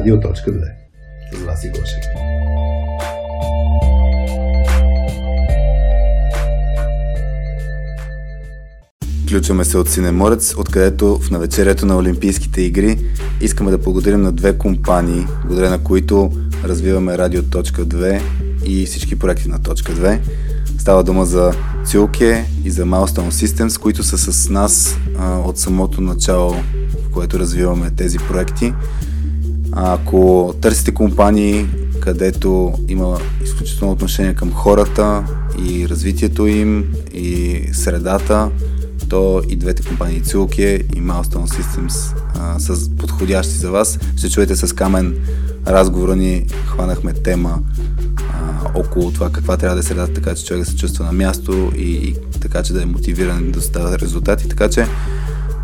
Радио.2 с Васи Гошев. Включваме се от Синеморец, откъдето в навечерието на Олимпийските игри искаме да благодарим на две компании, благодаря на които развиваме Радио.2 и всички проекти на Точка 2. Става дума за Цюлке и за Milestone Systems, които са с нас а, от самото начало, в което развиваме тези проекти. А, ако търсите компании, където има изключително отношение към хората и развитието им и средата, то и двете компании Цюлке и Milestone Systems а, са подходящи за вас. Ще чуете с Камен разговора ни, хванахме тема около това каква трябва да е средата, така че човек да се чувства на място и, и така че да е мотивиран да става резултати. Така че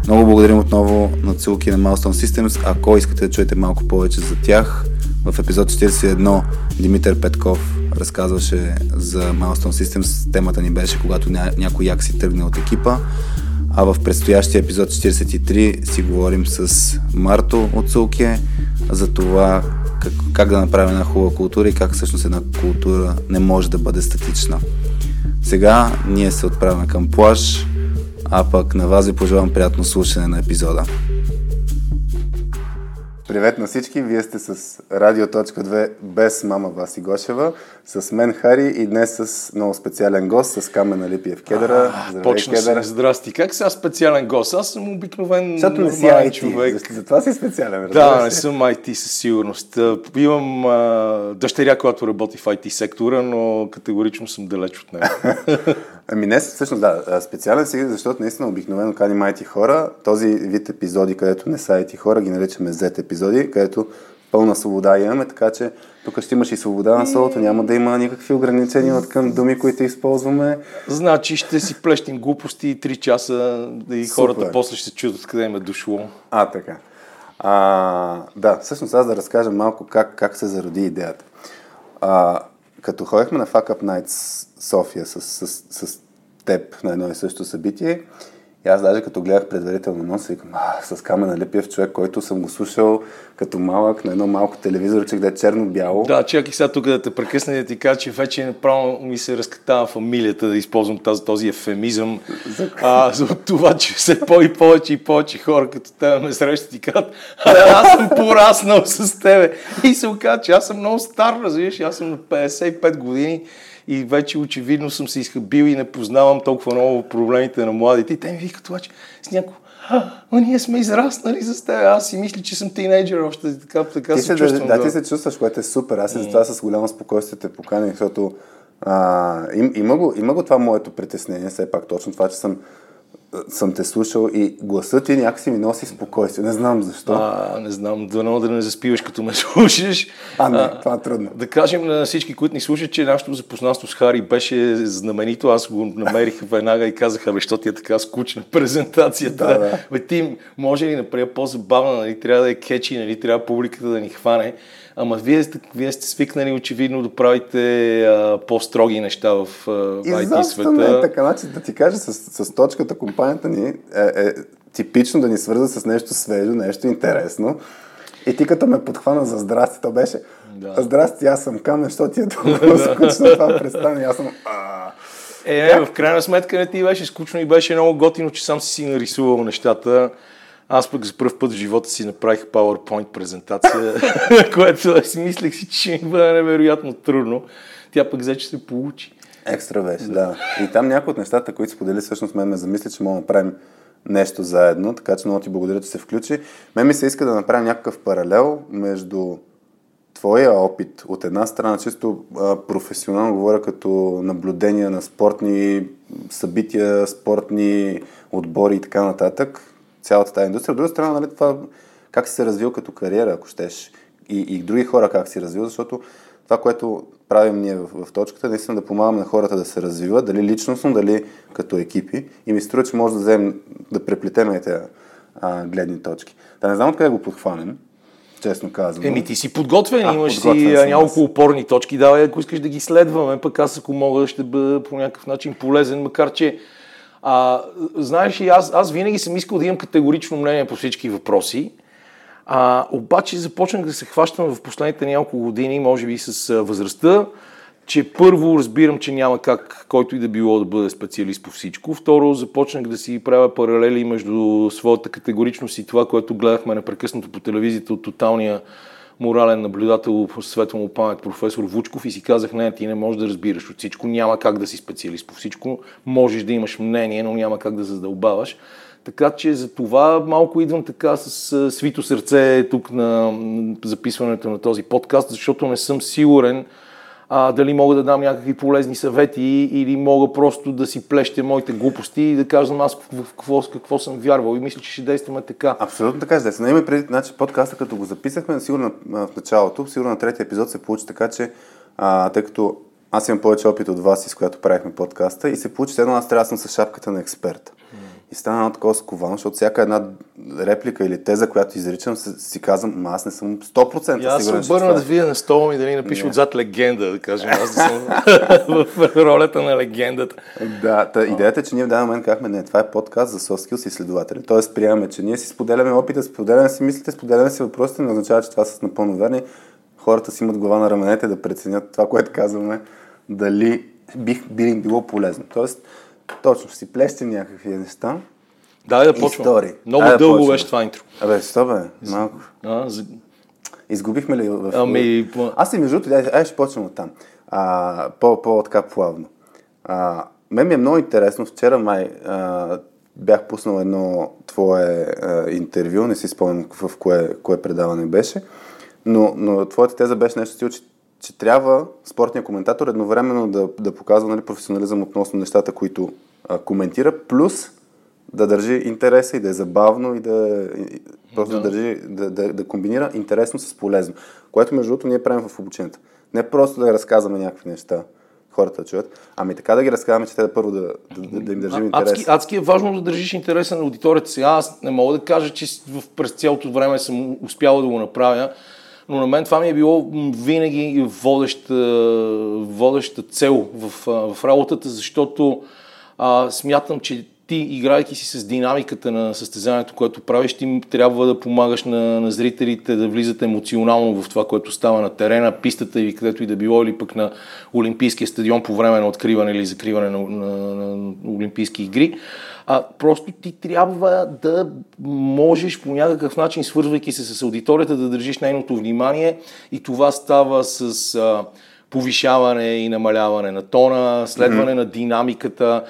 много благодарим отново на Цулки на Milestone Systems. Ако искате да чуете малко повече за тях, в епизод 41 Димитър Петков разказваше за Milestone Systems. Темата ни беше когато ня- някой як си тръгне от екипа. А в предстоящия епизод 43 си говорим с Марто от Сулке за това как, как да направим една хубава култура и как всъщност една култура не може да бъде статична. Сега ние се отправяме към плаж, а пък на вас ви пожелавам приятно слушане на епизода. Привет на всички! Вие сте с Радио.2 без мама Васи Гошева, с мен Хари и днес с много специален гост, с Камена Липиев Кедъра. Здравей, Почна Кедъра. Се, здрасти. Как сега специален гост? Аз съм обикновен Защото не си IT, човек. Затова си специален. Да, не съм IT със сигурност. Имам а, дъщеря, която работи в IT сектора, но категорично съм далеч от него. Ами не, всъщност да, специален си, защото наистина обикновено каним IT хора. Този вид епизоди, където не са IT хора, ги наричаме Z епизоди, където пълна свобода имаме, така че тук ще имаш и свобода на словото, няма да има никакви ограничения от към думи, които използваме. Значи ще си плещим глупости 3 часа и Супер. хората после ще се чудят къде им е дошло. А, така. А, да, всъщност аз да разкажа малко как, как се зароди идеята. А, като ходихме на Fuck Up Nights София с, с, с теб на едно и също събитие, и аз даже като гледах предварително нос, викам, а, с Камена Липиев човек, който съм го слушал като малък на едно малко телевизорче, къде е черно-бяло. Да, чакай сега тук да те прекъсна и да ти кажа, че вече направо ми се разкатава фамилията да използвам тази, този ефемизъм. За, а, за това, че все по- и повече и повече хора, като те ме срещат и казват, аз съм пораснал с тебе. И се оказа, че аз съм много стар, разбираш, аз съм на 55 години и вече очевидно съм се изхабил и не познавам толкова много проблемите на младите. И те ми викат обаче с някакво а, ние сме израснали с теб. Аз си мисля, че съм тинейджър още. Така, така ти се, се чувствам. Да, да, ти се чувстваш, което е супер. Аз и затова с голямо спокойствие те поканих, защото а, им, има, го, има го това моето притеснение, все пак точно това, че съм съм те слушал и гласът ти някакси ми носи спокойствие. Не знам защо. А, не знам, дано да не заспиваш като ме слушаш. А, не, а, това е трудно. Да кажем на всички, които ни слушат, че нашето запознанство с Хари беше знаменито. Аз го намерих веднага и казах, абе, що ти е така скучна презентацията. Да, да. Бе, ти може ли направя по-забавна, нали? трябва да е кечи, нали? трябва публиката да ни хване. Ама вие, вие сте свикнали очевидно да правите а, по-строги неща в а, IT света. Не, е така, значи да ти кажа, с, с точката компанията ни е, е типично да ни свърза с нещо свежо, нещо интересно. И ти като ме подхвана за здрасти, то беше да. Здрасти, аз съм Камен, защото ти е толкова скучно това представяне. Аз съм... Е, не, в крайна сметка не ти беше скучно и беше много готино, че сам си си нарисувал нещата. Аз пък за първ път в живота си направих PowerPoint презентация, което си мислех си, че ми бъде невероятно трудно. Тя пък взе, че се получи. Екстра беше, да. И там някои от нещата, които сподели, всъщност мен ме замисли, че мога да направим нещо заедно, така че много ти благодаря, че се включи. Мен ми се иска да направим някакъв паралел между твоя опит от една страна, чисто а, професионално говоря като наблюдение на спортни събития, спортни отбори и така нататък, цялата тази индустрия. От друга страна, нали, това как си се развил като кариера, ако щеш, и, и други хора как си развил, защото това, което правим ние в, в точката, е наистина да помагаме на хората да се развиват, дали личностно, дали като екипи. И ми струва, че може да вземем, да преплетем тези а, гледни точки. Да не знам откъде го подхванем, честно казвам. Еми ти си подготвен, а, имаш си няколко опорни точки, давай, ако искаш да ги следваме, пък аз ако мога ще бъда по някакъв начин полезен, макар че а, знаеш ли, аз, аз винаги съм искал да имам категорично мнение по всички въпроси. А, обаче започнах да се хващам в последните няколко години, може би с възрастта, че първо разбирам, че няма как който и да било да бъде специалист по всичко. Второ, започнах да си правя паралели между своята категоричност и това, което гледахме непрекъснато по телевизията от тоталния морален наблюдател по светла му памет професор Вучков и си казах, не, ти не можеш да разбираш от всичко, няма как да си специалист по всичко, можеш да имаш мнение, но няма как да задълбаваш. Така че за това малко идвам така с свито сърце тук на записването на този подкаст, защото не съм сигурен а, дали мога да дам някакви полезни съвети или мога просто да си плещя моите глупости и да казвам аз в какво, в какво съм вярвал и мисля, че ще действаме така. Абсолютно така действа. Има преди, значи, подкаста, като го записахме, сигурно в началото, сигурно на третия епизод се получи така, че а, тъй като аз имам повече опит от вас, с която правихме подкаста и се получи едно аз трябва да съм с шапката на експерт. И стана едно такова сковано, защото всяка една реплика или теза, която изричам, си казвам, аз не съм 100% сигурен. Аз се обърна да видя на стола ми дали напише yeah. отзад легенда, да кажем. Аз да съм в ролята на легендата. Да, та, идеята е, че ние в даден момент казахме, не, това е подкаст за soft skills изследователи. Тоест приемаме, че ние си споделяме опита, споделяме си мислите, споделяме си въпросите, не означава, че това са напълно верни. Хората си имат глава на раменете да преценят това, което казваме, дали бих, би им било полезно. Тоест, точно си плести някакви неща. Да, да почвам. Истории. Много Ай, дълго беше това интро. Абе, що бе? Малко. А, за... Изгубихме ли в... Ами... Аз и между другото, ай, ще почвам от там. А, по, по така плавно. А, мен ми е много интересно. Вчера май а, бях пуснал едно твое а, интервю, не си спомням в кое, кое предаване беше, но, но твоята теза беше нещо, че че трябва спортния коментатор едновременно да, да показва нали, професионализъм относно нещата, които а, коментира, плюс да държи интереса и да е забавно и да, и, просто да. да, държи, да, да, да комбинира интересно с полезно. Което между другото ние правим в обучението. Не просто да разказваме някакви неща, хората да чуят, ами така да ги разказваме, че те да първо да, да, да им държим интерес. Адски, адски е важно да държиш интереса на аудиторията. Сега аз не мога да кажа, че през цялото време съм успял да го направя, но на мен това ми е било винаги водеща, водеща цел в, в работата, защото а, смятам, че ти, играйки си с динамиката на състезанието, което правиш, ти трябва да помагаш на, на зрителите да влизат емоционално в това, което става на терена, пистата или където и да било, или пък на Олимпийския стадион по време на откриване или закриване на, на, на Олимпийски игри. А, просто ти трябва да можеш по някакъв начин, свързвайки се с аудиторията, да държиш нейното внимание. И това става с... А, повишаване и намаляване на тона, следване mm-hmm. на динамиката,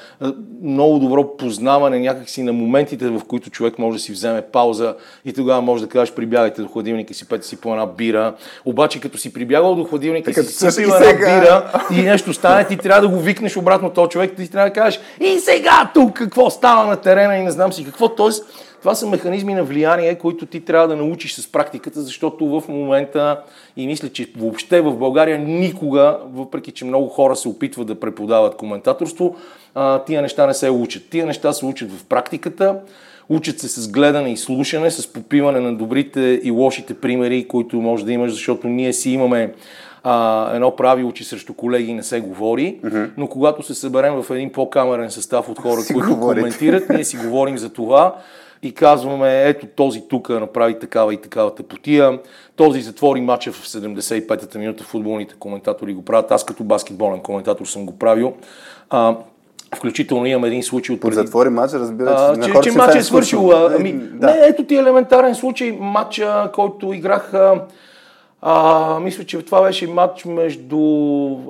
много добро познаване някакси на моментите, в които човек може да си вземе пауза и тогава може да кажеш прибягайте до хладилника и си пете си по една бира. Обаче като си прибягал до хладилника и си си една бира и нещо стане, ти трябва да го викнеш обратно този човек, ти трябва да кажеш и сега тук какво става на терена и не знам си какво. Тоест, това са механизми на влияние, които ти трябва да научиш с практиката, защото в момента и мисля, че въобще в България никога, въпреки че много хора се опитват да преподават коментаторство, тия неща не се учат. Тия неща се учат в практиката, учат се с гледане и слушане, с попиване на добрите и лошите примери, които може да имаш, защото ние си имаме а, едно правило, че срещу колеги не се говори, uh-huh. но когато се съберем в един по-камерен състав от хора, които говорите. коментират, ние си говорим за това и казваме, ето този тук направи такава и такава тъпотия, този затвори матча в 75-та минута, футболните коментатори го правят, аз като баскетболен коментатор съм го правил. А, Включително имам един случай от преди... Затвори матча, разбира се. че, че матчът е свършил. Ами, да. Не, ето ти елементарен случай. Матча, който играх а, мисля, че това беше матч между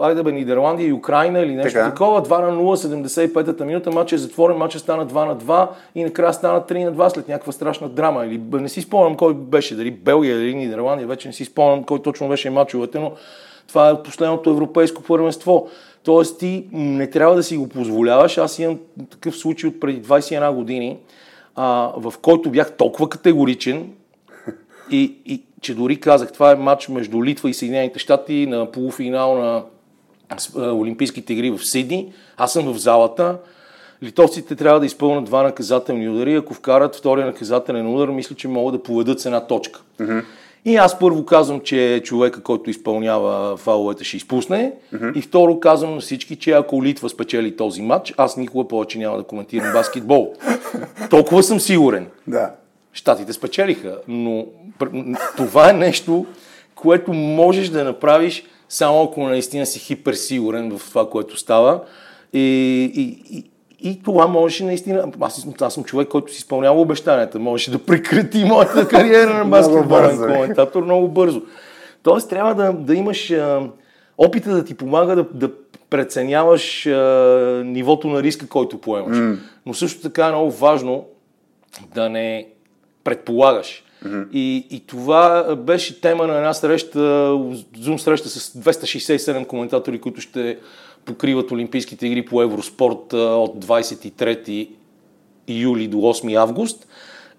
айде бе, Нидерландия и Украина или нещо така. такова. 2 на 0, 75-та минута. Матч е затворен, матчът стана 2 на 2 и накрая стана 3 на 2 след някаква страшна драма. Или не си спомням кой беше, дали Белгия или Нидерландия, вече не си спомням кой точно беше матчовете, но това е последното европейско първенство. Тоест ти не трябва да си го позволяваш. Аз имам такъв случай от преди 21 години, а, в който бях толкова категоричен и, и че дори казах, това е матч между Литва и Съединените щати на полуфинал на Олимпийските игри в Сидни. Аз съм в залата. Литовците трябва да изпълнят два наказателни удари. Ако вкарат втория наказателен удар, мисля, че могат да поведат с една точка. Mm-hmm. И аз първо казвам, че човека, който изпълнява фаловете, ще изпусне. Mm-hmm. И второ казвам на всички, че ако Литва спечели този матч, аз никога повече няма да коментирам баскетбол. Толкова съм сигурен. Да щатите спечелиха. Но това е нещо, което можеш да направиш само ако наистина си хиперсигурен в това, което става. И, и, и, и това можеше наистина. Аз, аз съм човек, който си изпълнява обещанията. Можеше да прекрати моята кариера на баскетболен коментатор много бързо. Тоест, трябва да, да имаш а, опита да ти помага да, да преценяваш а, нивото на риска, който поемаш. Mm. Но също така е много важно да не предполагаш. Mm-hmm. И, и това беше тема на една среща, Zoom среща с 267 коментатори, които ще покриват Олимпийските игри по Евроспорт от 23 юли до 8 август.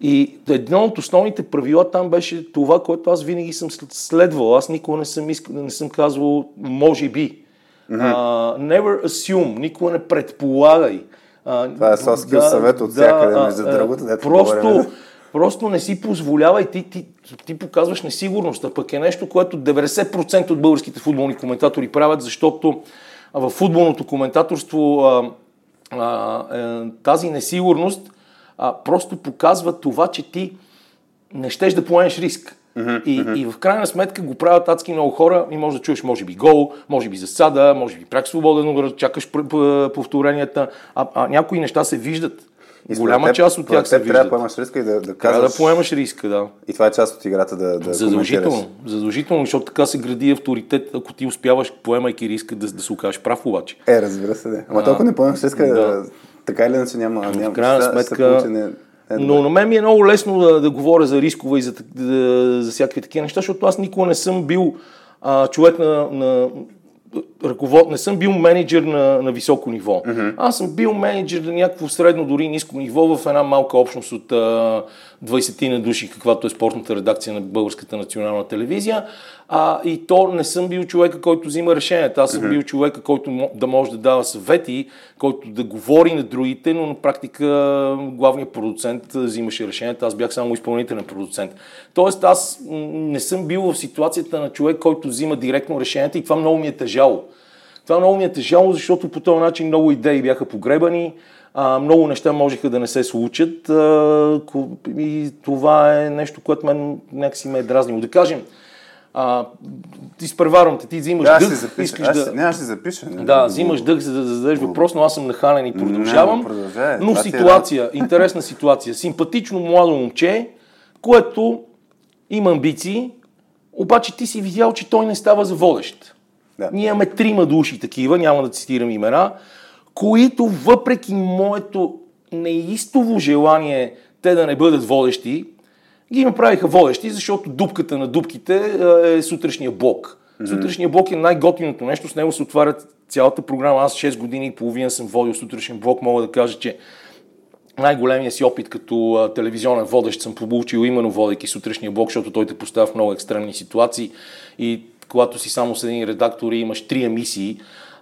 И едно от основните правила там беше това, което аз винаги съм следвал. Аз никога не съм, искал, не съм казвал може би. Mm-hmm. Uh, never assume, никога не предполагай. Uh, това е соски да, съвет от всякъде, да, между другото. Просто, просто не си позволявай, ти, ти, ти показваш несигурност, а пък е нещо, което 90% от българските футболни коментатори правят, защото в футболното коментаторство а, а, е, тази несигурност а, просто показва това, че ти не щеш да поемеш риск. Mm-hmm, и, mm-hmm. и в крайна сметка го правят адски много хора и може да чуеш, може би гол, може би засада, може би прак свободен, чакаш повторенията, а, а някои неща се виждат. И Голяма теб, част от тях се виждат. Трябва да поемаш риска и да, да казваш... Трябва да поемаш риска, да. И това е част от играта да, да Задължително, задължително, защото така се гради авторитет, ако ти успяваш, поемайки риска, да, да се окажеш прав обаче. Е, разбира се, да. Ама толкова не поемаш риска, да. така или иначе няма... няма в крайна сметка... Се не... Е, но на мен ми е много лесно да, да говоря за рискове и за, да, за всякакви такива неща, защото аз никога не съм бил а, човек на, на ръковод, не съм бил менеджер на, на високо ниво. Mm-hmm. Аз съм бил менеджер на някакво средно, дори ниско ниво в една малка общност от а, 20 на души, каквато е спортната редакция на Българската национална телевизия. А, и то не съм бил човека, който взима решенията. Аз съм mm-hmm. бил човека, който да може да дава съвети, който да говори на другите, но на практика главният продуцент взимаше решенията. Аз бях само изпълнителен продуцент. Тоест аз не съм бил в ситуацията на човек, който взима директно решенията и това много ми е тежало. Това много ми е тежало, защото по този начин много идеи бяха погребани, а, много неща можеха да не се случат а, и това е нещо, което мен някакси ме е дразнило. Да кажем, а, изпреварвам те, ти взимаш да, дъх, запиша. искаш аз, да... Не, аз ще запиша. Не, да, не, взимаш дъх, за да зададеш въпрос, но аз съм нахален и продължавам. Не, но е ситуация, е... интересна ситуация. Симпатично младо момче, което има амбиции, обаче ти си видял, че той не става за водещ. Да. Ние имаме трима души такива, няма да цитирам имена, които въпреки моето неистово желание те да не бъдат водещи, ги направиха водещи, защото дупката на дупките е сутрешния блок. Mm-hmm. Сутрешния блок е най-готиното нещо, с него се отварят цялата програма. Аз 6 години и половина съм водил сутрешен блок, мога да кажа, че най-големия си опит като а, телевизионен водещ съм получил именно водейки сутрешния блок, защото той те поставя в много екстремни ситуации и когато си само с един редактор и имаш три емисии,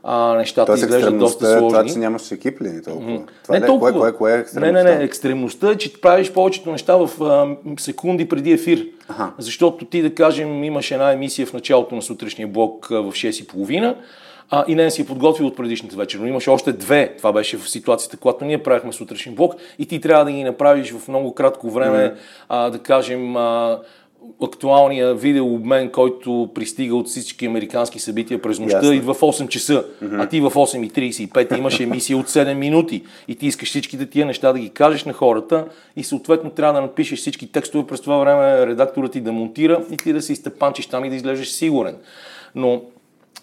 а, нещата Тоест, изглеждат доста сложни. Това, че нямаш екип ли толкова? Това не, толкова. Кое, кое, кое е екстремността? Не, не, не. Екстремността е, че правиш повечето неща в а, секунди преди ефир. Ага. Защото ти, да кажем, имаш една емисия в началото на сутрешния блок а, в 6.30 а, и не си е подготвил от предишната вечер, но имаше още две. Това беше в ситуацията, когато ние правихме сутрешен блок и ти трябва да ги направиш в много кратко време, а, да кажем, а, актуалния видеообмен, който пристига от всички американски събития през нощта, Ясно. идва в 8 часа, mm-hmm. а ти в 8.35 имаш емисия от 7 минути и ти искаш всичките тия неща да ги кажеш на хората и съответно трябва да напишеш всички текстове през това време, редакторът ти да монтира и ти да се изтъпанчиш там и да изглеждаш сигурен. Но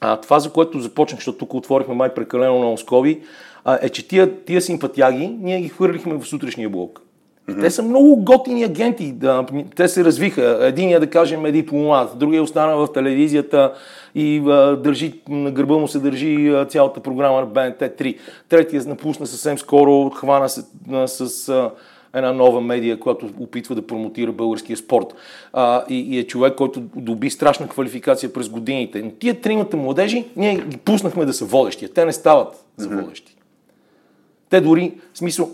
а, това, за което започнах, защото тук отворихме май прекалено много скоби, а, е, че тия, тия симпатяги ние ги хвърлихме в сутрешния блок. Mm-hmm. Те са много готини агенти. Да, те се развиха. Единия, да кажем, е дипломат, другия остана в телевизията и а, държи, на гърба му се държи а, цялата програма на БНТ 3. Третия напусна съвсем скоро, хвана се а, с а, една нова медия, която опитва да промотира българския спорт. А, и, и е човек, който доби страшна квалификация през годините. Но тия тримата младежи, ние ги пуснахме да са водещи. Те не стават за водещи. Те дори, в смисъл,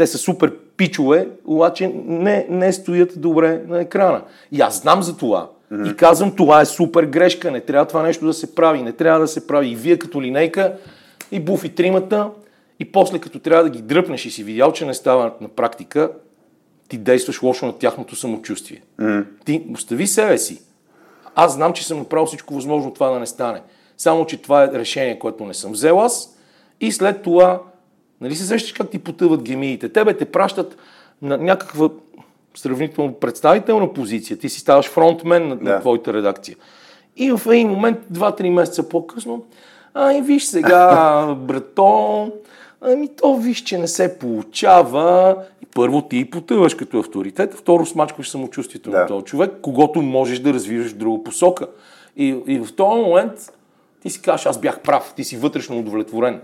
те са супер пичове, обаче не, не стоят добре на екрана. И аз знам за това. Mm-hmm. И казвам, това е супер грешка, не трябва това нещо да се прави, не трябва да се прави. И вие като линейка, и буфи тримата, и после като трябва да ги дръпнеш и си видял, че не става на практика, ти действаш лошо на тяхното самочувствие. Mm. Ти остави себе си. Аз знам, че съм направил всичко възможно това да не стане. Само, че това е решение, което не съм взел аз. И след това, нали се сещаш как ти потъват гемиите? Тебе те пращат на някаква сравнително представителна позиция. Ти си ставаш фронтмен на, да. на твоята редакция. И в един момент, два-три месеца по-късно, ай, виж сега, брато, ами то виж, че не се получава. И първо ти потъваш като авторитет, второ смачкваш самочувствието да. на този човек, когато можеш да развиваш в друга посока. И, и в този момент ти си кажеш, аз бях прав, ти си вътрешно удовлетворен.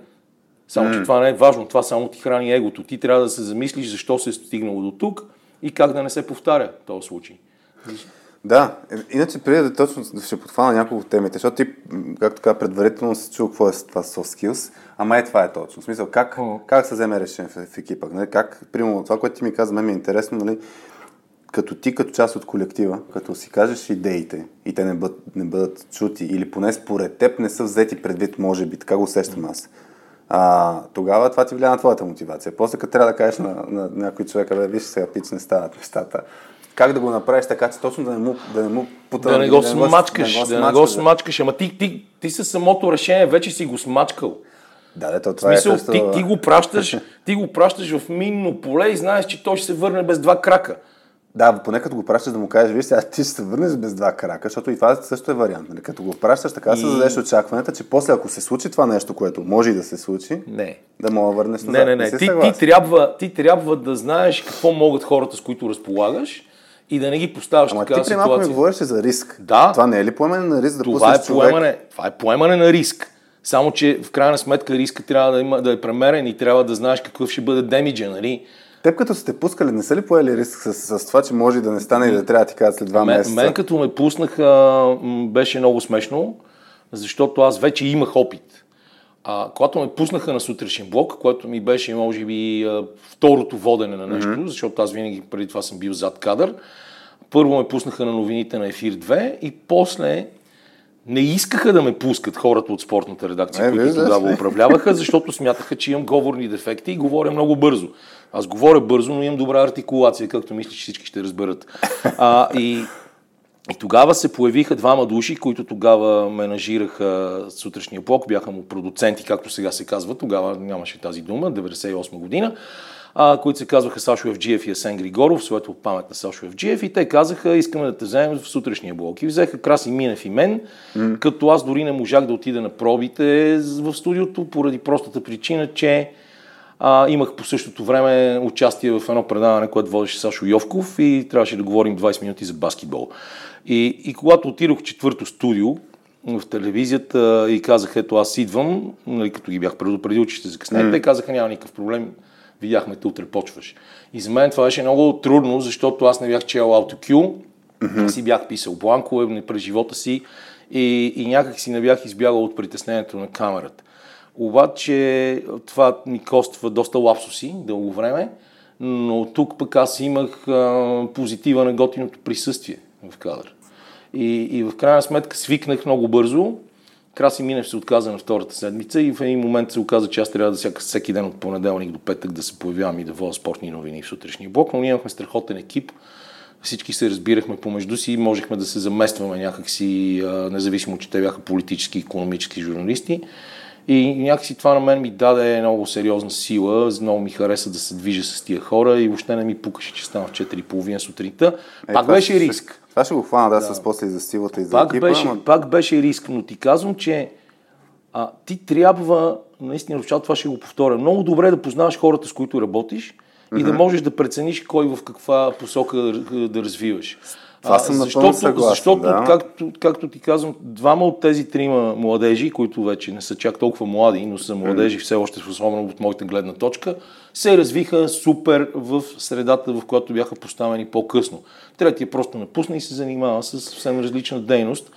Само, mm. че това не е важно, това само ти храни егото. Ти трябва да се замислиш защо се е стигнало до тук и как да не се повтаря този случай. Да, иначе преди да точно ще подхвана няколко от темите, защото ти, както така, предварително си чул какво е това soft skills, ама е това е точно. В смисъл, как, oh. как се вземе решение в, в екипа? Нали? Как, примерно, това, което ти ми каза, мен ми е интересно, нали? като ти, като част от колектива, като си кажеш идеите и те не бъдат, не бъдат чути или поне според теб не са взети предвид, може би, така го усещам аз. А, тогава това ти влияе на твоята мотивация. После като трябва да кажеш на, на, някой човек, бе, виж сега пич не стават нещата, как да го направиш така, че точно да не му, да не му пута, да не го смачкаш, да не го смачкаш, ама ти, ти, ти със самото решение вече си го смачкал. Да, да, това е смисъл, е ти, ти, го пращаш, ти го пращаш в минно поле и знаеш, че той ще се върне без два крака. Да, поне като го пращаш да му кажеш, виж, сега ти ще се върнеш без два крака, защото и това също е вариант. Нали? Като го пращаш, така и... се зададеш очакването, че после, ако се случи това нещо, което може и да се случи, не. да мога да върнеш назад. Не, не, не. не ти, ти, трябва, ти трябва да знаеш какво могат хората, с които разполагаш и да не ги поставяш Ама така ти при малко ми говориш за риск. Да. Това не е ли поемане на риск да това е поемане, човек? Това е поемане на риск. Само, че в крайна сметка риска трябва да, има, да е премерен и трябва да знаеш какъв ще бъде демиджа, нали? Теб като сте пускали, не са ли поели риск с, с това, че може да не стане и да трябва да ти кажат след два мен, месеца? Мен като ме пуснаха, беше много смешно, защото аз вече имах опит. А, когато ме пуснаха на сутрешен блок, което ми беше, може би, второто водене на нещо, mm-hmm. защото аз винаги преди това съм бил зад кадър, първо ме пуснаха на новините на Ефир 2 и после не искаха да ме пускат хората от спортната редакция, не, които тогава управляваха, защото смятаха, че имам говорни дефекти и говоря много бързо. Аз говоря бързо, но имам добра артикулация, както мисля, че всички ще разберат. А, и, и тогава се появиха двама души, които тогава менажираха сутрешния блок, бяха му продуценти, както сега се казва, тогава нямаше тази дума, 98 година а, които се казваха Сашо Евджиев и Асен Григоров, светло памет на Сашо Евджиев и те казаха, искаме да те вземем в сутрешния блок. И взеха Краси Минев и мен, mm. като аз дори не можах да отида на пробите в студиото, поради простата причина, че а, имах по същото време участие в едно предаване, което водеше Сашо Йовков и трябваше да говорим 20 минути за баскетбол. И, и когато отидох в четвърто студио, в телевизията и казах, ето аз идвам, нали, като ги бях предупредил, че ще закъснете, mm. те казаха, няма никакъв проблем, видяхме, те утре почваш. И за мен това беше много трудно, защото аз не бях чел AutoQ, mm-hmm. си бях писал бланкове през живота си и, и някак си не бях избягал от притеснението на камерата. Обаче това ми коства доста лапсуси дълго време, но тук пък аз имах а, позитива на готиното присъствие в кадър. И, и в крайна сметка свикнах много бързо Краси Минев се отказа на втората седмица и в един момент се оказа, че аз трябва да всяка, всеки ден от понеделник до петък да се появявам и да водя спортни новини в сутрешния блок, но ние имахме страхотен екип. Всички се разбирахме помежду си и можехме да се заместваме някакси, независимо, че те бяха политически и економически журналисти. И някакси това на мен ми даде много сериозна сила, много ми хареса да се движа с тия хора и въобще не ми пукаше, че стана в 4.30 сутринта. Е, Пак беше риск. Това ще го хвана, да, да. с после за силата и за пак екипа. Беше, ама... Пак беше риск, но ти казвам, че а, ти трябва, наистина, в това ще го повторя, много добре да познаваш хората, с които работиш mm-hmm. и да можеш да прецениш кой в каква посока да развиваш. Това съм защото, съгласен, защото да. както, както ти казвам, двама от тези трима младежи, които вече не са чак толкова млади, но са младежи все още, особено от моята гледна точка, се развиха супер в средата, в която бяха поставени по-късно. Третия просто напусна и се занимава с съвсем различна дейност.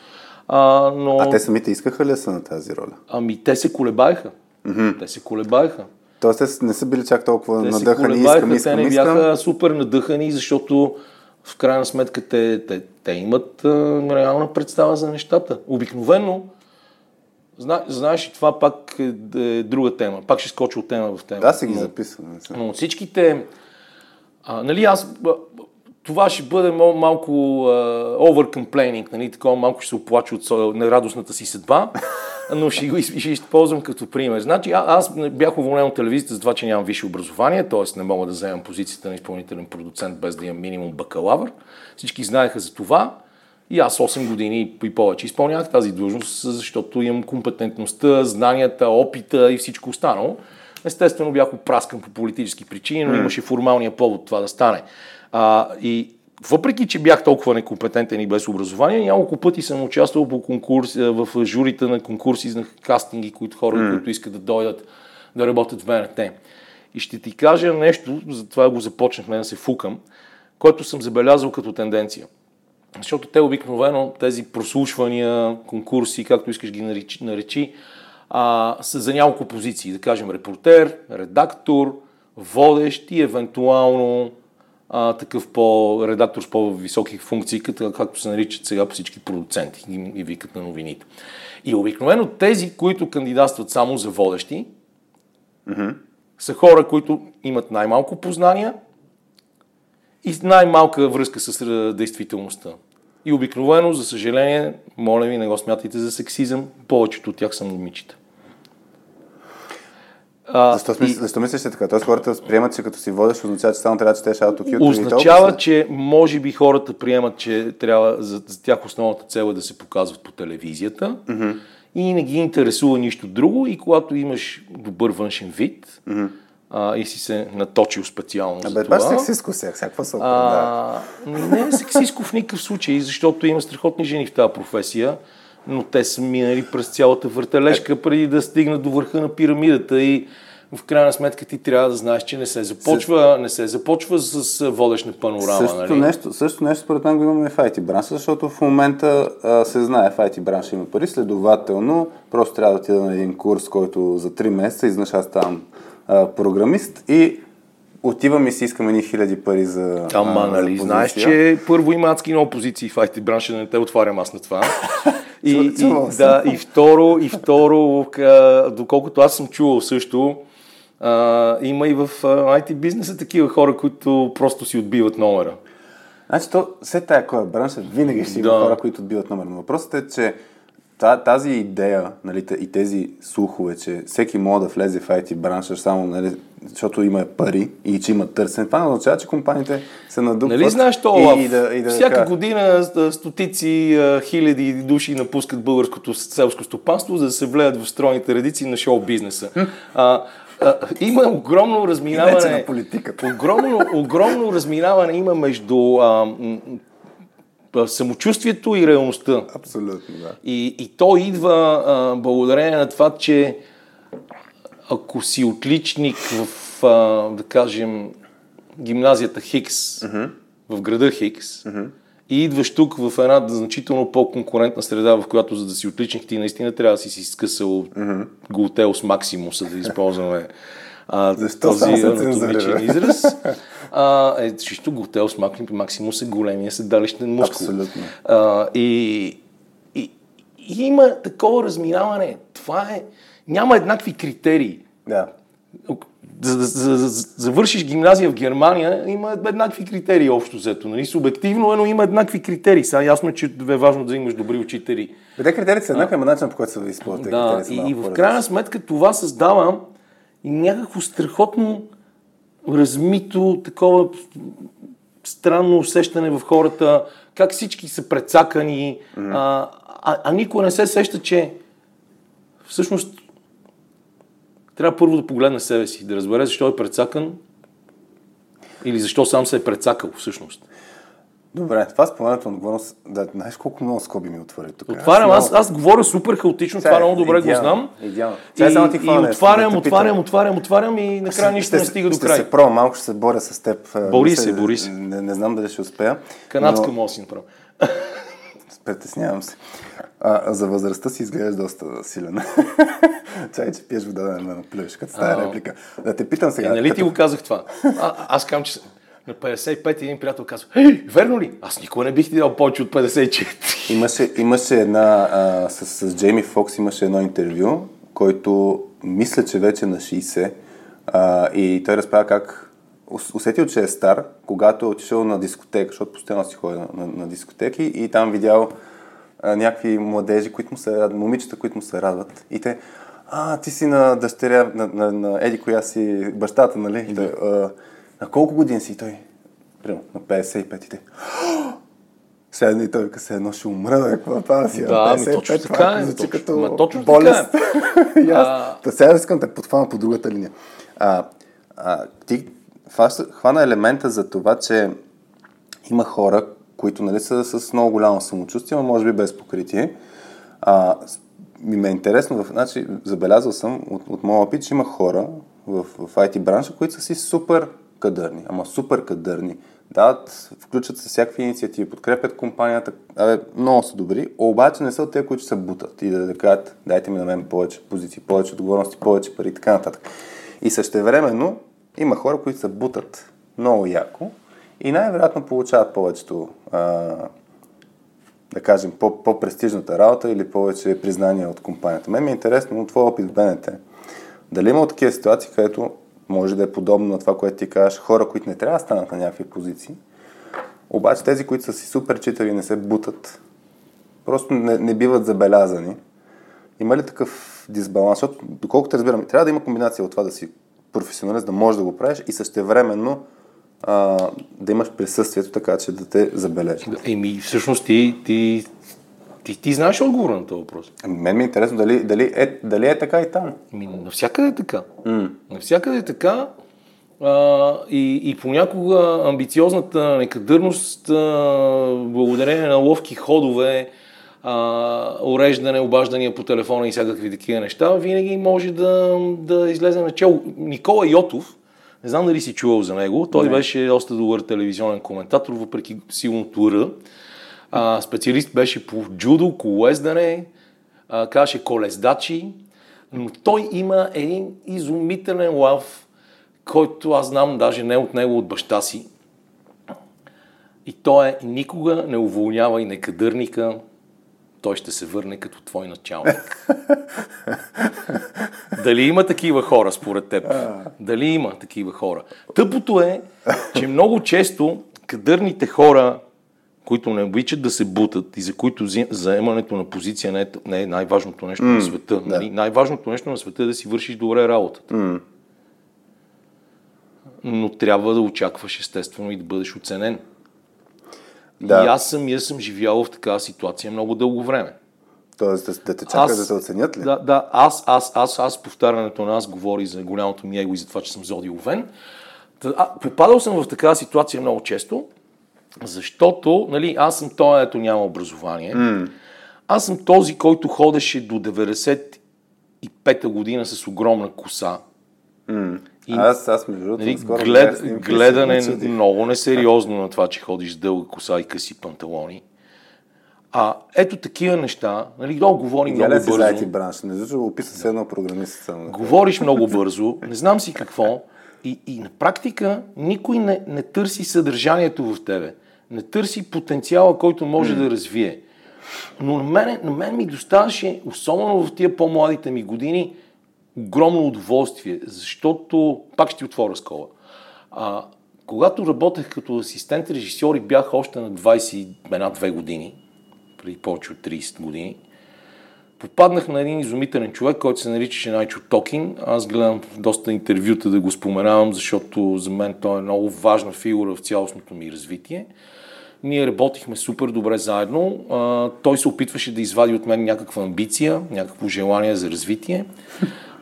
А, но... а те самите искаха ли са на тази роля? Ами те се колебаеха. Mm-hmm. Те се колебаеха. Тоест те не са били чак толкова те надъхани, искам, искам, Те не бяха супер надъхани, защото в крайна сметка те, те, те имат а, реална представа за нещата. Обикновено, зна, знаеш, това пак е, е друга тема. Пак ще скоча от тема в тема. Да, си ги записвам. Но от всичките А, нали, аз това ще бъде малко uh, overcomplaining, нали, такова малко ще се оплача от нерадостната си съдба, но ще го ще използвам като пример. Значи, а, аз бях уволнен от телевизията за това, че нямам висше образование, т.е. не мога да вземам позицията на изпълнителен продуцент без да имам минимум бакалавър. Всички знаеха за това. И аз 8 години и повече изпълнявах тази длъжност, защото имам компетентността, знанията, опита и всичко останало. Естествено бях опраскан по политически причини, но имаше формалния повод това да стане. А, и въпреки, че бях толкова некомпетентен и без образование, няколко пъти съм участвал по конкурс, в журите на конкурси на кастинги, които хора, mm. които искат да дойдат да работят в БНТ. И ще ти кажа нещо, затова го започнахме да се фукам, което съм забелязал като тенденция. Защото те обикновено тези прослушвания, конкурси, както искаш ги наречи, наречи а, са за няколко позиции. Да кажем репортер, редактор, водещ и евентуално а, такъв по-редактор с по-високи функции, като, както се наричат сега по всички продуценти и, и викат на новините. И обикновено тези, които кандидатстват само за водещи, mm-hmm. са хора, които имат най-малко познания и най-малка връзка с действителността. И обикновено, за съжаление, моля ви, не го смятайте за сексизъм, повечето от тях са момичета. А, защо, смис... и... защо мислиш така? Тоест хората приемат, че като си водиш, означава, че само трябва да четеш аутокют? Означава, че може би хората приемат, че трябва за, за тях основната цел е да се показват по телевизията mm-hmm. и не ги интересува нищо друго и когато имаш добър външен вид, mm-hmm а, и си се наточил специално а, за това. Абе, сексиско сега, всякаква са. Да. Не е сексиско в никакъв случай, защото има страхотни жени в тази професия, но те са минали през цялата въртележка преди да стигнат до върха на пирамидата и в крайна сметка ти трябва да знаеш, че не се започва, не се започва с водещна панорама. Същото, нали? нещо, също нещо според мен го имаме в IT бранша, защото в момента а, се знае в IT бранша има пари, следователно просто трябва да отида на един курс, който за 3 месеца изнъж аз ставам а, програмист и отивам и си искам едни хиляди пари за Ама, нали, за знаеш, че първо има адски много позиции в IT бранша, да не те отварям аз на това. и, и, да, и второ, и второ, доколкото аз съм чувал също, а, има и в IT бизнеса такива хора, които просто си отбиват номера. Значи, то, все тая кой е бранш, винаги ще има да. хора, които отбиват номера. Но въпросът е, че тази идея нали, и тези слухове, че всеки може да влезе в IT бранша само нали, защото има пари и че има търсене, това не означава, че компаниите се надупват. Нали знаеш то, и, и да, и да всяка така... година стотици хиляди души напускат българското селско стопанство, за да се влеят в стройните редици на шоу бизнеса. Има огромно разминаване. На политиката. Огромно, огромно разминаване има между а, самочувствието и реалността. Абсолютно, да. И, и то идва а, благодарение на това, че ако си отличник в, а, да кажем, гимназията Хикс, uh-huh. в града Хикс, uh-huh. и идваш тук в една значително по-конкурентна среда, в която за да си отличник ти наистина трябва да си си скъсал uh-huh. Голтеус Максимуса, да използваме а, този анатомичен израз. А, е, чисто Голтеус Максимус е големия седалищен мускул. Абсолютно. А, и, и, и има такова разминаване. Това е няма еднакви критерии. Да. За да за, за, за, завършиш гимназия в Германия, има еднакви критерии общо взето. Нали? Субективно е, но има еднакви критерии. Сега ясно е, че е важно да имаш добри учители. Те критериите са еднакви, но начин по който се използват. Да, и, и в крайна сметка това създава някакво страхотно размито, такова странно усещане в хората, как всички са прецакани, mm-hmm. а, а, а никой не се сеща, че всъщност трябва първо да погледне себе си, да разбере защо е прецакан или защо сам се е прецакал всъщност. Добре, това споменато отговорност, да, знаеш колко много скоби ми отвори тук. Отварям, аз, аз, говоря супер хаотично, това много добре идеално, го знам. Идеално. И, и, и отварям, отварям, отварям, отварям и накрая нищо не стига до край. Ще се пробвам, малко ще се боря с теб. Бори се, бори се. Не, не знам дали ще успея. Канадска но... мога си направя. Притеснявам се. А, за възрастта си изглеждаш доста силен. Чай, че пиеш вода да ме плюеш, като стая реплика. Да те питам сега. Е, нали като... ти го казах това? А, аз казвам, че на 55 един приятел казва, Ей, верно ли? Аз никога не бих ти дал повече от 54. Имаше, имаше една, а, с, с Джейми Фокс имаше едно интервю, който мисля, че вече на 60 а, и той разправя как усетил, че е стар, когато е отишъл на дискотека, защото постоянно си ходи на, на, на дискотеки и там видял а, някакви младежи, които му се радват, момичета, които му се радват. И те, а, ти си на дъщеря, на, на, на Еди, коя си бащата, нали? Той, а, на колко години си? Той, примерно, на 55 и те. Седна и той се едно ще умра, бе, какво това си? Да, ми точно така е. Звучи Точно, като ма, точно болест. така И аз, А. Та сега искам да подхвана по другата линия. А, а, ти хвана елемента за това, че има хора, които нали, са с много голямо самочувствие, но може би без покритие. А, ми ме е интересно, значи, забелязал съм от, от моя опит, че има хора в, в IT бранша, които са си супер кадърни, ама супер кадърни. Дават, включат се всякакви инициативи, подкрепят компанията, абе, много са добри, обаче не са от тези, които се бутат и да, да кажат, дайте ми на мен повече позиции, повече отговорности, повече пари и така нататък. И същевременно има хора, които се бутат много яко и най-вероятно получават повечето а, да кажем, по- по-престижната работа или повече признания от компанията. Мен ми е интересно от твой опит в БНТ. Дали има такива ситуации, където може да е подобно на това, което ти кажеш, хора, които не трябва да станат на някакви позиции, обаче тези, които са си супер читави и не се бутат, просто не, не биват забелязани. Има ли такъв дисбаланс? Защото, доколкото разбирам, трябва да има комбинация от това да си професионалист, да можеш да го правиш и същевременно а, да имаш присъствието, така че да те забележат. Еми, всъщност ти, ти, ти, ти знаеш отговора на този въпрос. Ами, Мен ми е интересно дали, дали, е, дали е така и там. Ами, навсякъде е така. Mm. Навсякъде е така. А, и, и понякога амбициозната некадърност, а, благодарение на ловки ходове, а, уреждане, обаждания по телефона и всякакви такива неща, винаги може да, да излезе начало. Никола Йотов, не знам дали си чувал за него, той Не. беше доста добър телевизионен коментатор, въпреки силното Р. А, специалист беше по джудо, колездане, а, каже колездачи, но той има един изумителен лав, който аз знам даже не от него, от баща си. И то е никога не уволнява и некадърника, той ще се върне като твой началник. Дали има такива хора според теб? Дали има такива хора? Тъпото е, че много често кадърните хора, които не обичат да се бутат и за които заемането на позиция не е, не е най-важното нещо на света. Нали? Най-важното нещо на света е да си вършиш добре работата. Но трябва да очакваш естествено и да бъдеш оценен. Да. И аз самия съм живял в такава ситуация много дълго време. Тоест да, да те чакат да те оценят ли? Да, да, аз, аз, аз, аз, повтарянето на аз говори за голямото ми его и за това, че съм зодил Овен. Та, а, попадал съм в такава ситуация много често, защото, нали, аз съм той, ето няма образование. Mm. Аз съм този, който ходеше до 95-та година с огромна коса. И... Аз, аз между другото, Нали, скоро глед, гледане очудих. много несериозно на това, че ходиш с дълга коса и къси панталони. А ето такива неща, нали, долу говори много Идеален си бързо. IT бранш. Не защото описа се едно програмист само. Говориш много бързо, не знам си какво. И, и на практика никой не, не търси съдържанието в тебе. Не търси потенциала, който може да развие. Но на мен, на мен ми доставаше, особено в тия по-младите ми години, огромно удоволствие, защото, пак ще ти отворя скола, а, когато работех като асистент режисьор и бях още на 21-2 години, преди повече от 30 години, попаднах на един изумителен човек, който се наричаше Найчо Токин. Аз гледам доста интервюта да го споменавам, защото за мен той е много важна фигура в цялостното ми развитие. Ние работихме супер добре заедно. А, той се опитваше да извади от мен някаква амбиция, някакво желание за развитие.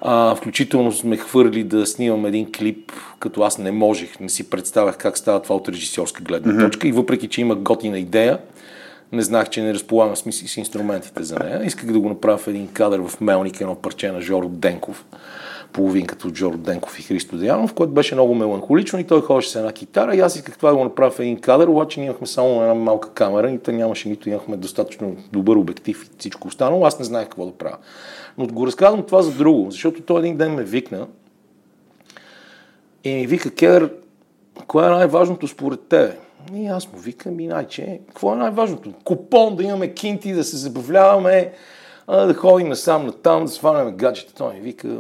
А, включително сме хвърли да снимам един клип, като аз не можех, не си представях как става това от режисьорска гледна точка. И въпреки, че има готина идея, не знаех, че не разполагам с, с инструментите за нея. Исках да го направя в един кадър в Мелник, едно парче на Жоро Денков, половинката от Жоро Денков и Христо Деянов, което беше много меланхолично и той ходеше с една китара и аз исках това да го направя в един кадър, обаче ние имахме само една малка камера и те нямаше нито имахме достатъчно добър обектив и всичко останало. Аз не знаех какво да правя. Но го разказвам това за друго, защото той един ден ме викна и ми вика, Кедър, кое е най-важното според тебе? И аз му викам, и най-че, какво е най-важното? Купон, да имаме кинти, да се забавляваме, да ходим насам на там, да сваляме гаджета. Той ми вика,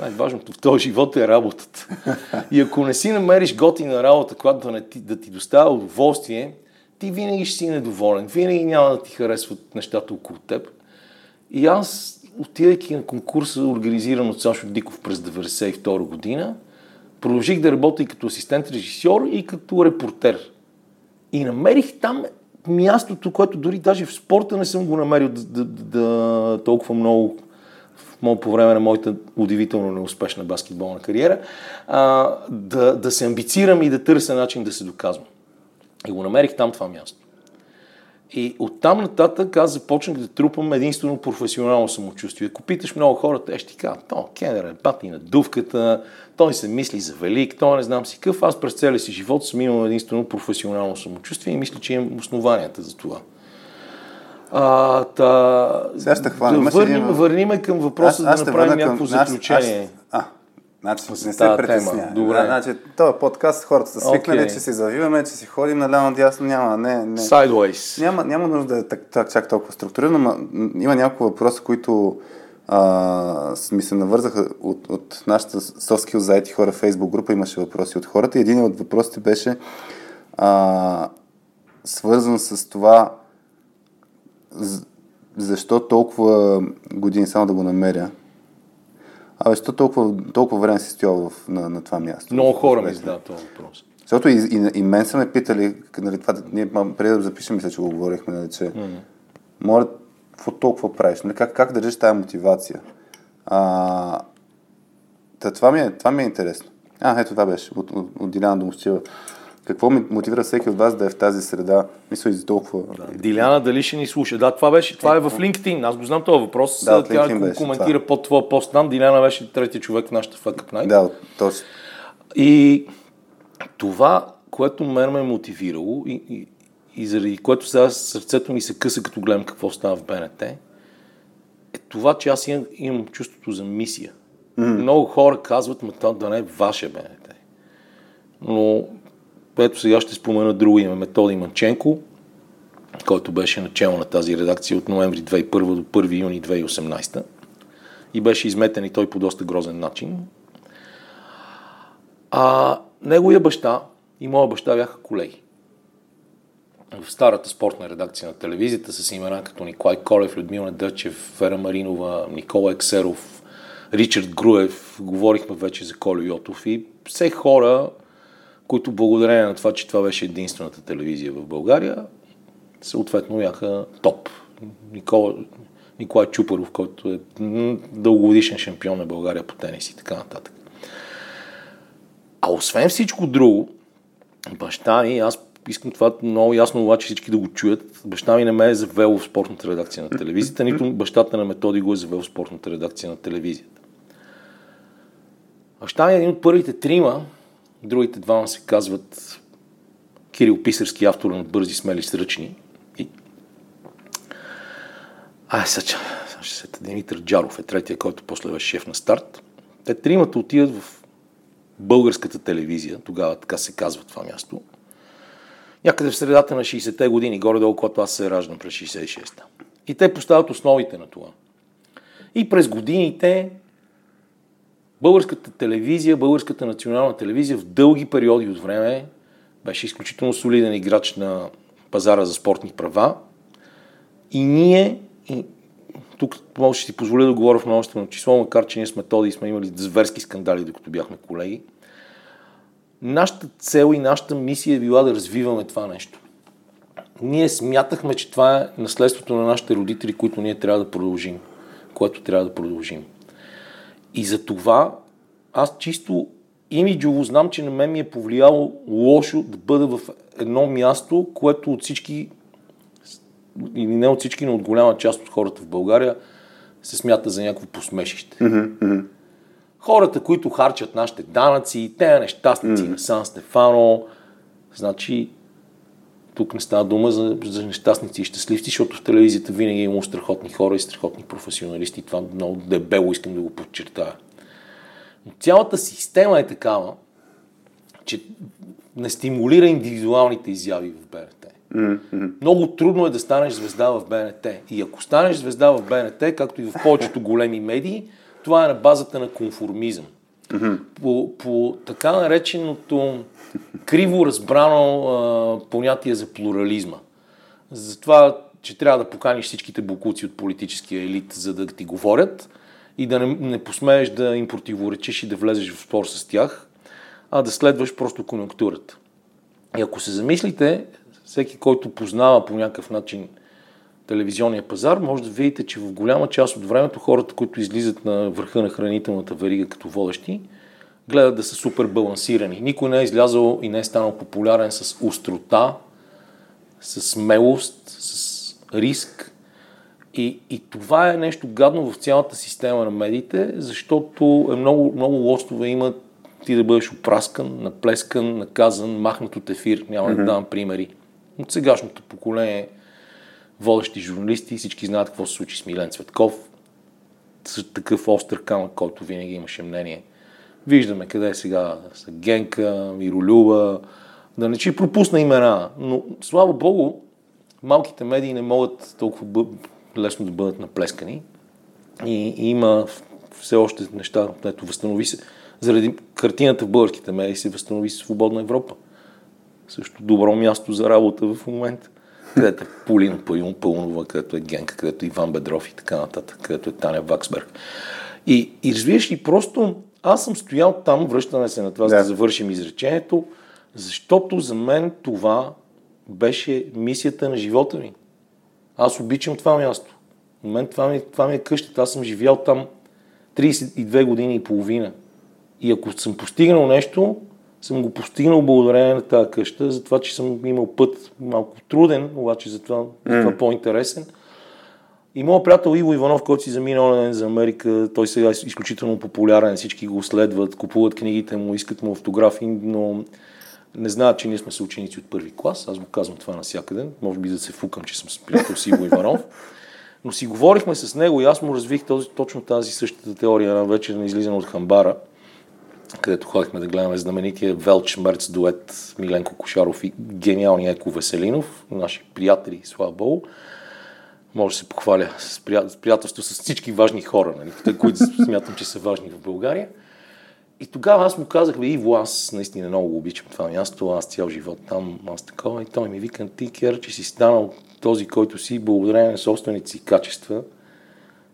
Най-важното в този живот е работата. И ако не си намериш готина работа, която да, не ти, да ти доставя удоволствие, ти винаги ще си недоволен. Винаги няма да ти харесват нещата около теб. И аз, отидайки на конкурса, организиран от Сашо Диков през 1992 година, продължих да работя и като асистент режисьор и като репортер. И намерих там мястото, което дори даже в спорта не съм го намерил да, да, да толкова много по време на моята удивително неуспешна баскетболна кариера, а, да, да се амбицирам и да търся начин да се доказвам. И го намерих там това място. И оттам нататък аз започнах да трупам единствено професионално самочувствие. Ако питаш много хора, те ще ти кажат, то Кенер е пати на дувката, той се мисли за велик, той не знам си какъв. Аз през целия си живот съм имал единствено професионално самочувствие и мисля, че имам основанията за това. А, та, Сега ще хванем. Да върним, един... върним към въпроса аз, аз да направим някакво към... заключение. Аз, аз, а, Значи не се притесня. Добре. Значи, този подкаст хората са свикнали, okay. че си завиваме, че си ходим наляво надясно, няма, не, не. Sideways. Няма, няма нужда да е так, так, чак толкова структурирано, но има няколко въпроса, които а, ми се навързаха от, от нашата Skills заети хора Facebook група, имаше въпроси от хората един от въпросите беше а, свързан с това защо толкова години, само да го намеря, Абе, що толкова, толкова време си стоял в, на, на това място? Много хора ми задават този въпрос. Защото и, и, и мен са ме питали, нали, това, ние преди да запишем, мисля, че го говорихме, нали, че mm. моля, какво толкова правиш? Нали, как, как държиш тази мотивация? А, та, това, ми е, това ми е интересно. А, ето това беше, от, от, от Диляна Домощева. Какво мотивира всеки от вас да е в тази среда? Мисля и за толкова. Да. Диляна дали ще ни слуша? Да, това беше. Това е в LinkedIn. Аз го знам този въпрос. Да, Тя беше, коментира това. под твоя пост там. Диляна беше третия човек в нашата Fuck Night. Да, точно. И това, което мен ме е мотивирало и, и, и заради което сега сърцето ми се къса, като гледам какво става в БНТ, е това, че аз имам, имам чувството за мисия. Mm. Много хора казват, ма това да не е ваше БНТ. Но ето сега ще спомена друго име, Методи Манченко, който беше начало на тази редакция от ноември 2001 до 1 юни 2018 и беше изметен и той по доста грозен начин. А неговия баща и моя баща бяха колеги. В старата спортна редакция на телевизията с имена като Николай Колев, Людмила Дъчев, Вера Маринова, Никола Ексеров, Ричард Груев, говорихме вече за Колю Йотов и все хора, които благодарение на това, че това беше единствената телевизия в България, съответно бяха топ. Никола, Николай Чупаров, който е дългогодишен шампион на България по тенис и така нататък. А освен всичко друго, баща ми, аз искам това много ясно обаче всички да го чуят, баща ми не ме е завел в спортната редакция на телевизията, нито бащата на Методи го е завел в спортната редакция на телевизията. Баща ми е един от първите трима, Другите двама се казват Кирил Писарски, автор на Бързи, смели, сръчни. И... А, сега ще се Димитър Джаров е третия, който после беше шеф на старт. Те тримата отиват в българската телевизия, тогава така се казва това място. Някъде в средата на 60-те години, горе-долу, когато аз се раждам през 66-та. И те поставят основите на това. И през годините Българската телевизия, българската национална телевизия в дълги периоди от време беше изключително солиден играч на пазара за спортни права. И ние, и тук може да си позволя да говоря в множествено число, макар че ние с методи и сме имали зверски скандали, докато бяхме колеги. Нашата цел и нашата мисия е била да развиваме това нещо. Ние смятахме, че това е наследството на нашите родители, които ние трябва да продължим, което трябва да продължим. И за това аз чисто имиджово знам, че на мен ми е повлияло лошо да бъда в едно място, което от всички, или не от всички, но от голяма част от хората в България се смята за някакво посмешище. Mm-hmm. Хората, които харчат нашите данъци, те нещастници mm-hmm. на Сан Стефано, значи тук не става дума за, за нещастници и щастливци, защото в телевизията винаги е имало страхотни хора и страхотни професионалисти. Това много дебело искам да го подчертая. Но цялата система е такава, че не стимулира индивидуалните изяви в БНТ. Mm-hmm. Много трудно е да станеш звезда в БНТ. И ако станеш звезда в БНТ, както и в повечето големи медии, това е на базата на конформизъм. Mm-hmm. По, по така нареченото криво разбрано а, понятие за плурализма. За това, че трябва да поканиш всичките букуци от политическия елит, за да ти говорят и да не, не посмееш да им противоречиш и да влезеш в спор с тях, а да следваш просто конъюнктурата. И ако се замислите, всеки, който познава по някакъв начин телевизионния пазар, може да видите, че в голяма част от времето хората, които излизат на върха на хранителната верига като водещи, гледат да са супер балансирани. Никой не е излязъл и не е станал популярен с острота, с смелост, с риск. И, и това е нещо гадно в цялата система на медиите, защото е много, много лостове има ти да бъдеш опраскан, наплескан, наказан, махнат от ефир. Няма mm-hmm. да давам примери. От сегашното поколение водещи журналисти, всички знаят какво се случи с Милен Цветков, такъв остър камък, който винаги имаше мнение. Виждаме къде е сега. Са Генка, Миролюба, да не че пропусна имена, но слава Богу, малките медии не могат толкова лесно да бъдат наплескани. И, и има все още неща, ето възстанови се, заради картината в българските медии се възстанови свободна Европа. Също добро място за работа в момента. Където е Полина Пълнова, където е Генка, където е Иван Бедров и така нататък, където е Таня Ваксберг. И, и развиеш ли просто, аз съм стоял там, връщаме се на това, да. за да завършим изречението, защото за мен това беше мисията на живота ми. Аз обичам това място. В мен това ми, това ми е къщата. Аз съм живял там 32 години и половина. И ако съм постигнал нещо, съм го постигнал благодарение на тази къща, за това, че съм имал път малко труден, обаче за това, mm. за това по-интересен. И моят приятел Иво Иванов, който си замина ден за Америка, той сега е изключително популярен, всички го следват, купуват книгите му, искат му автографи, но не знаят, че ние сме съученици от първи клас. Аз го казвам това навсякъде. Може би да се фукам, че съм с приятел с Иво Иванов. Но си говорихме с него и аз му развих този, точно тази същата теория на вечер на излизане от Хамбара – където ходихме да гледаме знаменития Велч Мерц дует Миленко Кошаров и гениалния Еко Веселинов, наши приятели, слава Богу. Може да се похваля с, приятелство с всички важни хора, нали, които смятам, че са важни в България. И тогава аз му казах, бе, Иво, аз наистина много го обичам това място, аз цял живот там, аз такова. И той ми вика, ти, Кер, че си станал този, който си, благодарение на собствените си качества,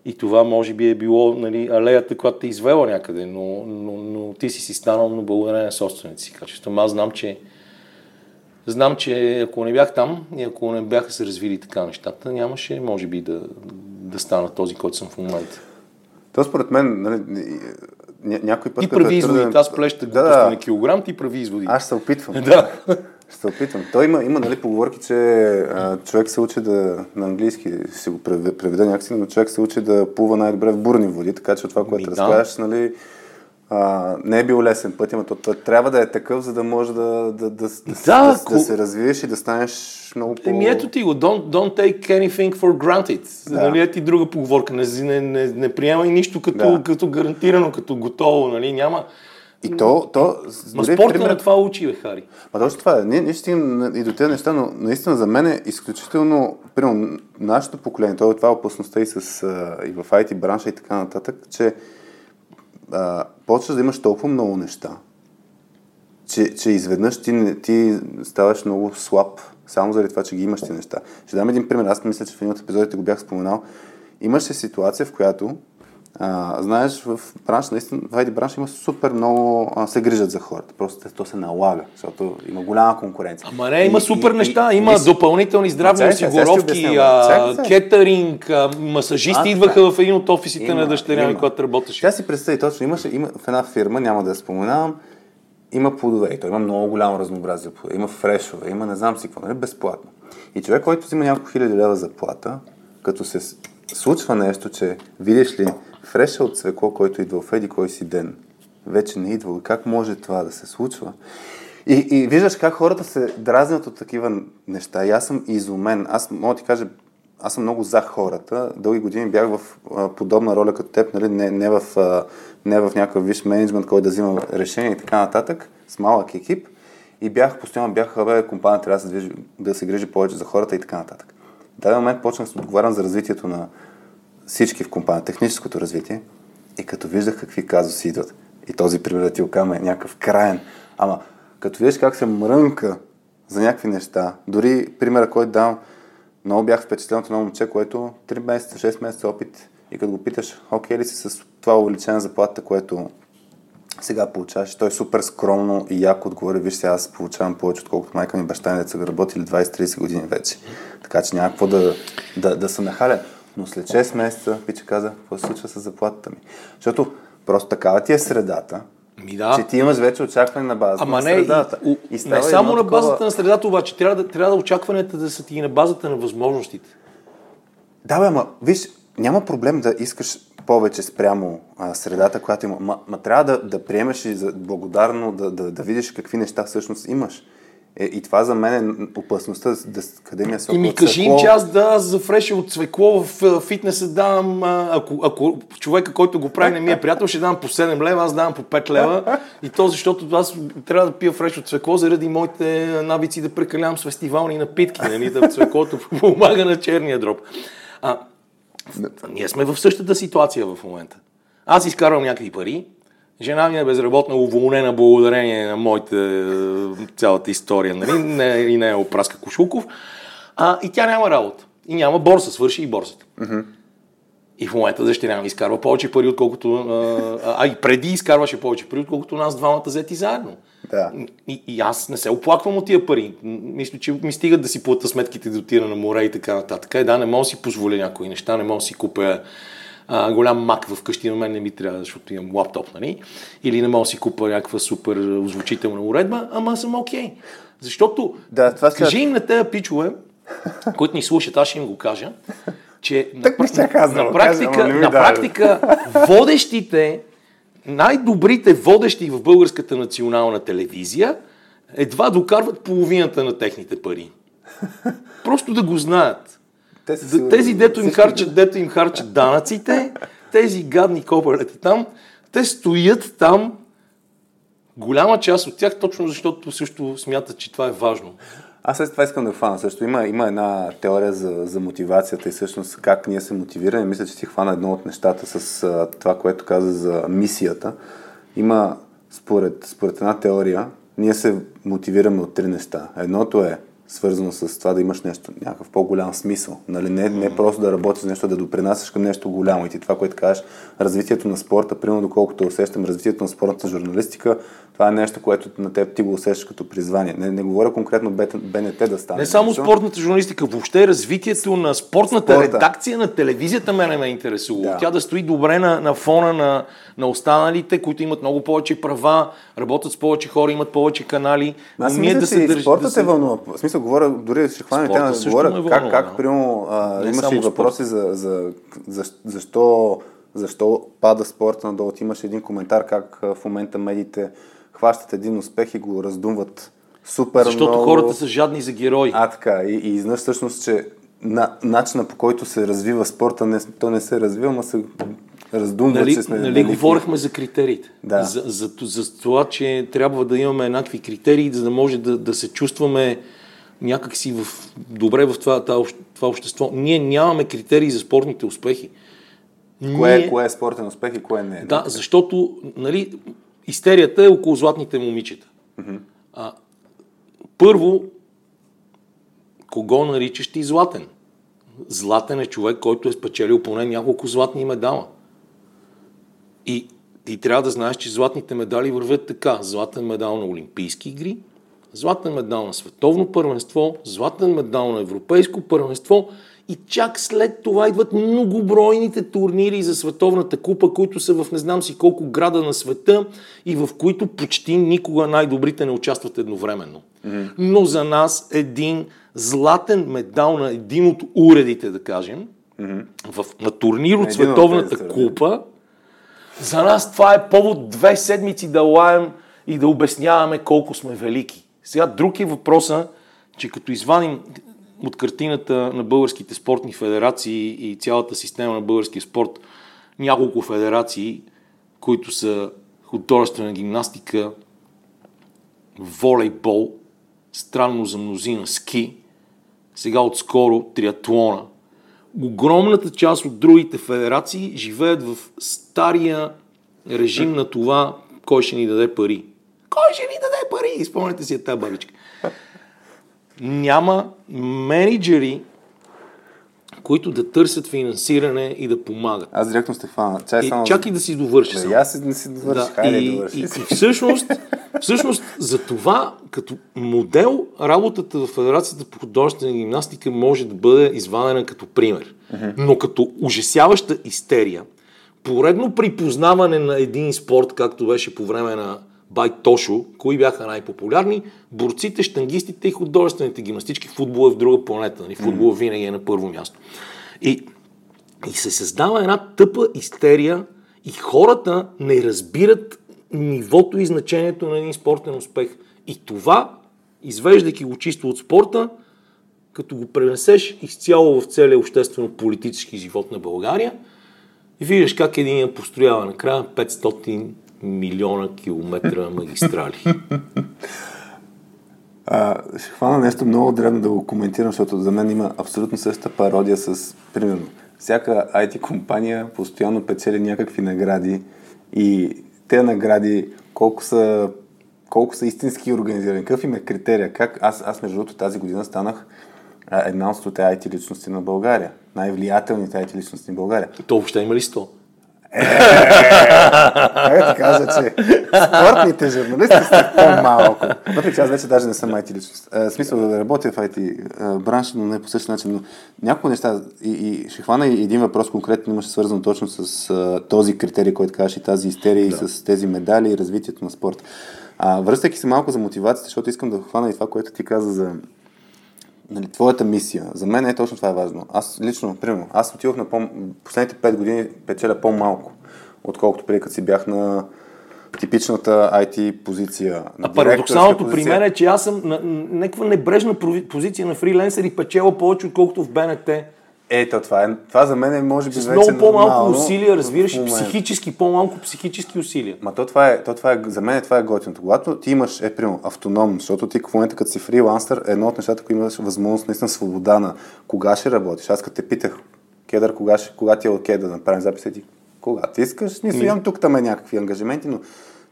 и това може би е било нали, алеята, която те извела някъде, но, но, но ти си си станал на благодарение на собствените си качества. Аз знам, че знам, че ако не бях там и ако не бяха се развили така нещата, нямаше, може би, да, да стана този, който съм в момента. То според мен, нали, някой път... Ти прави е изводи, аз плеща да, да. на килограм, ти прави изводи. Аз се опитвам. да. Ще опитам. Той има, има нали, поговорки, че а, човек се учи да, на английски, ще го преведа някакси, но човек се учи да плува най-добре в бурни води, така че това, което да. разказваш, нали, а, не е бил лесен път, но то, трябва да е такъв, за да може да, да, да, да, да, да, да се развиеш и да станеш много по... Еми ето ти го, don't, don't take anything for granted. Да. Нали, е ти друга поговорка, не, не, не, не приемай нищо като, да. като гарантирано, като готово, нали, няма... И то, то Ма спорта пример... на това учи, бе, Хари. Ма точно това е. Ние, ние стигнем и до тези неща, но наистина за мен е изключително, примерно, нашето поколение, това е опасността и, с, и в IT бранша и така нататък, че почваш да имаш толкова много неща, че, че изведнъж ти, ти ставаш много слаб, само заради това, че ги имаш ти неща. Ще дам един пример. Аз мисля, че в един от епизодите го бях споменал. Имаше ситуация, в която а, знаеш, в бранш, наистина, в ID бранш има супер много, а, се грижат за хората. Просто то се налага, защото има голяма конкуренция. Ама не, има и, супер и, неща, и, има и, допълнителни здравни цяка, осигуровки, а, кетеринг, а, масажисти а, идваха в един от офисите има, на дъщеря ми, когато работеше. Тя си представи точно, имаше, има в една фирма, няма да я споменавам, има плодове и той има много голямо разнообразие плодове, има фрешове, има не знам си какво, нали, безплатно. И човек, който взима няколко хиляди лева заплата, като се случва нещо, че видиш ли, фреша от свекло, който идва в еди кой си ден, вече не идва. Как може това да се случва? И, и виждаш как хората се дразнят от такива неща. И аз съм изумен. Аз мога да ти кажа, аз съм много за хората. Дълги години бях в а, подобна роля като теб, нали? не, не, в, а, не в някакъв виш менеджмент, който да взима решения и така нататък, с малък екип. И бях, постоянно бях, бе, компания трябва да се, движи, да се грижи повече за хората и така нататък. В даден момент почнах да отговарям за развитието на всички в компания, техническото развитие. И като виждах какви казуси идват, и този пример да ти окам е някакъв краен, ама като видиш как се мрънка за някакви неща, дори примера, който давам, много бях впечатлен от едно момче, което 3 месеца, 6 месеца опит и като го питаш, окей ли си с това увеличение заплата, което сега получаваш, той е супер скромно и яко отговори, виж сега аз получавам повече, отколкото майка ми баща ми деца са работили 20-30 години вече. Така че няма какво да, да, да се нахаля. Но след 6 месеца пича каза, какво се случва с заплатата ми? Защото просто такава ти е средата, Ми да. че ти имаш вече очакване на базата Ама на не, средата. и, и, става не само на базата такова- на средата, обаче трябва да, трябва да очакванията да са ти и на базата на възможностите. Да, бе, ама виж, няма проблем да искаш повече спрямо а, средата, която има. Ма, ма трябва да, да приемеш и за, благодарно да, да, да видиш какви неща всъщност имаш. Е, и това за мен е опасността да, къде ми е И ми кажи им, че аз да, за фреша от цвекло в фитнеса давам, ако, ако човека, който го прави, не ми е приятел, ще давам по 7 лева, аз давам по 5 лева. И то защото аз трябва да пия фреш от цвекло заради моите навици да прекалявам с фестивални напитки, нали, да цвеклото помага на черния дроб. А, ние сме в същата ситуация в момента. Аз изкарвам някакви пари, жена ми е безработна, уволнена благодарение на моите е, цялата история, нали? Не, и не е опраска Кошулков. А, и тя няма работа. И няма борса, свърши и борсата. И в момента дъщеря ми изкарва повече пари, отколкото... А, а и преди изкарваше повече пари, отколкото нас двамата взети заедно. Да. И, и аз не се оплаквам от тия пари. Мисля, че ми стигат да си плата сметките да отида на море и така нататък. Е, да, не мога да си позволя някои неща, не мога да си купя а, голям мак в къщи, на мен не ми трябва, защото имам лаптоп, нали? Или не мога да си купя някаква супер озвучителна уредба, ама съм окей. Защото, Да, това кажи им на тези пичове, които ни слушат, аз ще им го кажа, че ще казал, на практика, ми на практика водещите, най-добрите водещи в българската национална телевизия едва докарват половината на техните пари. Просто да го знаят. Те са сигурни. Тези, дето им харчат, дето им харчат данъците, тези гадни копалети там, те стоят там, голяма част от тях, точно защото също смятат, че това е важно. Аз след това искам да хвана също. Има, има една теория за, за мотивацията и всъщност как ние се мотивираме. Мисля, че ти хвана едно от нещата с а, това, което каза за мисията. Има, според, според една теория, ние се мотивираме от три неща. Едното е свързано с това да имаш нещо, някакъв по-голям смисъл. Нали? Не, не просто да работиш за нещо, да допринасяш към нещо голямо. И ти това, което кажеш, развитието на спорта, примерно доколкото усещам, развитието на спортната журналистика, това е нещо, което на теб ти го усещаш като призвание. Не, не говоря конкретно БНТ да стане. Не само нещо. спортната журналистика, въобще развитието на спортната Спорта. редакция на телевизията мене ме интересува. Да. Тя да стои добре на, на фона на, на останалите, които имат много повече права, работят с повече хора, имат повече канали. Аз мисля, да че се държи- спортът да се- е вълнува. В смисъл, говоря, дори ще Спорта тема, също говоря ме как, вълнува, как да. примерно, а, Не имаше само и въпроси за, за, за, защо, защо пада спорта надолу. Ти имаше един коментар как в момента медиите хващат един успех и го раздумват супер Защото много. хората са жадни за герои. А, така. И, и изнъж всъщност, че на, начина по който се развива спорта, не, то не се развива, ма се раздумва, Нали, че сме нали велики. говорихме за критериите. Да. За, за, за това, че трябва да имаме еднакви критерии, за да може да, да се чувстваме някакси в, добре в това, това, това общество. Ние нямаме критерии за спортните успехи. Кое, Ние- кое е спортен успех и кое не е. Да, защото нали, истерията е около златните момичета. А, първо, кого наричаш ти златен? Златен е човек, който е спечелил поне няколко златни медала. И ти трябва да знаеш, че златните медали вървят така. Златен медал на Олимпийски игри, златен медал на световно първенство, златен медал на европейско първенство и чак след това идват многобройните турнири за световната купа, които са в не знам си колко града на света и в които почти никога най-добрите не участват едновременно. Но за нас един златен медал на един от уредите, да кажем, в, на турнир от световната купа, за нас това е повод две седмици да лаем и да обясняваме колко сме велики. Сега друг е въпроса, че като извадим от картината на българските спортни федерации и цялата система на българския спорт няколко федерации, които са художествена гимнастика, волейбол, странно за мнозина ски, сега отскоро триатлона, огромната част от другите федерации живеят в стария режим на това, кой ще ни даде пари. Кой ще ни даде пари? Спомняте си тази бабичка. Няма менеджери, които да търсят финансиране и да помагат. Аз директно сте хвана. Чай И, само... чакай да си довърши. Да, аз не си довърших. Да, Хайде, и, довърши. и, и всъщност, всъщност за това като модел работата в Федерацията по художествена гимнастика може да бъде извадена като пример. Но като ужасяваща истерия, поредно припознаване на един спорт, както беше по време на Бай Тошо, кои бяха най-популярни, борците, штангистите и художествените гимнастички. Футбол е в друга планета. Нали? Футбол винаги е на първо място. И и се създава една тъпа истерия и хората не разбират нивото и значението на един спортен успех. И това, извеждайки го чисто от спорта, като го пренесеш изцяло в целия обществено-политически живот на България, и виждаш как един я построява накрая 500 милиона километра магистрали. А, ще хвана нещо много древно да го коментирам, защото за мен има абсолютно същата пародия с, примерно, всяка IT компания постоянно печели някакви награди и те награди колко са, колко са истински организирани, какъв им е критерия, как аз, аз между другото тази година станах една от 100 IT личности на България, най-влиятелните IT личности на България. То въобще има ли 100? Ти кажа, че спортните журналисти са по-малко. Въпреки че аз вече даже не съм IT личност. В смисъл да работя в IT а, бранш, но не по същия начин. Но някои неща, и, и ще хвана и един въпрос конкретно, имаше свързано точно с а, този критерий, който казваш и тази истерия, да. и с тези медали и развитието на спорт. А, връщайки се малко за мотивацията, защото искам да хвана и това, което ти каза за нали, твоята мисия. За мен е точно това е важно. Аз лично, примерно, аз отидох на по- последните 5 години печеля по-малко, отколкото преди като си бях на типичната IT позиция. А парадоксалното при мен е, че аз съм на някаква небрежна позиция на фриленсър и печела повече, отколкото в БНТ. Ето, това, е, това за мен е, може би, С вече много по-малко нормално усилия, разбираш, психически, по-малко психически усилия. Ма то това е, то това е, за мен това е готиното. Когато ти имаш, е, примерно, автономно, защото ти в момента като си фрилансър, е едно от нещата, които имаш възможност, наистина свобода на кога ще работиш. Аз като те питах, Кедър, кога, ще, кога ти е окей да направим записа, ти кога ти искаш, смисъл, имам тук там е някакви ангажименти, но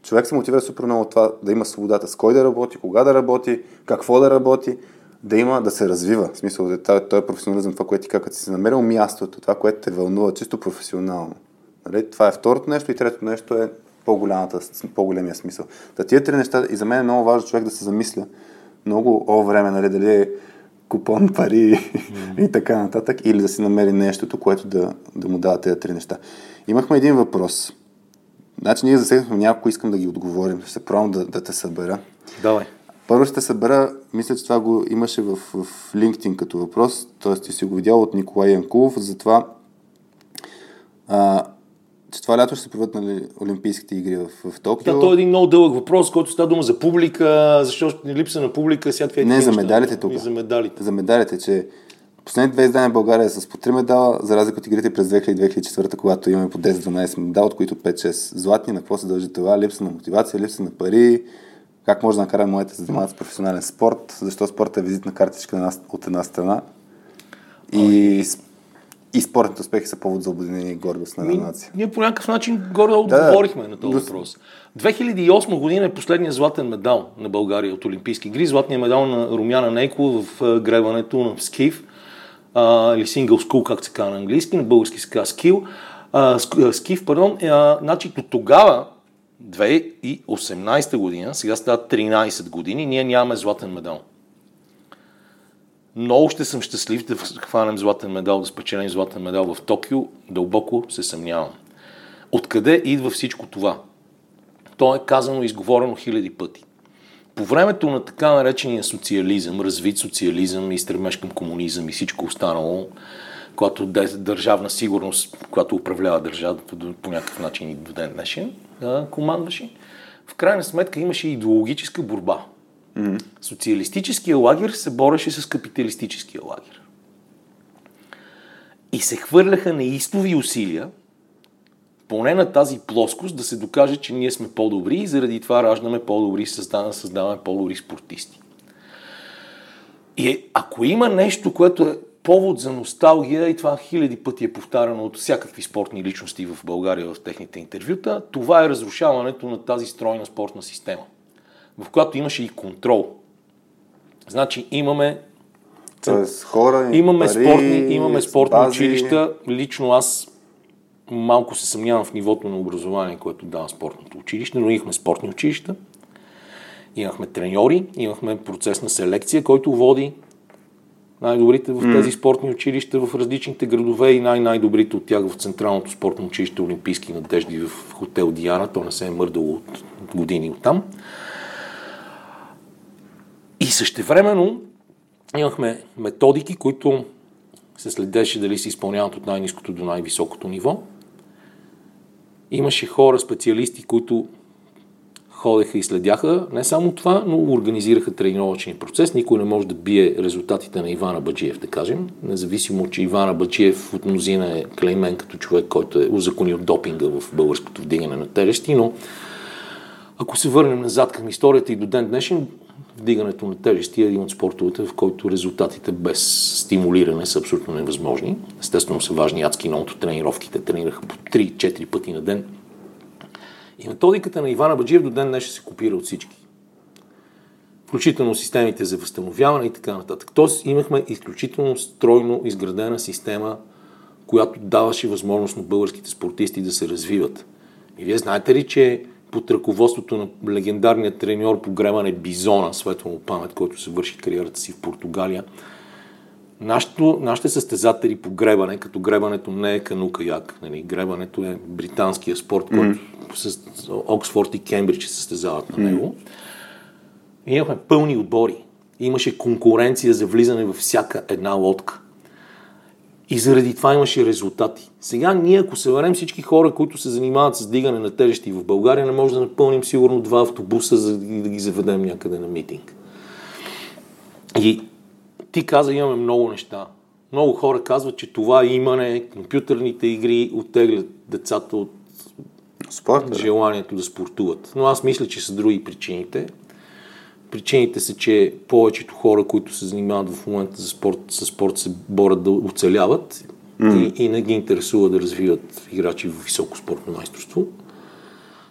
човек се мотивира супер много от това да има свободата с кой да работи, кога да работи, какво да работи, да има, да се развива. В смисъл, да, той е професионализъм, това, което ти като си намерил мястото, това, което те вълнува чисто професионално. Нали? Това е второто нещо и третото нещо е по-голямата, по-големия смисъл. Та тия три неща и за мен е много важно човек да се замисля много о време, нали, дали е купон, пари и така нататък, или да си намери нещото, което да, да му дава тези три неща. Имахме един въпрос. Значи ние засегнахме няколко, искам да ги отговорим. Ще се пробвам да, да те събера. Давай. Първо ще събера, мисля, че това го имаше в, в LinkedIn като въпрос, т.е. ти си го видял от Николай Янкулов, за това, а, че това лято ще се проведат нали, Олимпийските игри в, в Токио. Да, то е един много дълъг въпрос, който става дума за публика, защото липса на публика, сега това е Не, за медалите тук. За медалите. За медалите, че последните две издания България е с по 3 медала, за разлика от игрите през 2000-2004, когато имаме по 10-12 медала, от които 5-6 златни. На какво се дължи това? Липса на мотивация, липса на пари. Как може да накараме моите да се занимават с професионален спорт? Защо спортът е визитна картичка от една страна? И, и спортните успехи са повод за обединение и гордост на една нация. Ние по някакъв начин горе да Да, да. отговорихме на този въпрос. 2008 година е последният златен медал на България от Олимпийски игри. Златният медал на Румяна Нейко в гребането на скиф а, или сингъл скул, както се казва на английски, на български се казва скил. А, ск- а, скиф, пардон. А, значи до тогава, 2018 година, сега става 13 години, ние нямаме златен медал. Много ще съм щастлив да хванем златен медал, да спечелим златен медал в Токио. Дълбоко се съмнявам. Откъде идва всичко това? То е казано и изговорено хиляди пъти. По времето на така наречения социализъм, развит социализъм и стремеж към комунизъм и всичко останало, когато де- държавна сигурност, която управлява държавата по някакъв начин и до ден днешен, командваше, в крайна сметка имаше идеологическа борба. Социалистическия лагер се бореше с капиталистическия лагер. И се хвърляха неистови усилия, поне на тази плоскост, да се докаже, че ние сме по-добри и заради това раждаме по-добри, създаваме, създаваме по-добри спортисти. И е, ако има нещо, което е повод за носталгия, и това хиляди пъти е повтаряно от всякакви спортни личности в България в техните интервюта, това е разрушаването на тази стройна спортна система, в която имаше и контрол. Значи имаме Тоест, хора, имаме пари, спортни, имаме спортни бази. училища. Лично аз малко се съмнявам в нивото на образование, което дава спортното училище, но имахме спортни училища, имахме треньори, имахме процес на селекция, който води най-добрите в тези спортни училища в различните градове и най-най-добрите от тях в Централното спортно училище Олимпийски надежди в хотел Диана. То не се е мърдало от години от там. И същевременно имахме методики, които се следеше дали се изпълняват от най-низкото до най-високото ниво. Имаше хора, специалисти, които ходеха и следяха не само това, но организираха тренировъчния процес. Никой не може да бие резултатите на Ивана Баджиев, да кажем. Независимо, че Ивана Баджиев от мнозина е клеймен като човек, който е узаконил допинга в българското вдигане на тежести, но ако се върнем назад към историята и до ден днешен, вдигането на тежести е един от спортовете, в който резултатите без стимулиране са абсолютно невъзможни. Естествено са важни адски многото тренировките. Тренираха по 3-4 пъти на ден. И методиката на Ивана Баджиев до ден днешен се копира от всички. Включително системите за възстановяване и така нататък. Тоест имахме изключително стройно изградена система, която даваше възможност на българските спортисти да се развиват. И вие знаете ли, че под ръководството на легендарния треньор по гремане Бизона, светло му памет, който се върши кариерата си в Португалия, Нашето, нашите състезатели по гребане, като гребането не е канука-як, нали? гребането е британския спорт, който с Оксфорд и Кембридж се състезават на него. И имахме пълни отбори. Имаше конкуренция за влизане във всяка една лодка. И заради това имаше резултати. Сега ние, ако съберем всички хора, които се занимават с дигане на тежести в България, не може да напълним сигурно два автобуса, за да ги заведем някъде на митинг. И ти каза, имаме много неща. Много хора казват, че това имане, компютърните игри оттеглят децата от Спорт, да. желанието да спортуват. Но аз мисля, че са други причините. Причините са, че повечето хора, които се занимават в момента за спорт, с спорт, се борят да оцеляват mm. и, и не ги интересува да развиват играчи в високо спортно майсторство.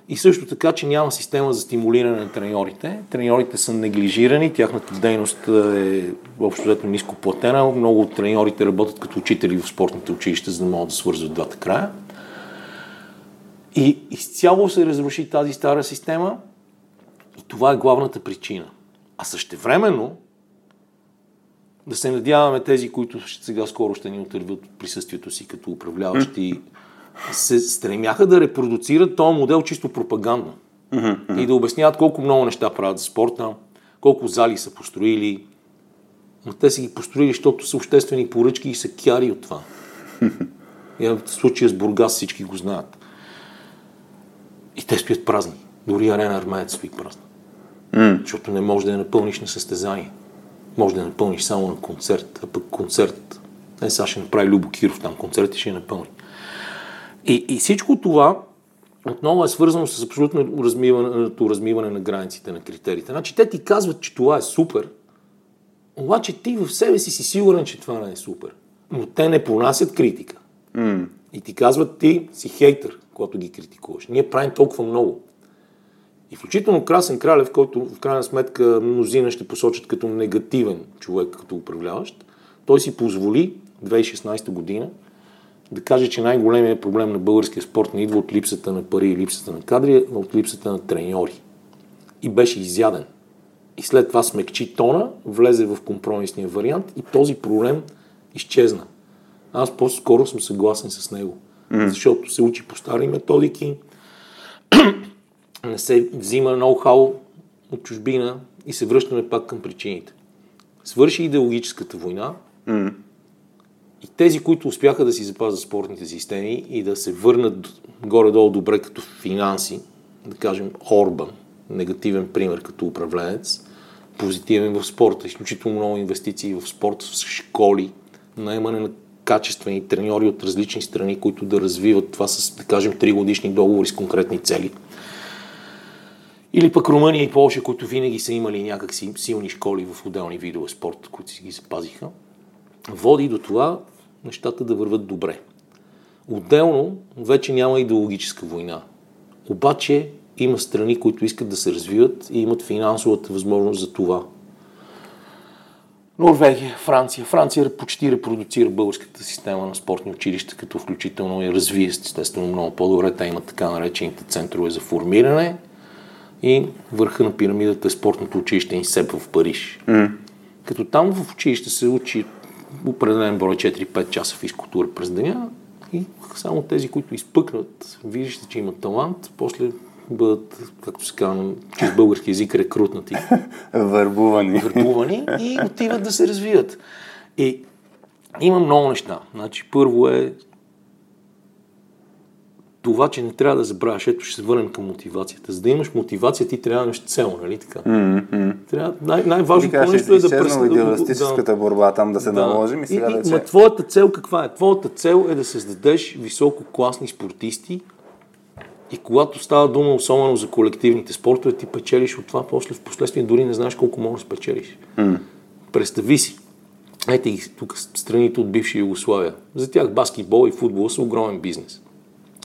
И също така, че няма система за стимулиране на треньорите. Треньорите са неглижирани, тяхната дейност е общо взето ниско платена. Много от треньорите работят като учители в спортните училища, за да могат да свързват двата края. И изцяло се разруши тази стара система и това е главната причина. А същевременно да се надяваме тези, които сега скоро ще ни отърват присъствието си като управляващи, се стремяха да репродуцират този модел чисто пропагандно. И да обясняват колко много неща правят за спорта, колко зали са построили. Но те са ги построили, защото са обществени поръчки и са кяри от това. И в случая с Бургас всички го знаят. И те стоят празни. Дори арена армеец стои празна. М. Защото не можеш да я напълниш на състезание. Може да я напълниш само на концерт, а пък концерт... Не, сега ще направи Любо Киров там концерт и ще я напълни. И, и всичко това отново е свързано с абсолютно размиването, размиване на границите на критериите. Значи те ти казват, че това е супер, обаче ти в себе си си сигурен, че това не е супер. Но те не понасят критика. М. И ти казват, ти си хейтър, когато ги критикуваш. Ние правим толкова много. И включително Красен Кралев, който в крайна сметка мнозина ще посочат като негативен човек, като управляващ, той си позволи 2016 година да каже, че най-големият проблем на българския спорт не идва от липсата на пари и липсата на кадри, а от липсата на треньори. И беше изяден. И след това смекчи тона, влезе в компромисния вариант и този проблем изчезна. Аз по-скоро съм съгласен с него. Mm. Защото се учи по стари методики, не се взима ноу-хау от чужбина и се връщаме пак към причините. Свърши идеологическата война М. и тези, които успяха да си запазят спортните системи и да се върнат горе-долу добре като финанси, да кажем Орбан, негативен пример като управленец, позитивен в спорта, изключително много инвестиции в спорт, в школи, наемане на качествени треньори от различни страни, които да развиват това с, да кажем, 3 годишни договори с конкретни цели. Или пък Румъния и Полша, които винаги са имали някакси силни школи в отделни видове спорт, които си ги запазиха. води до това нещата да върват добре. Отделно, вече няма идеологическа война. Обаче има страни, които искат да се развиват и имат финансовата възможност за това. Норвегия, Франция. Франция почти репродуцира българската система на спортни училища, като включително и развие естествено много по-добре. Те имат така наречените центрове за формиране и върха на пирамидата е спортното училище Инсеп в Париж. Mm. Като там в училище се учи определен брой 4-5 часа физкултура през деня и само тези, които изпъкнат, виждате, че имат талант, после бъдат, както се казва, чрез български язик, рекрутнати. Върбувани. Върбувани и отиват да се развиват. И има много неща. Значи, първо е това, че не трябва да забравяш. Ето ще се върнем към мотивацията. За да имаш мотивация, ти трябва да имаш цел, нали така? Mm-hmm. Трябва, най- най-важното нещо е да пресна... идеалистическата да, борба там да се да. наложим и сега и, да е. твоята цел каква е? Твоята цел е да създадеш високо класни спортисти, и когато става дума особено за колективните спортове, ти печелиш от това, после в последствие дори не знаеш колко можеш да спечелиш. Mm. Представи си. Ете ги тук страните от бивша Югославия. За тях баскетбол и футбол са огромен бизнес.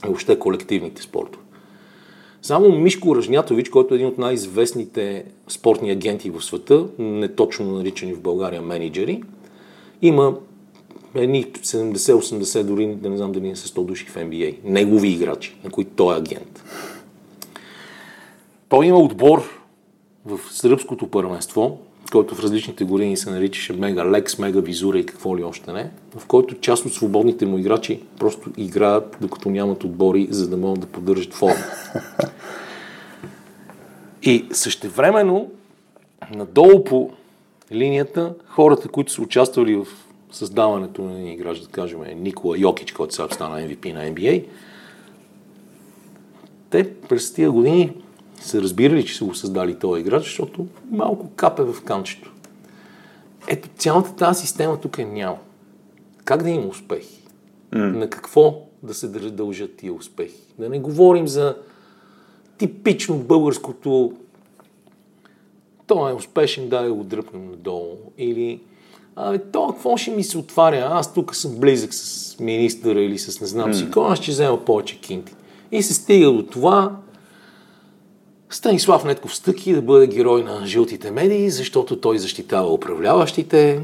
И въобще колективните спортове. Само Мишко Ръжнятович, който е един от най-известните спортни агенти в света, не точно наричани в България менеджери, има едни 70-80, дори да не знам дали не са 100 души в NBA. Негови играчи, на които той е агент. Той има отбор в сръбското първенство, който в различните години се наричаше Мега Лекс, Мега Визура и какво ли още не, в който част от свободните му играчи просто играят, докато нямат отбори, за да могат да поддържат форма. И същевременно, надолу по линията, хората, които са участвали в създаването на един играч, да кажем Никола Йокич, който сега стана MVP на NBA, те през тия години са разбирали, че са го създали този играч, защото малко капе в канчето. Ето, цялата тази система тук е няма. Как да има успехи? Mm. На какво да се дължат тия успехи? Да не говорим за типично българското той е успешен, да го дръпнем надолу. Или Абе, то какво ще ми се отваря? Аз тук съм близък с министъра или с не знам си кой, аз ще взема повече кинти. И се стига до това Станислав Нетков Стъки да бъде герой на жълтите медии, защото той защитава управляващите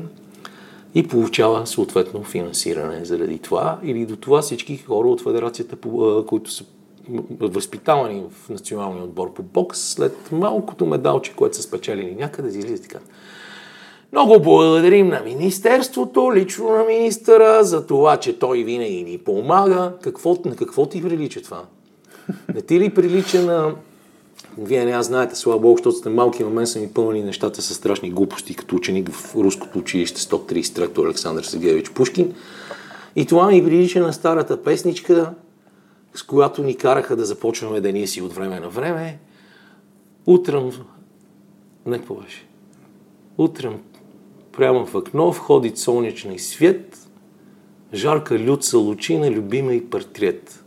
и получава съответно финансиране заради това. Или до това всички хора от федерацията, които са възпитавани в националния отбор по бокс, след малкото медалче, което са спечелили някъде, излизат и казват много благодарим на Министерството, лично на министъра, за това, че той винаги ни помага. Какво, на какво ти прилича това? Не ти ли прилича на... Вие не аз знаете, слава Богу, защото сте малки, на мен са ми пълни нещата с страшни глупости, като ученик в руското училище 133 Александър Сергеевич Пушкин. И това ми прилича на старата песничка, с която ни караха да започваме деня си от време на време. Утром... Не, какво беше? Утром прямо в окно входи солнечный свет, жарка люца лучина, любимый портрет.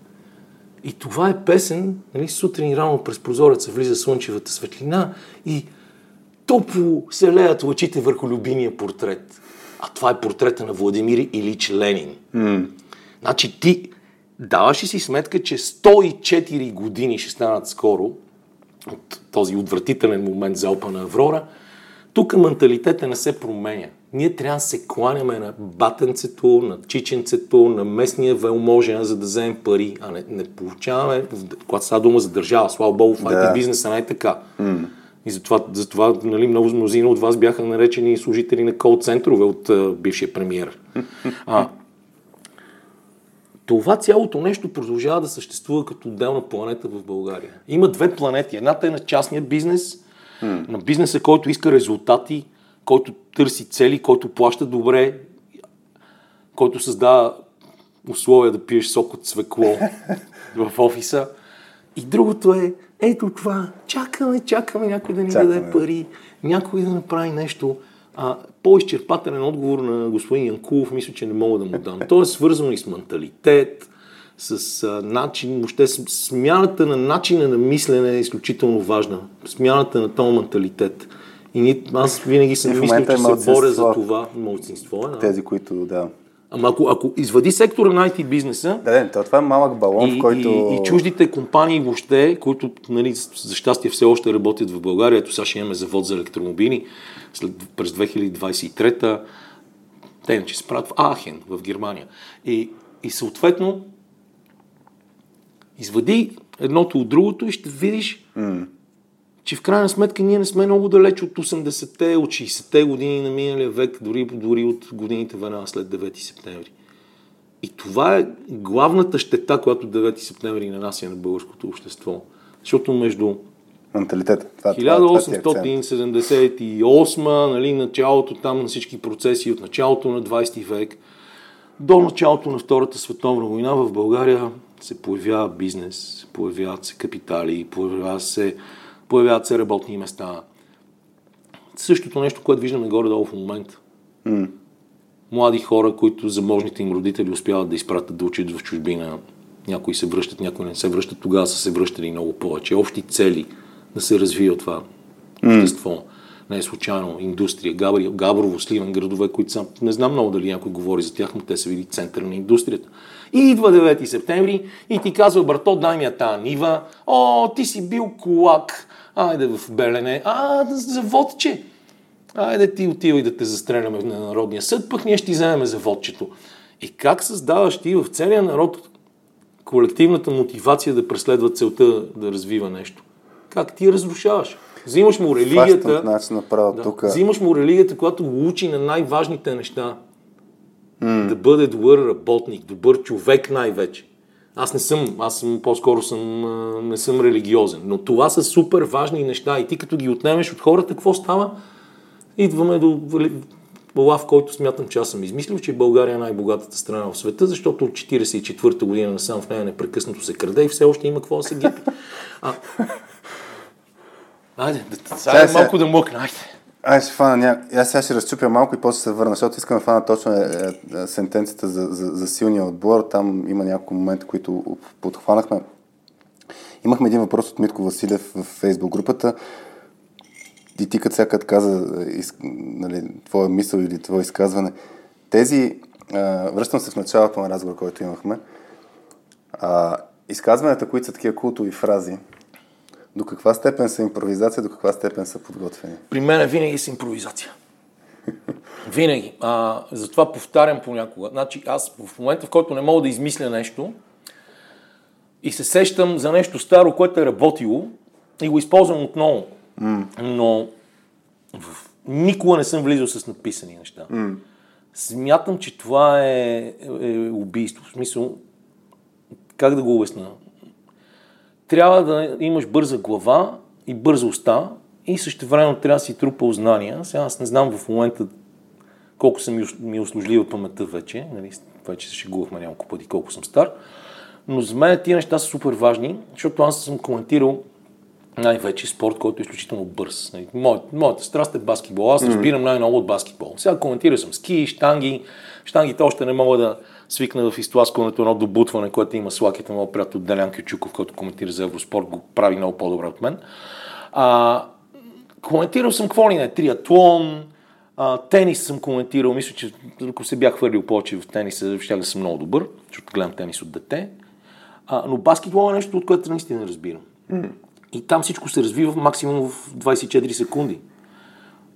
И това е песен, нали, сутрин рано през прозореца влиза слънчевата светлина и топло се леят лъчите върху любимия портрет. А това е портрета на Владимир Илич Ленин. Mm. Значи ти даваш ли си сметка, че 104 години ще станат скоро от този отвратителен момент за на Аврора – тук менталитета не се променя. Ние трябва да се кланяме на батенцето, на чиченцето, на местния велможен, за да вземем пари, а не, не получаваме, когато става дума за държава, слава богу, в IT бизнеса не е така. Mm. И затова, затова нали, много мнозина от вас бяха наречени служители на кол-центрове от а, бившия премиер. А, това цялото нещо продължава да съществува като отделна планета в България. Има две планети. Едната е на частния бизнес, Mm. На бизнеса, който иска резултати, който търси цели, който плаща добре, който създава условия да пиеш сок от свекло в офиса. И другото е, ето това, чакаме, чакаме някой да ни чакаме. даде пари, някой да направи нещо. А, по-изчерпателен отговор на господин Янкулов мисля, че не мога да му дам. То е свързано и с менталитет, с а, начин, въобще смяната на начина на мислене е изключително важна. Смяната на този менталитет. И ни, аз винаги съм в мислил, че е се боря за това. Малцинство е, да. Тези, които, да. Ама ако, ако извади сектора на IT бизнеса, Да, не, то, това е малък балон, и, в който... и, и чуждите компании въобще, които нали, за щастие все още работят в България. Ето сега ще имаме завод за електромобили след, през 2023-та. Те иначе се правят в Ахен, в Германия. И, и съответно, извади едното от другото и ще видиш, М. че в крайна сметка ние не сме много далеч от 80-те, от 60-те години на миналия век, дори, дори от годините веднага след 9 септември. И това е главната щета, която 9 септември нанася на българското общество. Защото между Менталитета. Това, това, това ти е акцент. 1878, нали, началото там на всички процеси от началото на 20 век до началото на Втората световна война в България се появява бизнес, появяват се капитали, появява се, появяват се работни места. Същото нещо, което виждаме горе-долу в момента. М. Млади хора, които заможните им родители успяват да изпратят да учат в чужбина. Някои се връщат, някои не се връщат. Тогава са се връщали много повече. Общи цели да се развие това общество. Не е случайно индустрия. Габри, Габрово, Сливен, градове, които са... Не знам много дали някой говори за тях, но те са били център на индустрията. И идва 9 септември и ти казва, брато, дай ми я тая нива. О, ти си бил колак. Айде в Белене. А, заводче. Айде ти отивай да те застреляме на Народния съд, пък ние ще ти вземем заводчето. И как създаваш ти в целия народ колективната мотивация да преследва целта да развива нещо? Как ти разрушаваш? Взимаш му Фащам религията, начин направо да, тук. взимаш му религията, която учи на най-важните неща. Да бъде добър работник, добър човек най-вече. Аз не съм, аз съм, по-скоро съм, не съм религиозен, но това са супер важни неща и ти като ги отнемеш от хората, какво става? Идваме до лав, който смятам, че аз съм измислил, че България е най-богатата страна в света, защото от 44-та година насам в нея непрекъснато се краде и все още има какво да се гепи. А... Айде, да, Сега, малко да мъкна, айде. Ай, ще фана ня... Аз сега ще разчупя малко и после се върна, защото искам да фана точно е, е, е, сентенцията за, за, за силния отбор. Там има няколко момента, които подхванахме. Имахме един въпрос от Митко Василев в фейсбук групата. И ти като сега каза е, из, нали, твоя мисъл или твое изказване, тези, а, връщам се в началото на разговор, който имахме, а, изказванията, които са такива култови фрази, до каква степен са импровизация, до каква степен са подготвени? При мен е винаги с импровизация. Винаги. А, затова повтарям понякога. Значи аз в момента, в който не мога да измисля нещо и се сещам за нещо старо, което е работило и го използвам отново. Mm. Но в... никога не съм влизал с написани неща. Mm. Смятам, че това е, е убийство. В смисъл, как да го обясна? Трябва да имаш бърза глава и бърза уста и също време трябва да си трупал знания. Сега аз не знам в момента колко съм ми е услужлива паметта вече, нали, вече се шегувахме няколко пъти колко съм стар, но за мен тия неща са супер важни, защото аз съм коментирал най-вече спорт, който е изключително бърз. Нали, Моята, моята страст е баскетбол. Аз разбирам най-много от баскетбол. Сега коментирал съм ски, штанги. Штангите още не мога да свикна в изтласкването едно добутване, което има с лаките моят приятел Делян Кючуков, който коментира за Евроспорт, го прави много по-добре от мен. А, коментирал съм какво ли не, триатлон, а, тенис съм коментирал, мисля, че ако се бях хвърлил повече в тениса, ще да съм много добър, защото гледам тенис от дете. А, но баскетбол е нещо, от което наистина разбирам. Mm. И там всичко се развива максимум в 24 секунди.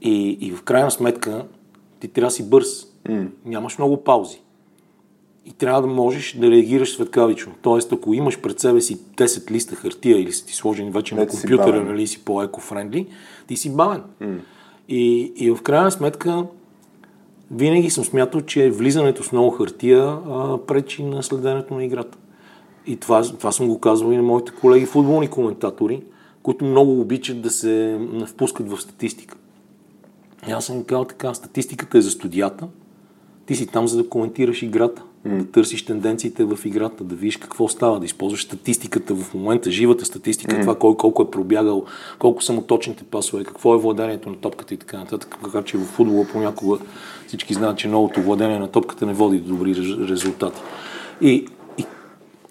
И, и в крайна сметка ти трябва да си бърз. Mm. Нямаш много паузи. И трябва да можеш да реагираш светкавично. Тоест, ако имаш пред себе си 10 листа хартия или са ти сложени вече на Вече си компютъра, бавен. нали си по-еко-френдли, ти си бавен. Mm. И, и в крайна сметка винаги съм смятал, че влизането с много хартия а, пречи на следенето на играта. И това, това съм го казвал и на моите колеги футболни коментатори, които много обичат да се впускат в статистика. И аз съм казал така, статистиката е за студията, ти си там за да коментираш играта, търсиш тенденциите в играта, да видиш какво става, да използваш статистиката в момента, живата статистика, mm. това кой колко е пробягал, колко са му точните пасове, какво е владението на топката и така нататък. Така че в футбола понякога всички знаят, че новото владение на топката не води до добри рез- резултати. И, и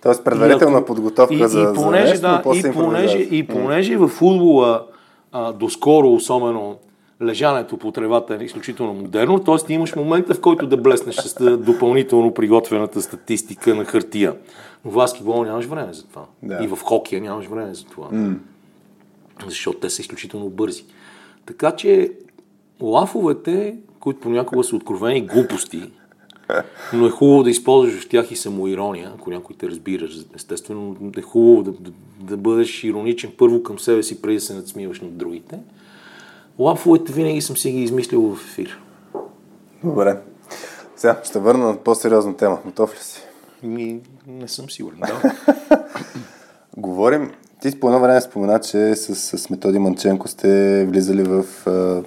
Тоест предварителна ако- подготовка и, за, и за понеже, нещо, но да, и понеже, и понеже в футбола а, доскоро особено лежането по тревата е изключително модерно, т.е. ти имаш момента, в който да блеснеш с допълнително приготвената статистика на хартия. Но в баскетбол нямаш време за това. Да. И в хокея нямаш време за това. Mm. Защото те са изключително бързи. Така че лафовете, които понякога са откровени глупости, но е хубаво да използваш в тях и самоирония, ако някой те разбира. Естествено е хубаво да, да, да бъдеш ироничен първо към себе си, преди да се надсмиваш над другите. Лафовете винаги съм си ги измислил в ефир. Добре. Сега ще върна на по-сериозна тема. Готов ли си? Ми, не съм сигурен, да. Говорим, ти по едно време спомена, че с, с Методи Манченко сте влизали в а,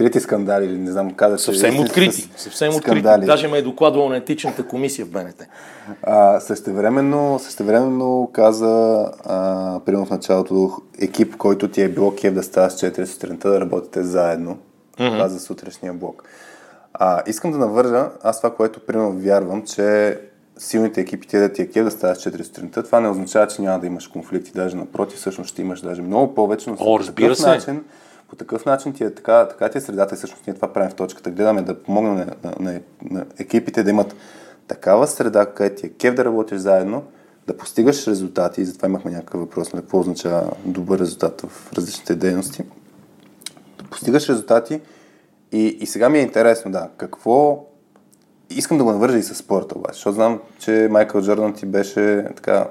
открити скандали, или не знам как да се... Съвсем с- открити. с- Съвсем скандали. открити. Даже ме е докладвал на етичната комисия в БНТ. А, същевременно, същевременно каза, а, примерно в началото, екип, който ти е било кев да ставаш 4 сутринта, да работите заедно. Mm-hmm. Това за сутрешния блок. А, искам да навържа, аз това, което примерно вярвам, че силните екипи ти да ти е кев да ставаш 4 сутринта, това не означава, че няма да имаш конфликти, даже напротив, всъщност ще имаш даже много повече, но О, разбира се. начин, по такъв начин ти е така, така ти е средата и всъщност ние това правим в точката. Гледаме да помогнем на, на, на, на екипите да имат такава среда, където ти е кев да работиш заедно, да постигаш резултати и затова имахме някакъв въпрос на какво означава добър резултат в различните дейности. Да постигаш резултати и, и сега ми е интересно, да, какво... Искам да го навържа и с спорта обаче, защото знам, че Майкъл Джордан ти беше така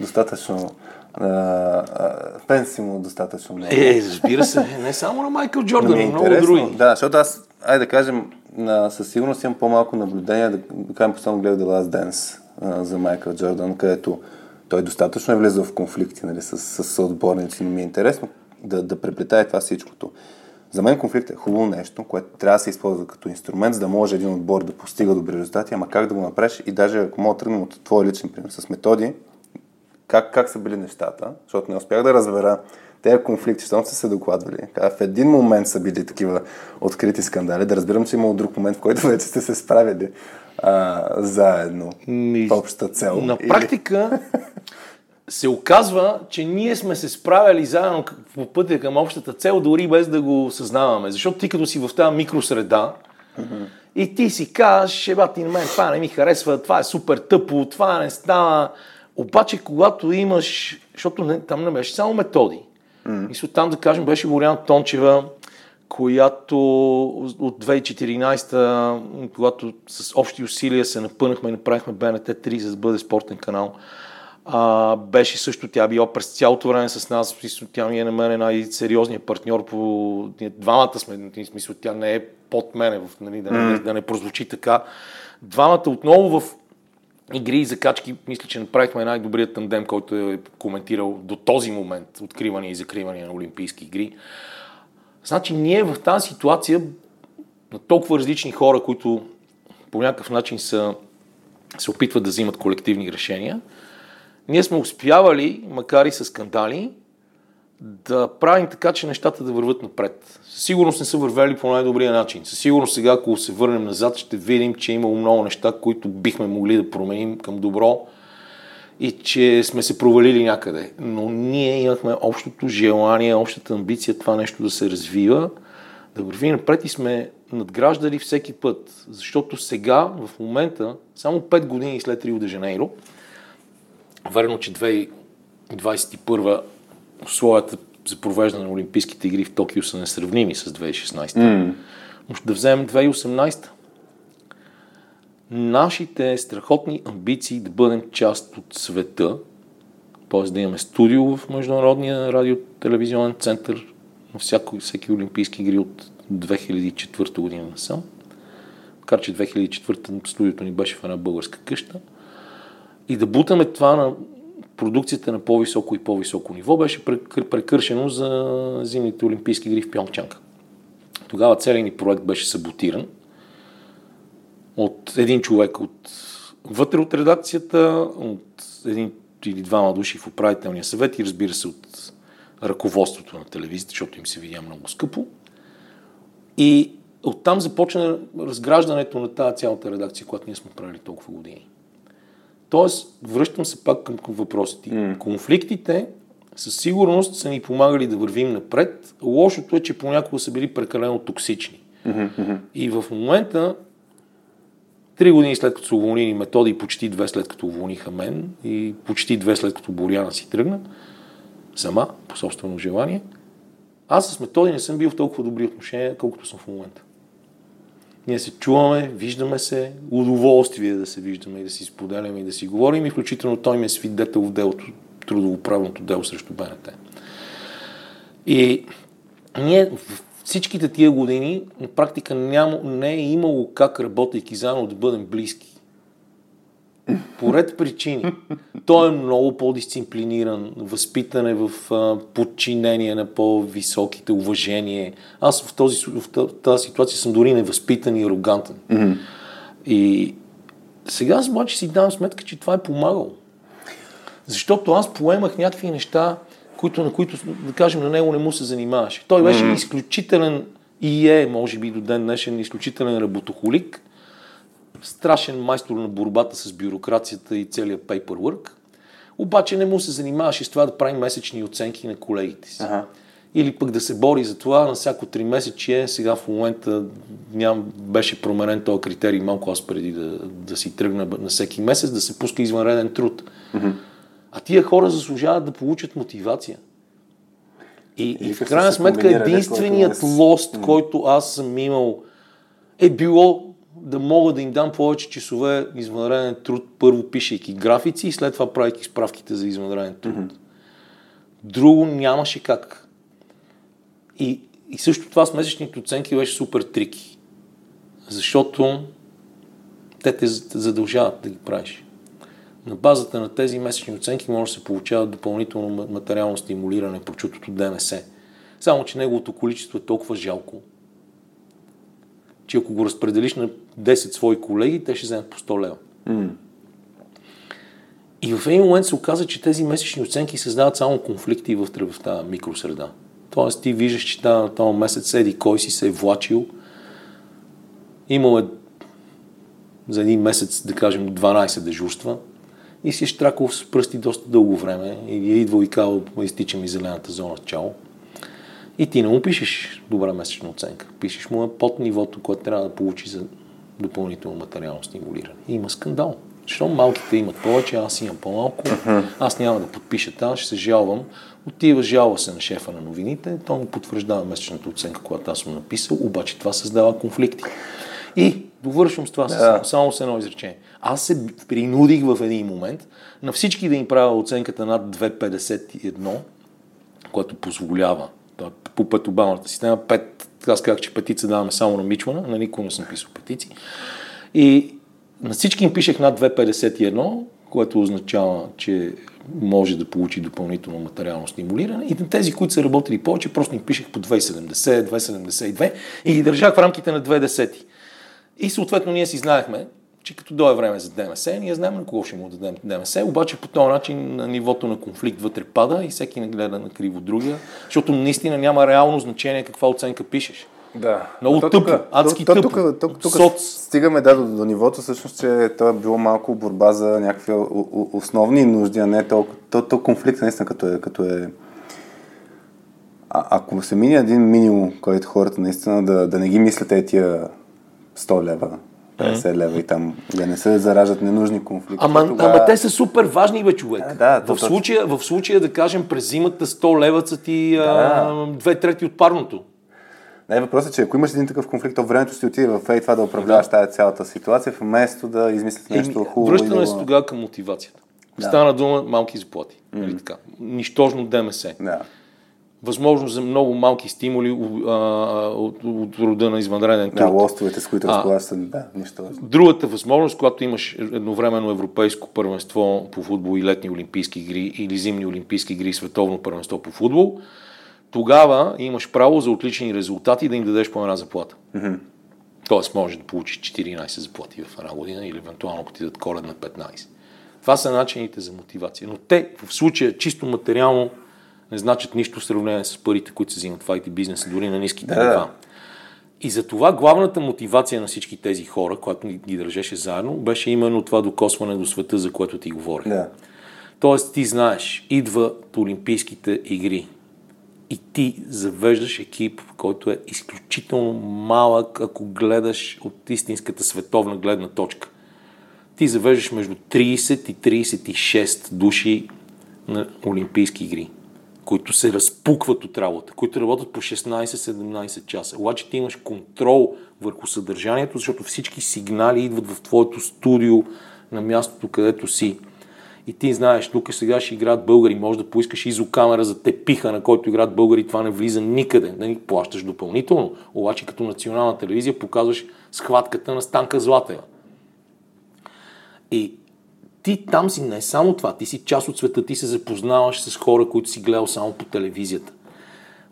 достатъчно а, а, фен си му достатъчно много. Е, разбира се, не само на Майкъл Но Джордан, ми е но много други. Да, защото аз, айде да кажем, на, със сигурност имам по-малко наблюдение, да, да кажем, постоянно гледах The Last Dance а, за Майкъл Джордан, където той достатъчно е влезъл в конфликти нали, с, с съотборници, но ми е интересно да, да преплетае това всичкото. За мен конфликт е хубаво нещо, което трябва да се използва като инструмент, за да може един отбор да постига добри резултати, ама как да го направиш и даже ако мога да тръгнем от твой личен пример с методи, как, как са били нещата, защото не успях да разбера тези конфликти, защото са се докладвали. В един момент са били такива открити скандали, да разбирам, че имало друг момент, в който вече сте се справили а, заедно Ми, в общата цел. На практика се оказва, че ние сме се справили заедно по пътя към общата цел, дори без да го съзнаваме. Защото ти като си в тази микросреда и ти си казваш, еба ти на мен това не ми харесва, това е супер тъпо, това не става. Обаче, когато имаш, защото не, там не беше само методи. Мисля, там да кажем беше Боряна Тончева, която от 2014, когато с общи усилия се напънахме и направихме БНТ 3, за да бъде спортен канал, а, беше също, тя била през цялото време с нас, тя ми е на мен най-сериозният партньор по... Двамата сме, в смисъл, тя не е под мене, в, нали, да, не, да не прозвучи така. Двамата отново в игри и закачки, мисля, че направихме най-добрият тандем, който е коментирал до този момент откриване и закриване на Олимпийски игри. Значи ние в тази ситуация на толкова различни хора, които по някакъв начин са, се опитват да взимат колективни решения, ние сме успявали, макар и с скандали, да правим така, че нещата да върват напред. Със сигурност не са вървели по най-добрия начин. Със сигурност сега, ако се върнем назад, ще видим, че е имало много неща, които бихме могли да променим към добро и че сме се провалили някъде. Но ние имахме общото желание, общата амбиция това нещо да се развива, да върви напред и сме надграждали всеки път. Защото сега, в момента, само 5 години след Рио де Жанейро, верно, че 2021 условията за провеждане на Олимпийските игри в Токио са несравними с 2016. Mm. Но ще да вземем 2018. Нашите страхотни амбиции да бъдем част от света, т.е. да имаме студио в Международния радиотелевизионен център на всяко, всеки Олимпийски игри от 2004 година насам. Макар, че 2004 студиото ни беше в една българска къща. И да бутаме това на продукцията на по-високо и по-високо ниво беше прекършено за зимните Олимпийски игри в Пьончанг. Тогава целият ни проект беше саботиран от един човек от вътре от редакцията, от един или двама души в управителния съвет и разбира се от ръководството на телевизията, защото им се видя много скъпо. И оттам започна разграждането на тази цялата редакция, която ние сме правили толкова години. Тоест, връщам се пак към въпросите. Mm. Конфликтите със сигурност са ни помагали да вървим напред. Лошото е, че понякога са били прекалено токсични. Mm-hmm. И в момента, три години след като са уволнили методи и почти две след като уволниха мен и почти две след като Боряна си тръгна, сама, по собствено желание, аз с методи не съм бил в толкова добри отношения, колкото съм в момента. Ние се чуваме, виждаме се, удоволствие да се виждаме и да си споделяме и да си говорим и включително той ми е свидетел в делото, трудовоправното дело срещу БНТ. И ние всичките тия години на практика няма, не е имало как работейки заедно да бъдем близки. По ред причини. Той е много по-дисциплиниран, възпитан е в а, подчинение на по-високите уважение. Аз в, този, в тази ситуация съм дори невъзпитан и арогантен. Mm-hmm. И сега аз обаче си давам сметка, че това е помагало. Защото аз поемах някакви неща, които, на които, да кажем, на него не му се занимаваше. Той беше mm-hmm. изключителен и е, може би до ден днешен, изключителен работохолик, страшен майстор на борбата с бюрокрацията и целият paperwork, обаче не му се занимаваше с това да прави месечни оценки на колегите си. Ага. Или пък да се бори за това на всяко три месече, сега в момента ням, беше променен този критерий малко аз преди да, да си тръгна на всеки месец, да се пуска извънреден труд. Mm-hmm. А тия хора заслужават да получат мотивация. И, и, И в крайна сметка единственият което лост, който аз съм имал, е било да мога да им дам повече часове извънреден труд, първо пишейки графици и след това правейки справките за извънреден труд. Друго нямаше как. И, и също това с месечните оценки беше супер трики. Защото те те задължават да ги правиш. На базата на тези месечни оценки може да се получава допълнително ма- материално стимулиране по чутото ДМС. Само, че неговото количество е толкова жалко, че ако го разпределиш на 10 свои колеги, те ще вземат по 100 лева. М. И в един момент се оказа, че тези месечни оценки създават само конфликти в, в тази микросреда. Тоест ти виждаш, че та- този месец седи кой си се е влачил, имал е за един месец, да кажем, 12 дежурства и си е штракал с пръсти доста дълго време и е идвал и казал, изтича ми зелената зона, чао. И ти не му пишеш добра месечна оценка. Пишеш му под нивото, което трябва да получи за допълнително материално стимулиране. И има скандал. Защо малките имат повече, аз имам по-малко, аз няма да подпиша тази, ще се жалвам. Отива, жалва се на шефа на новините, той му потвърждава месечната оценка, която аз съм написал, обаче това създава конфликти. И довършвам с това, Да. само, само с едно изречение. Аз се принудих в един момент на всички да им правя оценката над 2,51, което позволява по петобалната система. Пет, аз казах, че петица даваме само на Мичмана, на никой не съм писал петици. И на всички им пишех над 2,51, което означава, че може да получи допълнително материално стимулиране. И на тези, които са работили повече, просто им пишех по 2,70, 2,72 и ги държах в рамките на 2,10. И съответно ние си знаехме, че като дойде време за ДМС, ние знаем на кого ще му дадем ДМС, обаче по този начин на нивото на конфликт вътре пада и всеки не гледа на криво другия, защото наистина няма реално значение каква оценка пишеш. Да. Много тъпо, тук- адски то- тъпо. Тук, тук, тук Соц. стигаме да, до, до нивото, всъщност, че то е било малко борба за някакви основни нужди, а не толкова. То, то конфликт наистина като е, като е а, ако се мине един минимум, който хората наистина да, да не ги мислят е тия 100 лева, 50 лева и там да не се зараждат ненужни конфликти. Ама, тогава- ама те са супер важни, бе, човек. Да, да, в, случая, в случая, да кажем, през зимата 100 лева са ти а, две трети от парното. Не, въпросът е, че ако имаш един такъв конфликт, то времето си отиде в ей това да управляваш тази цялата ситуация, вместо да измислиш нещо Еми, хубаво. Връщаме да се тогава към мотивацията. Да. Стана дума малки заплати. Нали така? Нищожно ДМС. Да. Възможност за много малки стимули а, от, от рода на извънреден Да, труд. лостовете, с които разполагаш, са, да, нищо. Другата възможност, когато имаш едновременно европейско първенство по футбол и летни олимпийски игри или зимни олимпийски игри и световно първенство по футбол, тогава имаш право за отлични резултати да им дадеш по една заплата. Тоест може да получиш 14 заплати в една година или евентуално ако ти дадат коледна 15. Това са начините за мотивация. Но те в случая чисто материално не значат нищо в сравнение с парите, които се взимат в IT бизнеса, дори на ниските Да, да. нива. И за това главната мотивация на всички тези хора, която ги, ги държеше заедно, беше именно това докосване до света, за което ти говорих. Да. Тоест ти знаеш, идват Олимпийските игри и ти завеждаш екип, който е изключително малък, ако гледаш от истинската световна гледна точка. Ти завеждаш между 30 и 36 души на Олимпийски игри, които се разпукват от работа, които работят по 16-17 часа. Обаче ти имаш контрол върху съдържанието, защото всички сигнали идват в твоето студио на мястото, където си. И ти знаеш, тук сега ще играят българи, може да поискаш изокамера за тепиха, на който играят българи, това не влиза никъде, да ни плащаш допълнително. Обаче като национална телевизия показваш схватката на Станка Златева. И ти там си не само това, ти си част от света, ти се запознаваш с хора, които си гледал само по телевизията.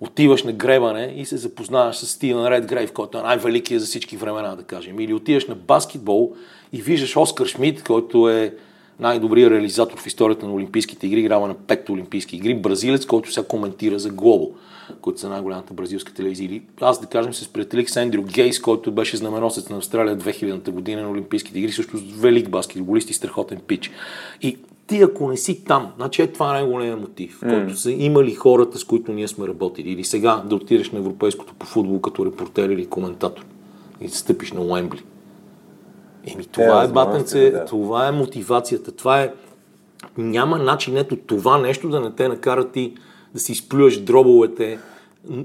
Отиваш на гребане и се запознаваш с Стивен Редгрейв, който е най-великият за всички времена, да кажем. Или отиваш на баскетбол и виждаш Оскар Шмидт, който е най-добрият реализатор в историята на Олимпийските игри, играва на пет Олимпийски игри, бразилец, който сега коментира за Глобо, които са най-голямата бразилска телевизия. Или аз да кажем с приятелик с Ендрю Гейс, който беше знаменосец на Австралия 2000-та година на Олимпийските игри, също велик баскетболист и страхотен пич. И ти ако не си там, значи е това най-големият мотив, mm. който са имали хората, с които ние сме работили. Или сега да отидеш на европейското по футбол като репортер или коментатор и да стъпиш на Уембли. Еми, това е, е батенце, да. това е мотивацията, това е... Няма начин, ето това нещо да не те накара ти да си изплюеш дробовете,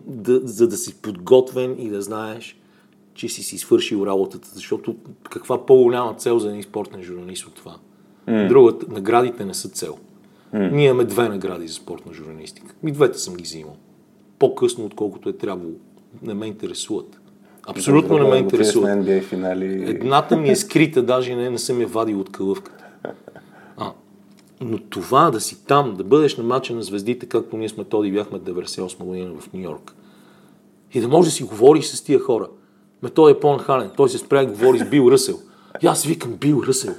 да, за да си подготвен и да знаеш, че си си свършил работата. Защото каква по-голяма цел за един спортен журналист от това? Mm. Другата, наградите не са цел. Mm. Ние имаме две награди за спортна журналистика. И двете съм ги взимал. По-късно, отколкото е трябвало. Не ме интересуват. Абсолютно не ме интересува. NBA финали. Едната ми е скрита, даже не, не съм я вадил от кълъвката. Но това да си там, да бъдеш на мача на звездите, както ние с Методи бяхме 98 година в Нью Йорк. И да можеш да си говориш с тия хора. Методи е по-нахален. Той се спря и говори с Бил Ръсел. И аз викам Бил Ръсел.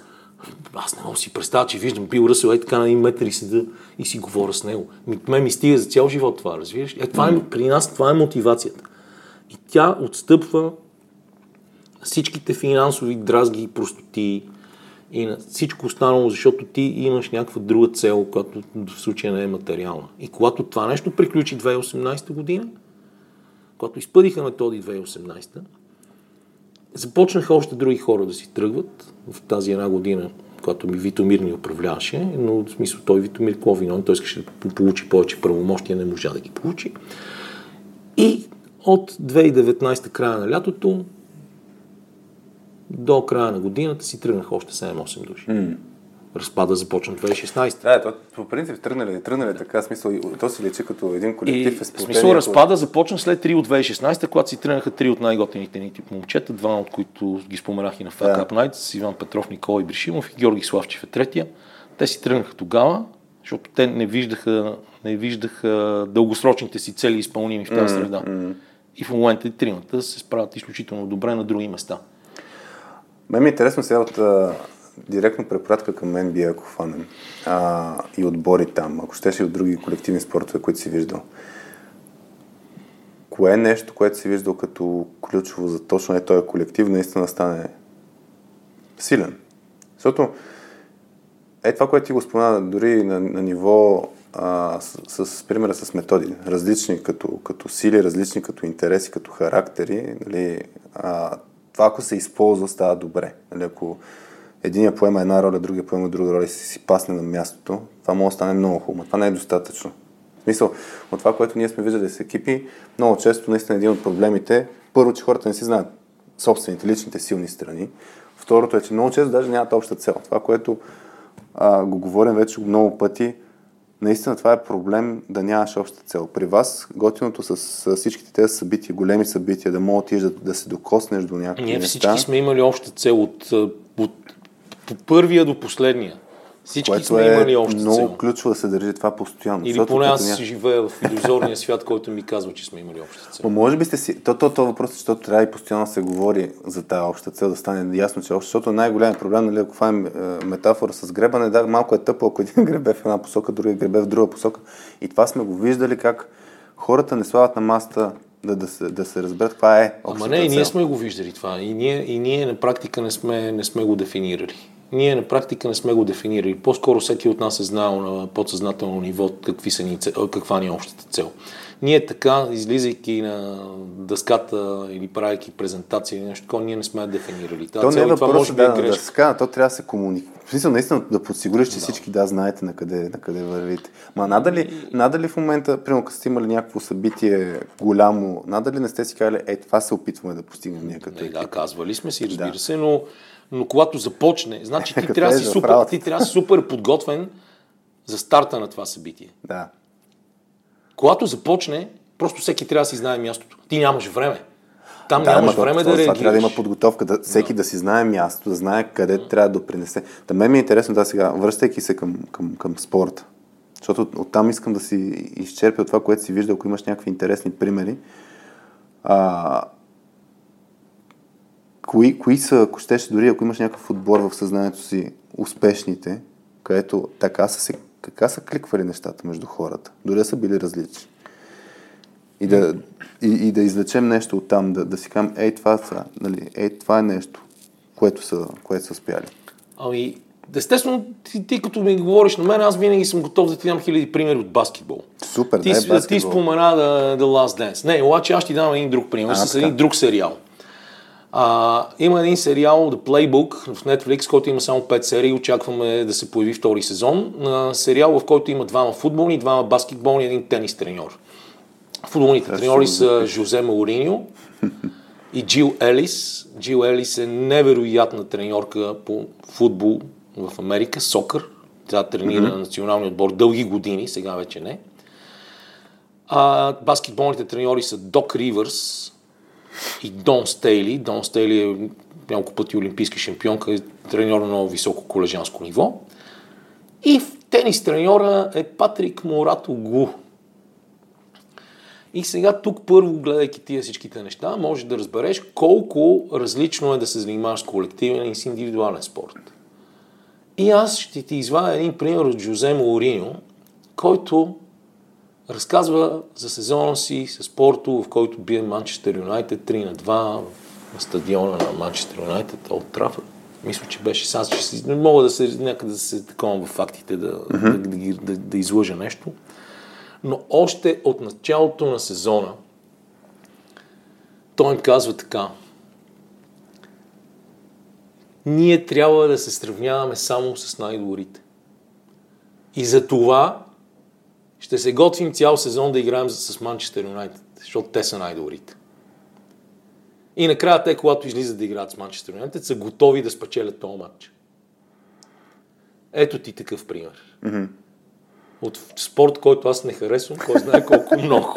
Аз не мога си представя, че виждам Бил Ръсел е така на един метър и седа и си говоря с него. Ме ми стига за цял живот това, разбираш? Е, това е, при нас това е мотивацията. И тя отстъпва всичките финансови дразги и простоти и на всичко останало, защото ти имаш някаква друга цел, която в случая не е материална. И когато това нещо приключи 2018 година, когато изпъдиха методи 2018, започнаха още други хора да си тръгват в тази една година, когато ми Витомир ни управляваше, но в смисъл той Витомир какво виновен, той искаше да получи повече правомощия, не можа да ги получи. И от 2019 края на лятото до края на годината си тръгнаха още 7-8 души. Mm. Разпада започна 2016. Да, то, по принцип тръгнали, тръгнали така, смисъл, то се лечи като един колектив. И, в смисъл разпада започна след 3 от 2016, когато си тръгнаха 3 от най-готените ни тип момчета, два от които ги споменах и на Fuck да. Up Nights, Иван Петров, Никола Бришимов и Георги Славчев е третия. Те си тръгнаха тогава, защото те не виждаха, не виждаха дългосрочните си цели изпълними в тази среда. Mm-hmm и в момента и тримата се справят изключително добре на други места. Мен ми е интересно сега от а, директно препратка към NBA, ако хванем, а, и отбори там, ако щеше и от други колективни спортове, които си виждал. Кое е нещо, което си виждал като ключово за точно е този колектив, наистина стане силен? Защото е това, което ти го спомена, дори на, на ниво а, с, с примера с методи, различни като, като сили, различни като интереси, като характери, нали, а, това ако се използва, става добре. Нали, ако единия поема една роля, другия поема друга роля и си, пасне на мястото, това може да стане много хубаво. Това не е достатъчно. В смисъл, от това, което ние сме виждали с екипи, много често наистина един от проблемите, първо, че хората не си знаят собствените, личните силни страни. Второто е, че много често даже нямат обща цел. Това, което а, го говорим вече много пъти, наистина това е проблем да нямаш обща цел. При вас, готиното с, с всичките тези събития, големи събития, да мога да, да се докоснеш до някакви Ние всички сме имали обща цел от, от, от първия до последния. Всички Което сме е имали обща много цел. ключово да се държи това постоянно. Или поне аз ня... живея в иллюзорния свят, който ми казва, че сме имали обща цел. Но може би сте си... То, то, то въпрос е, защото трябва и постоянно да се говори за тази обща цел, да стане ясно, че е обща, защото най-голям проблем, нали, ако фаем е, метафора с гребане, да, малко е тъпо, ако един гребе в една посока, другия гребе в друга посока. И това сме го виждали как хората не слагат на маста да, да, се, да се разберат каква е Ама не, и ние сме го виждали това. И ние, и ние на практика не сме, не сме го дефинирали. Ние на практика не сме го дефинирали. По-скоро всеки от нас е знал на подсъзнателно ниво какви са ни, каква ни е общата цел. Ние така, излизайки на дъската или правейки презентация или нещо такова, ние не сме дефинирали. Та то цел, не е това може би е да, грешка. дъска, то трябва да се комуникира. В смисъл, наистина да подсигуриш, че да. всички да знаете на къде, на къде вървите. Ма надали, надали в момента, примерно като сте имали някакво събитие голямо, надали не сте си казали, е, това се опитваме да постигнем ние като Не, да, казвали сме си, разбира Да. се, но, но когато започне, значи ти трябва, да си супер, ти трябва да си супер подготвен за старта на това събитие. Да. Когато започне, просто всеки трябва да си знае мястото. Ти нямаш време. Там Да, нямаш време това, да реагираш. трябва да има подготовка, да, всеки да. си знае място, да знае къде трябва да допринесе. Да мен ми е интересно да сега, връщайки се към, към, към спорта, защото от- оттам искам да си изчерпя от това, което си виждал, ако имаш някакви интересни примери. А, кои, кои са, ако щеш, дори ако имаш някакъв отбор в съзнанието си, успешните, където така са, се, така са кликвали нещата между хората, дори са били различни. И да, и, и да извлечем нещо от там, да, да си кажем, ей, това са, нали, ей, това е нещо, което са, което са успяли. Ами, естествено, ти, ти като ми говориш на мен, аз винаги съм готов да ти дам хиляди примери от баскетбол. Супер, Ти, дай с- ти баскетбол. спомена The, The Last Dance. Не, обаче аз ти дам един друг пример А, с един друг сериал. А, има един сериал The Playbook в Netflix, който има само 5 серии. Очакваме да се появи втори сезон. На сериал, в който има двама футболни, двама баскетболни и един тенис треньор. Футболните треньори са Жозе Мауриньо и Джил Елис. Джил Елис е невероятна треньорка по футбол в Америка, сокър. Тя тренира mm-hmm. националния отбор дълги години, сега вече не. А баскетболните треньори са Док Ривърс и Дон Стейли. Дон Стейли е няколко пъти олимпийски шампионка, е треньор на много високо колежанско ниво. И в тенис треньора е Патрик Морато Гу. И сега тук първо, гледайки тия всичките неща, можеш да разбереш колко различно е да се занимаваш с колективен и с индивидуален спорт. И аз ще ти извадя един пример от Джозе Мауриньо, който разказва за сезона си с Порто, в който бие Манчестър Юнайтед 3 на 2 на стадиона на Манчестър Юнайтед, Олд Трафър. Мисля, че беше сега, ще си, не мога да се някъде да се такова в фактите да, mm-hmm. да, да, да, да излъжа нещо. Но още от началото на сезона той им казва така. Ние трябва да се сравняваме само с най-добрите. И за това ще се готвим цял сезон да играем с Манчестър Юнайтед, защото те са най-добрите. И накрая те, когато излизат да играят с Манчестър Юнайтед, са готови да спечелят този матч. Ето ти такъв пример. От спорт, който аз не харесвам, кой знае колко много.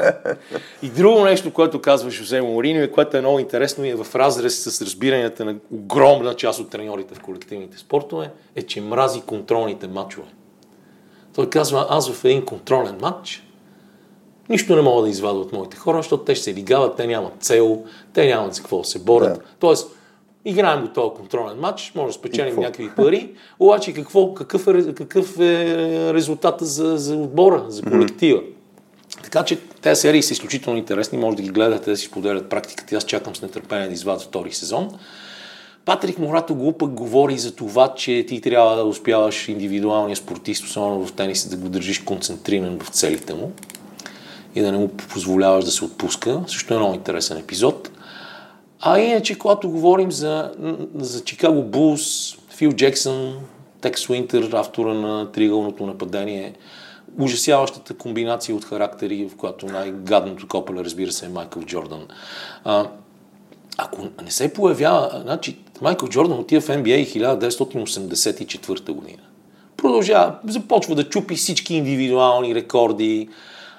И друго нещо, което казва Жозе Морино и което е много интересно и е в разрез с разбиранията на огромна част от треньорите в колективните спортове, е, че мрази контролните матчове. Той казва, аз в един контролен матч нищо не мога да извада от моите хора, защото те ще се лигават, те нямат цел, те нямат за какво да се борят. Да. Тоест, играем го този контролен матч, може да спечелим някакви пари, обаче какво, какъв, е, какъв е резултата за, за отбора, за колектива. Така че тези серии са изключително интересни, може да ги гледате, да си споделят практиката. Аз чакам с нетърпение да извадят втори сезон. Патрик Морато глупък говори за това, че ти трябва да успяваш индивидуалния спортист, особено в тениса, да го държиш концентриран в целите му и да не му позволяваш да се отпуска. Също е много интересен епизод. А иначе, когато говорим за, за Чикаго Булс, Фил Джексън, Текс Уинтер, автора на триъгълното нападение, ужасяващата комбинация от характери, в която най-гадното копеле, разбира се, е Майкъл Джордан. А, ако не се появява, значи Майкъл Джордан отива в NBA 1984 година. Продължава, започва да чупи всички индивидуални рекорди,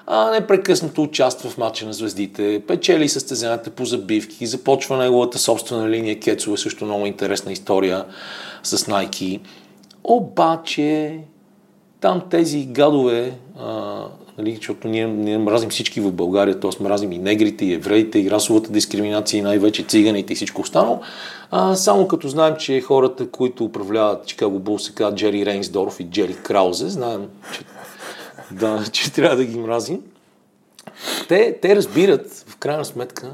а непрекъснато участва в матча на звездите, печели състезанията по забивки, започва неговата собствена линия Кецове, също много интересна история с Nike. Обаче, там тези гадове, а, нали, защото ние, ние мразим всички в България, т.е. мразим и негрите, и евреите, и расовата дискриминация, и най-вече циганите и всичко останало. А, само като знаем, че хората, които управляват Чикаго Бул, се казват Джери Рейнсдорф и Джери Краузе, знаем, че, да, че трябва да ги мразим. Те, те разбират, в крайна сметка,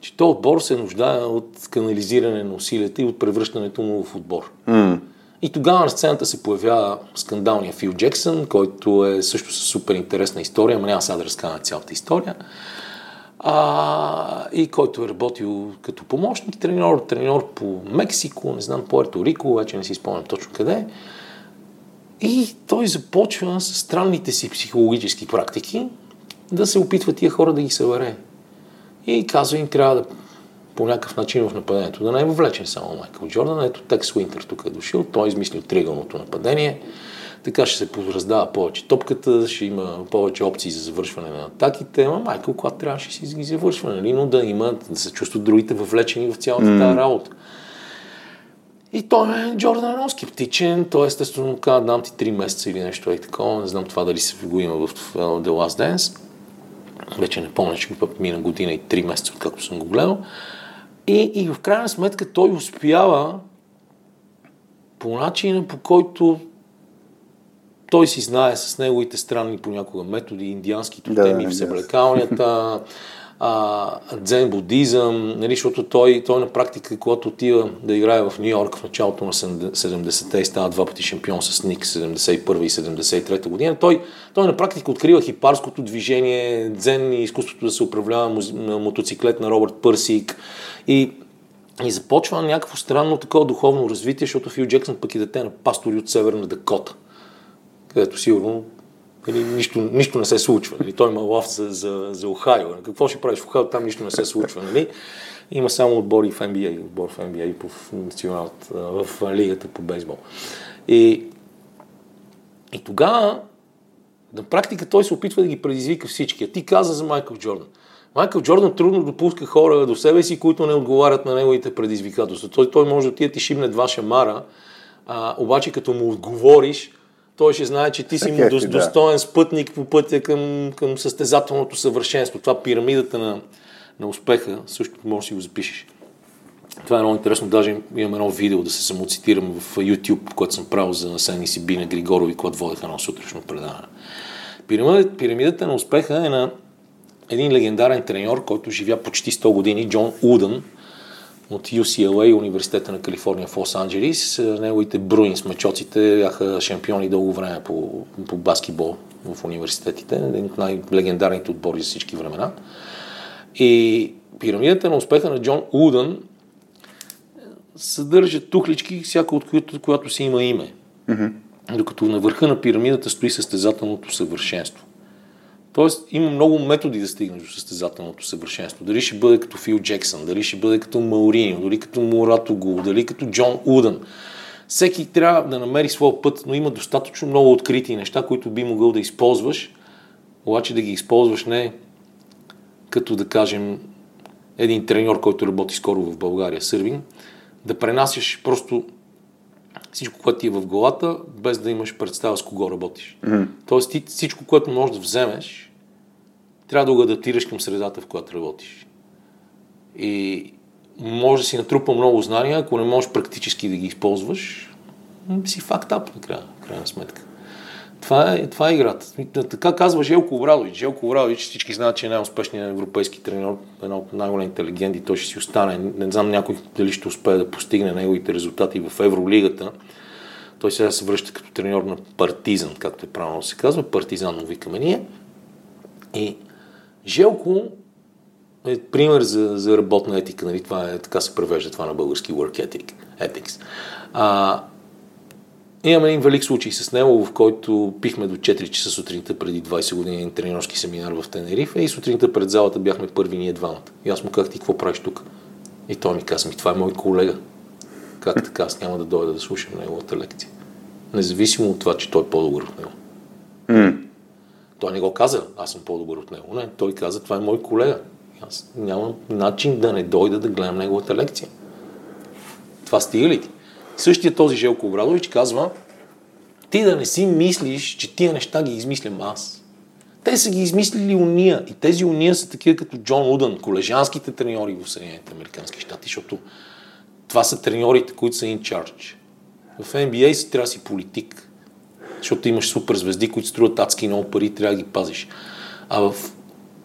че този отбор се нуждае от канализиране на усилията и от превръщането му в отбор. М. И тогава на сцената се появява скандалния Фил Джексън, който е също с супер интересна история, но няма сега да разказвам цялата история. А, и който е работил като помощник треньор, треньор по Мексико, не знам, Пуерто Рико, вече не си спомням точно къде. И той започва с странните си психологически практики да се опитва тия хора да ги събере. И казва им, трябва да по някакъв начин в нападението да не е въвлечен само Майкъл Джордан. Ето Текс Уинтер тук е дошъл, той е измислил триъгълното нападение. Така ще се раздава повече топката, ще има повече опции за завършване на атаките, ама Майкъл когато трябваше си ги завършва, нали? но да има, да се чувстват другите въвлечени в цялата mm. тази работа. И той е Джордан е много скептичен, той естествено му каза, дам ти 3 месеца или нещо е такова, не знам това дали се го има в The Last Dance. Вече не помня, че мина година и 3 месеца, откакто съм го гледал. И, и в крайна сметка той успява по начина, по който той си знае с неговите странни понякога методи, индиански тотеми да, в съблекалнята, а, дзен будизъм, нали, защото той, той на практика, когато отива да играе в Нью Йорк в началото на 70-те и става два пъти шампион с Ник 71 и 73 година, той, той на практика открива хипарското движение, дзен и изкуството да се управлява мотоциклет на Робърт Пърсик и и започва някакво странно такова духовно развитие, защото Фил Джексън пък и дете на пастори от Северна Дакота, където сигурно или нищо, нищо не се случва. Нали? Той има лав за, за, за Охайо. Какво ще правиш в Охайо? Там нищо не се случва. Нали? Има само отбори в NBA, отбор в NBA по националната, в лигата по бейсбол. И, и тогава на практика той се опитва да ги предизвика всички. А ти каза за Майкъл Джордан. Майкъл Джордан трудно допуска хора до себе си, които не отговарят на неговите предизвикателства. Той, той може да отиде ти шибне два шамара, а, обаче като му отговориш, той ще знае, че ти си му до, достоен спътник по пътя към, към състезателното съвършенство. Това пирамидата на, на успеха също може да си го запишеш. Това е много интересно. Даже имам едно видео да се самоцитирам в YouTube, което съм правил за Сени Сибина Григорови, когато водех едно сутрешно предаване. Пирамидата, пирамидата на успеха е на един легендарен треньор, който живя почти 100 години, Джон Удън, от UCLA, Университета на Калифорния в Лос-Анджелис. Неговите Бруинс, мачоците, бяха шампиони дълго време по, по баскетбол в университетите. Един от най-легендарните отбори за всички времена. И пирамидата на успеха на Джон Удън съдържа тухлички, всяка от които, която си има име. Mm-hmm. Докато на върха на пирамидата стои състезателното съвършенство. Тоест има много методи да стигнеш до състезателното съвършенство. Дали ще бъде като Фил Джексън, дали ще бъде като Мауриньо, дали като Мурато Гул, дали като Джон Удън. Всеки трябва да намери своя път, но има достатъчно много открити неща, които би могъл да използваш, обаче да ги използваш не като да кажем един треньор, който работи скоро в България, Сървин, да пренасяш просто всичко, което ти е в главата, без да имаш представа с кого работиш. Mm-hmm. Тоест ти всичко, което можеш да вземеш, трябва да го адаптираш към средата, в която работиш. И може да си натрупа много знания, ако не можеш практически да ги използваш, си факт ап на края, крайна сметка. Това е, това е играта. Така казва Желко Обрадович. Желко Обрадович всички знаят, че е най-успешният европейски тренер, една от най-големите легенди. Той ще си остане. Не знам някой дали ще успее да постигне неговите резултати в Евролигата. Той сега се връща като треньор на Партизан, както е правилно се казва. Партизан му викаме ние. И Желко е пример за, за работна етика. Нали? Това е, така се превежда това на български work ethic, ethics. А, имаме един велик случай с него, в който пихме до 4 часа сутринта преди 20 години тренерски семинар в Тенерифе и сутринта пред залата бяхме първи ние двамата. И аз му казах, ти какво правиш тук? И той ми каза, ми това е мой колега. Как така, аз няма да дойда да слушам неговата лекция. Независимо от това, че той е по-добър от него. Mm. Той не го каза, аз съм по-добър от него. Не, той каза, това е мой колега. Аз нямам начин да не дойда да гледам неговата лекция. Това стига ли ти? Същия този Желко Обрадович казва, ти да не си мислиш, че тия неща ги измислям аз. Те са ги измислили уния. И тези уния са такива като Джон Удън, колежанските треньори в Съединените Американски щати, защото това са треньорите, които са in charge. В NBA си трябва да си политик защото имаш супер звезди, които струват адски много пари и трябва да ги пазиш. А в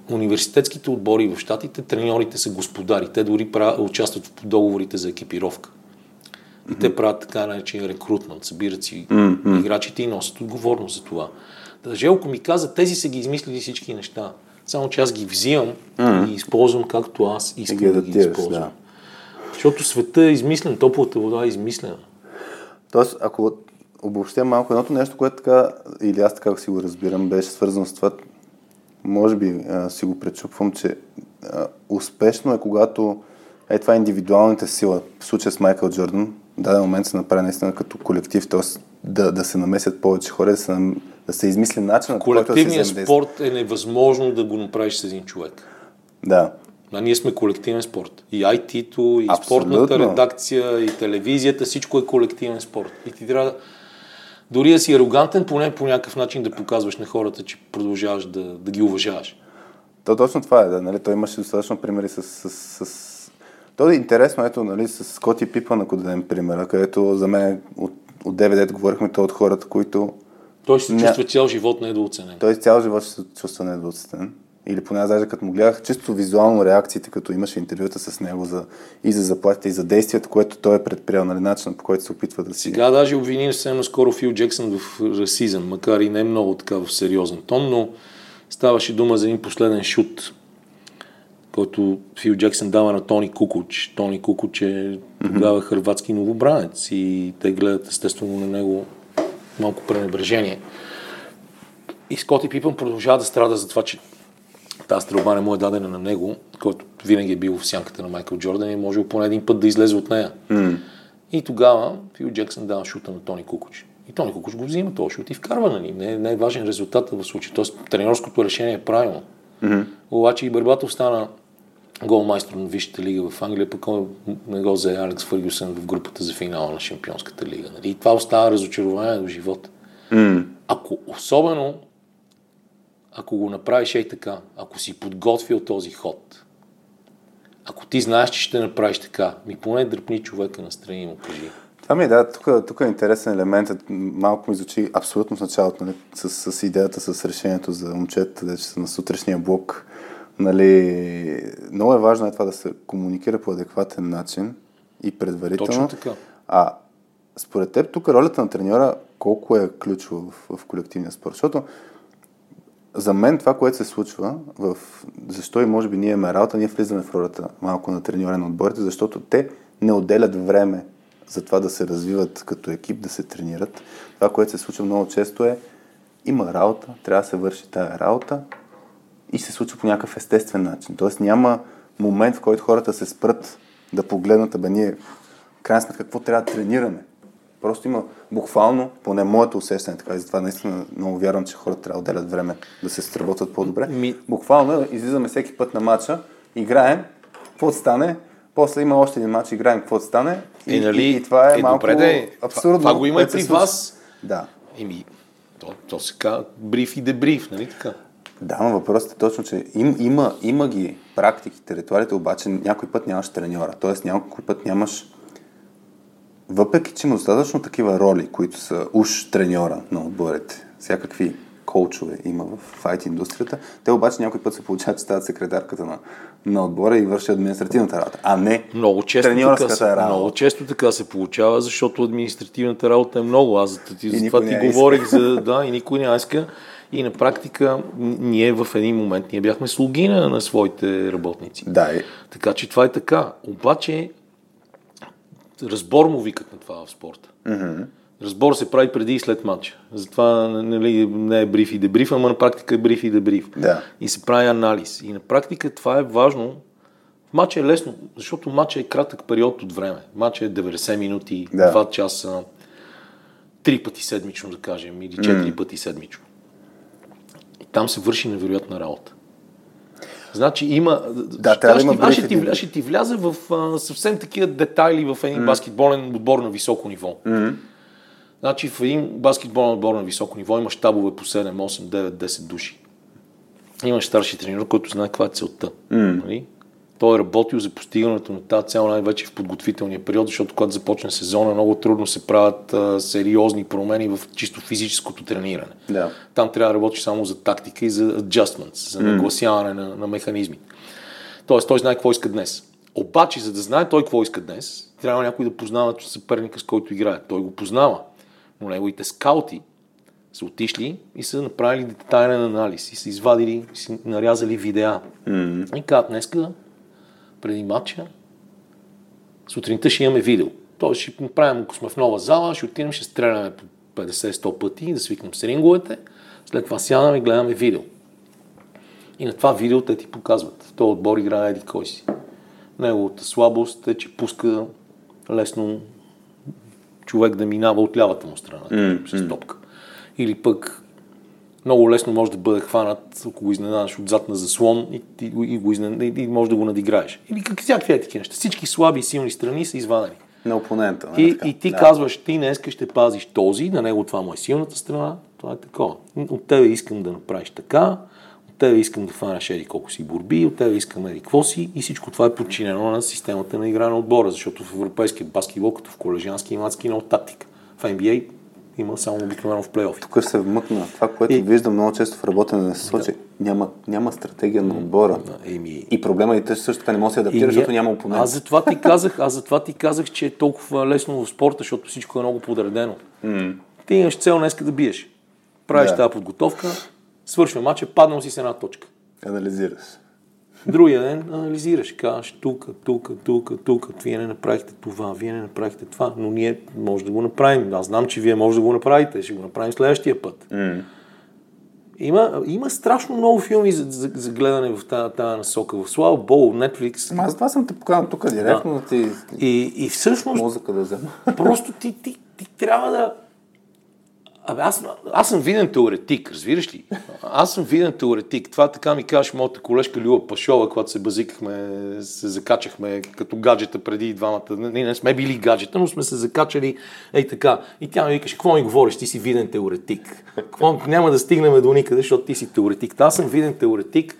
университетските отбори в Штатите, треньорите са господари. Те дори правят, участват в договорите за екипировка. И те правят така наречен рекрутмент, събират си mm-hmm. играчите и носят отговорност за това. Да, Желко ми каза, тези са ги измислили всички неща. Само че аз ги взимам mm-hmm. и използвам както аз искам да ги използвам. да. Защото света е измислен, топлата вода е измислена. Тоест, ако обобщя малко, едното нещо, което така, или аз така си го разбирам, беше свързано с това, може би а, си го пречупвам, че а, успешно е когато е това е индивидуалната сила. В случая с Майкъл Джордан, в даден момент се направи наистина като колектив, т.е. Да, да се намесят повече хора, да се, нам- да се измисли начин, по който да се Колективният спорт е невъзможно да го направиш с един човек. Да. А ние сме колективен спорт. И IT-то, и Абсолютно. спортната редакция, и телевизията, всичко е колективен спорт. И ти трябва да- дори да си арогантен, поне по някакъв начин да показваш на хората, че продължаваш да, да ги уважаваш. То точно това е, да, нали? Той имаше достатъчно примери с... с, с... То е интересно, ето, нали, с Скоти Пипън, ако дадем примера, където за мен от, от 9 говорихме, той е от хората, които Той се Ня- чувства цял живот недооценен. той цял живот ще се чувства недооценен. Или поне аз даже като му гледах чисто визуално реакциите, като имаше интервюта с него за, и за заплатите, и за действията, което той е предприел, нали, начинът по който се опитва да си... Сега даже обвиним съвсем наскоро Фил Джексън в расизъм, макар и не много така в сериозен тон, но ставаше дума за един последен шут, който Фил Джексън дава на Тони Кукуч. Тони Кукуч е тогава хрватски новобранец и те гледат естествено на него малко пренебрежение. И Скоти Пипън продължава да страда за това, че тази стрелба не му е дадена на него, който винаги е бил в сянката на Майкъл Джордан и е можел поне един път да излезе от нея. И тогава Фил Джексън дава шута на Тони Кукуч. И Тони Кукуч го взима този шут и вкарва на ни. Не, не е важен резултатът в случая. Тоест, тренерското решение е правилно. Mm-hmm. Обаче и Барбатов стана голмайстор на Висшата лига в Англия, пък не го взе Алекс Фъргюсън в групата за финала на Шампионската лига. Нали? И това остава разочарование до живота. М. Ако особено ако го направиш ей така, ако си подготвил този ход, ако ти знаеш, че ще направиш така, ми поне дръпни човека настрани и му кажи. Това ми е, да, тук, тук е интересен елемент. Малко ми звучи абсолютно в началото, нали, с, с идеята, с решението за момчета, де, че са на сутрешния блок. Нали, много е важно е това да се комуникира по адекватен начин и предварително. Точно така. А според теб тук ролята на треньора колко е ключова в, в колективния спорт? Защото за мен това, което се случва, в... защо и може би ние имаме работа, ние влизаме в ролята малко на треньора на отборите, защото те не отделят време за това да се развиват като екип, да се тренират. Това, което се случва много често е, има работа, трябва да се върши тая работа и се случва по някакъв естествен начин. Тоест няма момент, в който хората се спрат да погледнат, абе ние, крайна сметка, какво трябва да тренираме. Просто има буквално, поне моето усещане, така и затова наистина много вярвам, че хората трябва да отделят време да се сработват по-добре. Ми- Буквално излизаме всеки път на матча, играем, какво стане, после има още един матч, играем, какво стане. Е, нали, и, и това е, е, малко добре де, абсурдно. това го има и при вас. Да. Еми, то, то се казва бриф и дебриф, нали така? Да, но въпросът е точно, че им, има, има ги практиките, ритуалите, обаче някой път нямаш треньора. Тоест някой път нямаш въпреки, че има достатъчно такива роли, които са уж треньора на отборите, всякакви коучове има в файт индустрията, те обаче някой път се получават, че стават секретарката на, на отбора и върши административната работа, а не Много често, така се, работа. много често така се получава, защото административната работа е много. Аз за, ти, за това ти говорих, за, да, и никой не иска. И на практика ние в един момент ние бяхме слуги на, своите работници. Да, Така че това е така. Обаче разбор му викат на това в спорта. Mm-hmm. Разбор се прави преди и след матча. Затова нали, не е бриф и дебриф, ама на практика е бриф и дебриф. Да. И се прави анализ. И на практика това е важно. Матча е лесно, защото матча е кратък период от време. Матча е 90 минути, Да. 2 часа, три пъти седмично, да кажем, или четири пъти седмично. И там се върши невероятна работа. Значи има... Да, трябва да има аз ще, ти, ще ти вляза в а, съвсем такива детайли в един баскетболен отбор на високо ниво. Значи в един баскетболен отбор на високо ниво има щабове по 7, 8, 9, 10 души. Имаш старши тренер, който знае каква е целта. Нали? Той е работил за постигането на тази цел най-вече в подготвителния период, защото когато започне сезона, много трудно се правят а, сериозни промени в чисто физическото трениране. Да. Там трябва да работиш само за тактика и за adjustments, за нагласяване на, на механизмите. Тоест, той знае какво иска днес. Обаче, за да знае той какво иска днес, трябва някой да познава съперника, с който играе. Той го познава. Но неговите скаути са отишли и са направили детайлен анализ и са извадили, и са нарязали видеа. Mm-hmm. И казват, днеска, преди матча, сутринта ще имаме видео. Тоест ще направим, ако сме в нова зала, ще отидем, ще стреляме по 50-100 пъти, да свикнем с ринговете, след това сядаме и гледаме видео. И на това видео те ти показват. Този отбор играе еди кой си. Неговата слабост е, че пуска лесно човек да минава от лявата му страна mm, с топка. Или пък много лесно може да бъде хванат, ако го изненадаш отзад на заслон и, и, и, го изнен... и, и може да го надиграеш. Или как всякакви такива неща. Всички слаби и силни страни са извадени. На опонента. И, нали и ти да. казваш, ти днес ще пазиш този, на него това му е силната страна, това е такова. От тебе искам да направиш така, от тебе искам да фанеш еди колко си борби, от тебе искам еди какво си и всичко това е подчинено на системата на игра на отбора, защото в европейския баскетбол, като в колежански и младски, има тактика. В NBA има само обикновено в плейофи. Тук се вмъкна. Това, което и... виждам много често в работене на случай, да. няма, няма стратегия на отбора. Еми... И проблема и те също така не може да се адаптира, защото няма опонент. Аз затова ти казах, аз затова ти казах, че е толкова лесно в спорта, защото всичко е много подредено. Mm. Ти имаш цел днес да биеш. Правиш да. тази подготовка, свършва матча, паднал си с една точка. Анализираш. Другия ден анализираш, казваш тук, тук, тук, тук, вие не направихте това, вие не направихте това, но ние може да го направим. Аз знам, че вие може да го направите, ще го направим следващия път. Mm. Има, има страшно много филми за, за, за гледане в тази, тази насока. В слава Богу, Netflix. Ама аз това съм те поканал тук директно да ти и, и всъщност, мозъка да взема. Просто ти, ти, ти трябва да, Абе, аз, аз съм виден теоретик, разбираш ли? Аз съм виден теоретик. Това така ми каже моята колежка Люба Пашова, когато се базикахме, се закачахме като гаджета преди двамата. Ние не сме били гаджета, но сме се закачали ей така. И тя ми викаше, какво ми говориш, ти си виден теоретик. Какво, няма да стигнем до никъде, защото ти си теоретик. Аз съм виден теоретик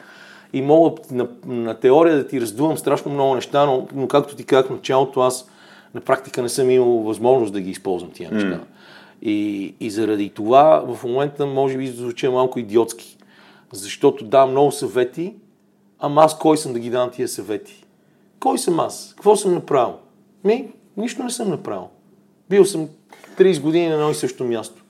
и мога на, на теория да ти раздувам страшно много неща, но, но както ти казах в началото, аз на практика не съм имал възможност да ги използвам тия неща. Mm. И, и заради това в момента може би звуча малко идиотски. Защото давам много съвети, ама аз кой съм да ги дам тия съвети? Кой съм аз? Какво съм направил? Ми, нищо не съм направил. Бил съм 30 години на едно и също място.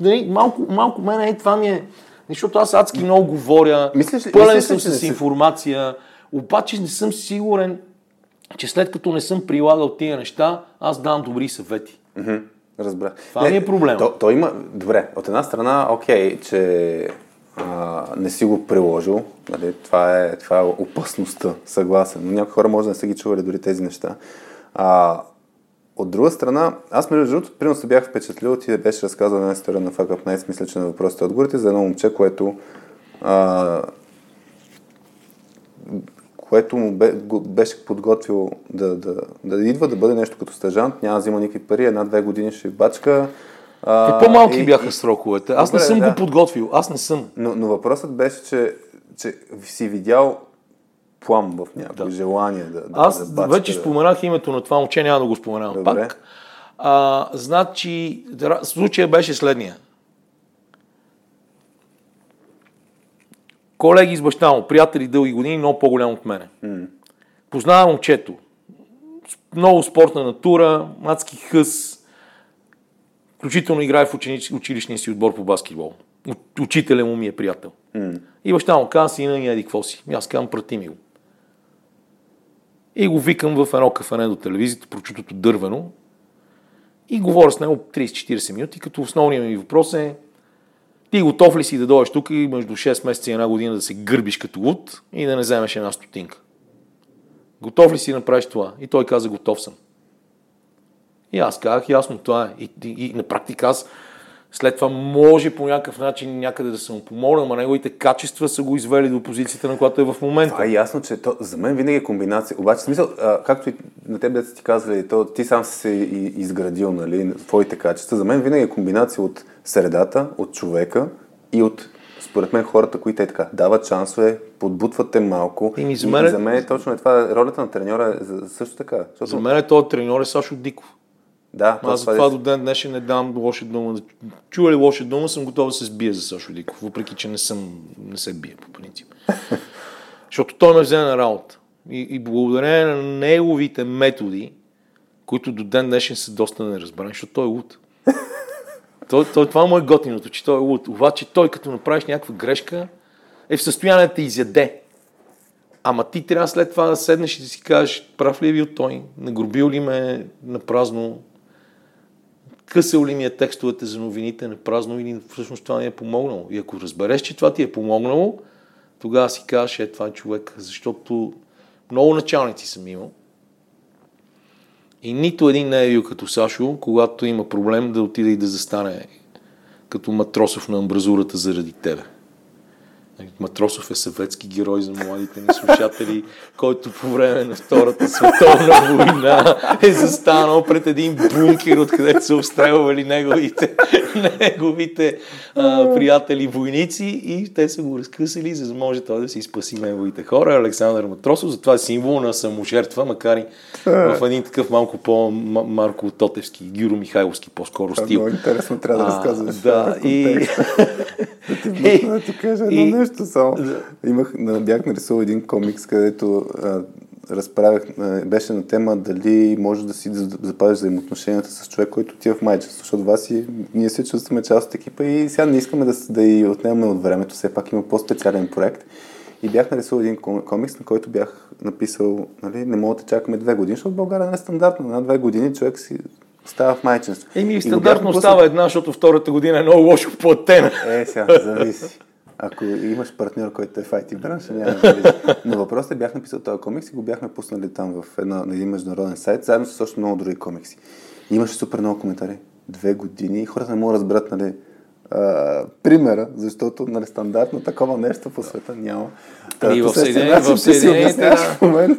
Нали, малко, малко мене е това ми е... Защото аз адски много говоря, мислиш, пълен мислиш, съм с си... информация, обаче не съм сигурен, че след като не съм прилагал тия неща, аз давам добри съвети. Mm-hmm. Разбра. Това не, е проблем. То, то има... Добре, от една страна, окей, че а, не си го приложил. Нали? Това, е, това е опасността, съгласен. Но някои хора може да не са ги чували дори тези неща. А, от друга страна, аз между другото, примерно се бях впечатлил, ти беше разказал една история на Fuck Up Nights, мисля, че на въпросите отговорите, за едно момче, което а, което му беше подготвил да, да, да идва, да бъде нещо като стажант, няма да взима никакви пари, една-две години ще бачка. А, по-малки и, бяха сроковете. Аз добре, не съм да. го подготвил. Аз не съм. Но, но въпросът беше, че, че си видял плам в някакво да. желание да, да Аз да бачка, вече да... споменах името на това момче, няма да го споменавам Добре. пак. А, значи, случая беше следния. Колеги с баща му, приятели дълги години, много по-голям от мене. Mm. Познавам момчето. Много спортна натура, мацки хъс. Включително играе в ученич, училищния си отбор по баскетбол. Учителя му ми е приятел. Mm. И баща му каза, сина ми, еди какво си. И аз казвам, прати ми го. И го викам в едно кафене до телевизията, прочутото дървено. И говоря с него 30-40 минути, като основният ми въпрос е ти готов ли си да дойдеш тук и между 6 месеца и една година да се гърбиш като луд и да не вземеш една стотинка? Готов ли си да направиш това? И той каза, готов съм. И аз казах, ясно, това е. И, и, и на практика аз след това може по някакъв начин някъде да съм помогнал, но неговите качества са го извели до позицията, на която е в момента. Това е ясно, че то, за мен винаги е комбинация. Обаче, смисъл, а, както и на теб деца ти казвали, то, ти сам си се изградил, нали, твоите качества. За мен винаги е комбинация от средата, от човека и от според мен хората, които е така, дават шансове, подбутват те малко. Еми, за И мен е- за мен точно е това, ролята на треньора е за- също така. Защото, За мен е този треньор е Сашо Диков. Да, Аз това това е- до ден днешен не дам лоша дума. Чува ли лоша дума, съм готов да се сбия за Сашо Диков, въпреки че не съм, не се бия по принцип. Защото той ме взе на работа. И, и благодарение на неговите методи, които до ден днешен са доста неразбрани, защото той е луд. Той, той, това му е готиното, че той е луд. Обаче той, като направиш някаква грешка, е в състояние да те изяде. Ама ти трябва след това да седнеш и да си кажеш, прав ли е бил той, нагробил ли ме на празно, късал ли ми е текстовете за новините на празно или всъщност това ми е помогнало. И ако разбереш, че това ти е помогнало, тогава си кажеш, е това е човек, защото много началници съм имал. И нито един не е бил като Сашо, когато има проблем да отиде и да застане като Матросов на амбразурата заради тебе. Нали, Матросов е съветски герой за младите ни слушатели, който по време на Втората световна война е застанал пред един бункер, откъдето са обстрелвали неговите, неговите а, приятели войници и те са го разкъсали, за да може той да си спаси неговите хора. Александър Матросов, затова е символ на саможертва, макар и в един такъв малко по-марко Тотевски, Гюро Михайловски по-скоро е стил. много интересно, трябва да разказваш. Да, и... Да ти да ти кажа едно нещо само. Имах, бях нарисувал един комикс, където а, разправях, а, беше на тема дали може да си за- запазиш взаимоотношенията с човек, който ти е в майчество, защото вас и ние се чувстваме част от екипа и сега не искаме да, да и отнемаме от времето, все пак има по-специален проект. И бях нарисувал един ком- комикс, на който бях написал, нали, не мога да чакаме две години, защото в България не е стандартно. На две години човек си става в майчинство. Еми, стандартно напуснал- става една, защото втората година е много лошо платена. е, сега, зависи. Ако имаш партньор, който е в IT бранша, няма да. Но въпросът е, бях написал този комикс и го бяхме пуснали там в една, на един международен сайт, заедно с още много други комикси. Имаше супер много коментари. Две години и хората не могат да разберат, нали, а, примера, защото нали, стандартно такова нещо по света няма. Та, И в Съединените, в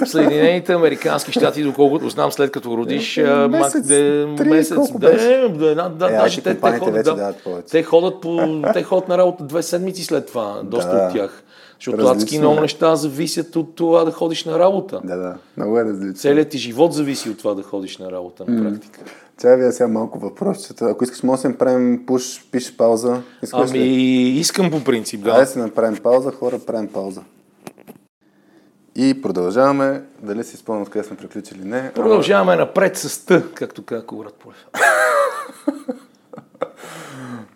Съединените, в американски щати, доколкото знам, след като родиш а, Месец, мак, де, три, месец, колко да, беше? да, да, да, Е, даже те, те, ходят, да, те ходят, по, те ходят на работа две седмици след това, доста Да. от тях. Защото адски много е. неща зависят от това да ходиш на работа. Да, да, много е различно. Целият ти живот зависи от това да ходиш на работа на практика. Чай ви сега малко въпросчета. Ако искаш, може да си направим пуш, пиш пауза. Искаш Ами, ли? искам по принцип, да. Айде си направим пауза, хора, правим пауза. И продължаваме. Дали си спомням къде сме приключили? Не. Продължаваме напред с Т, както каза Коград Полев.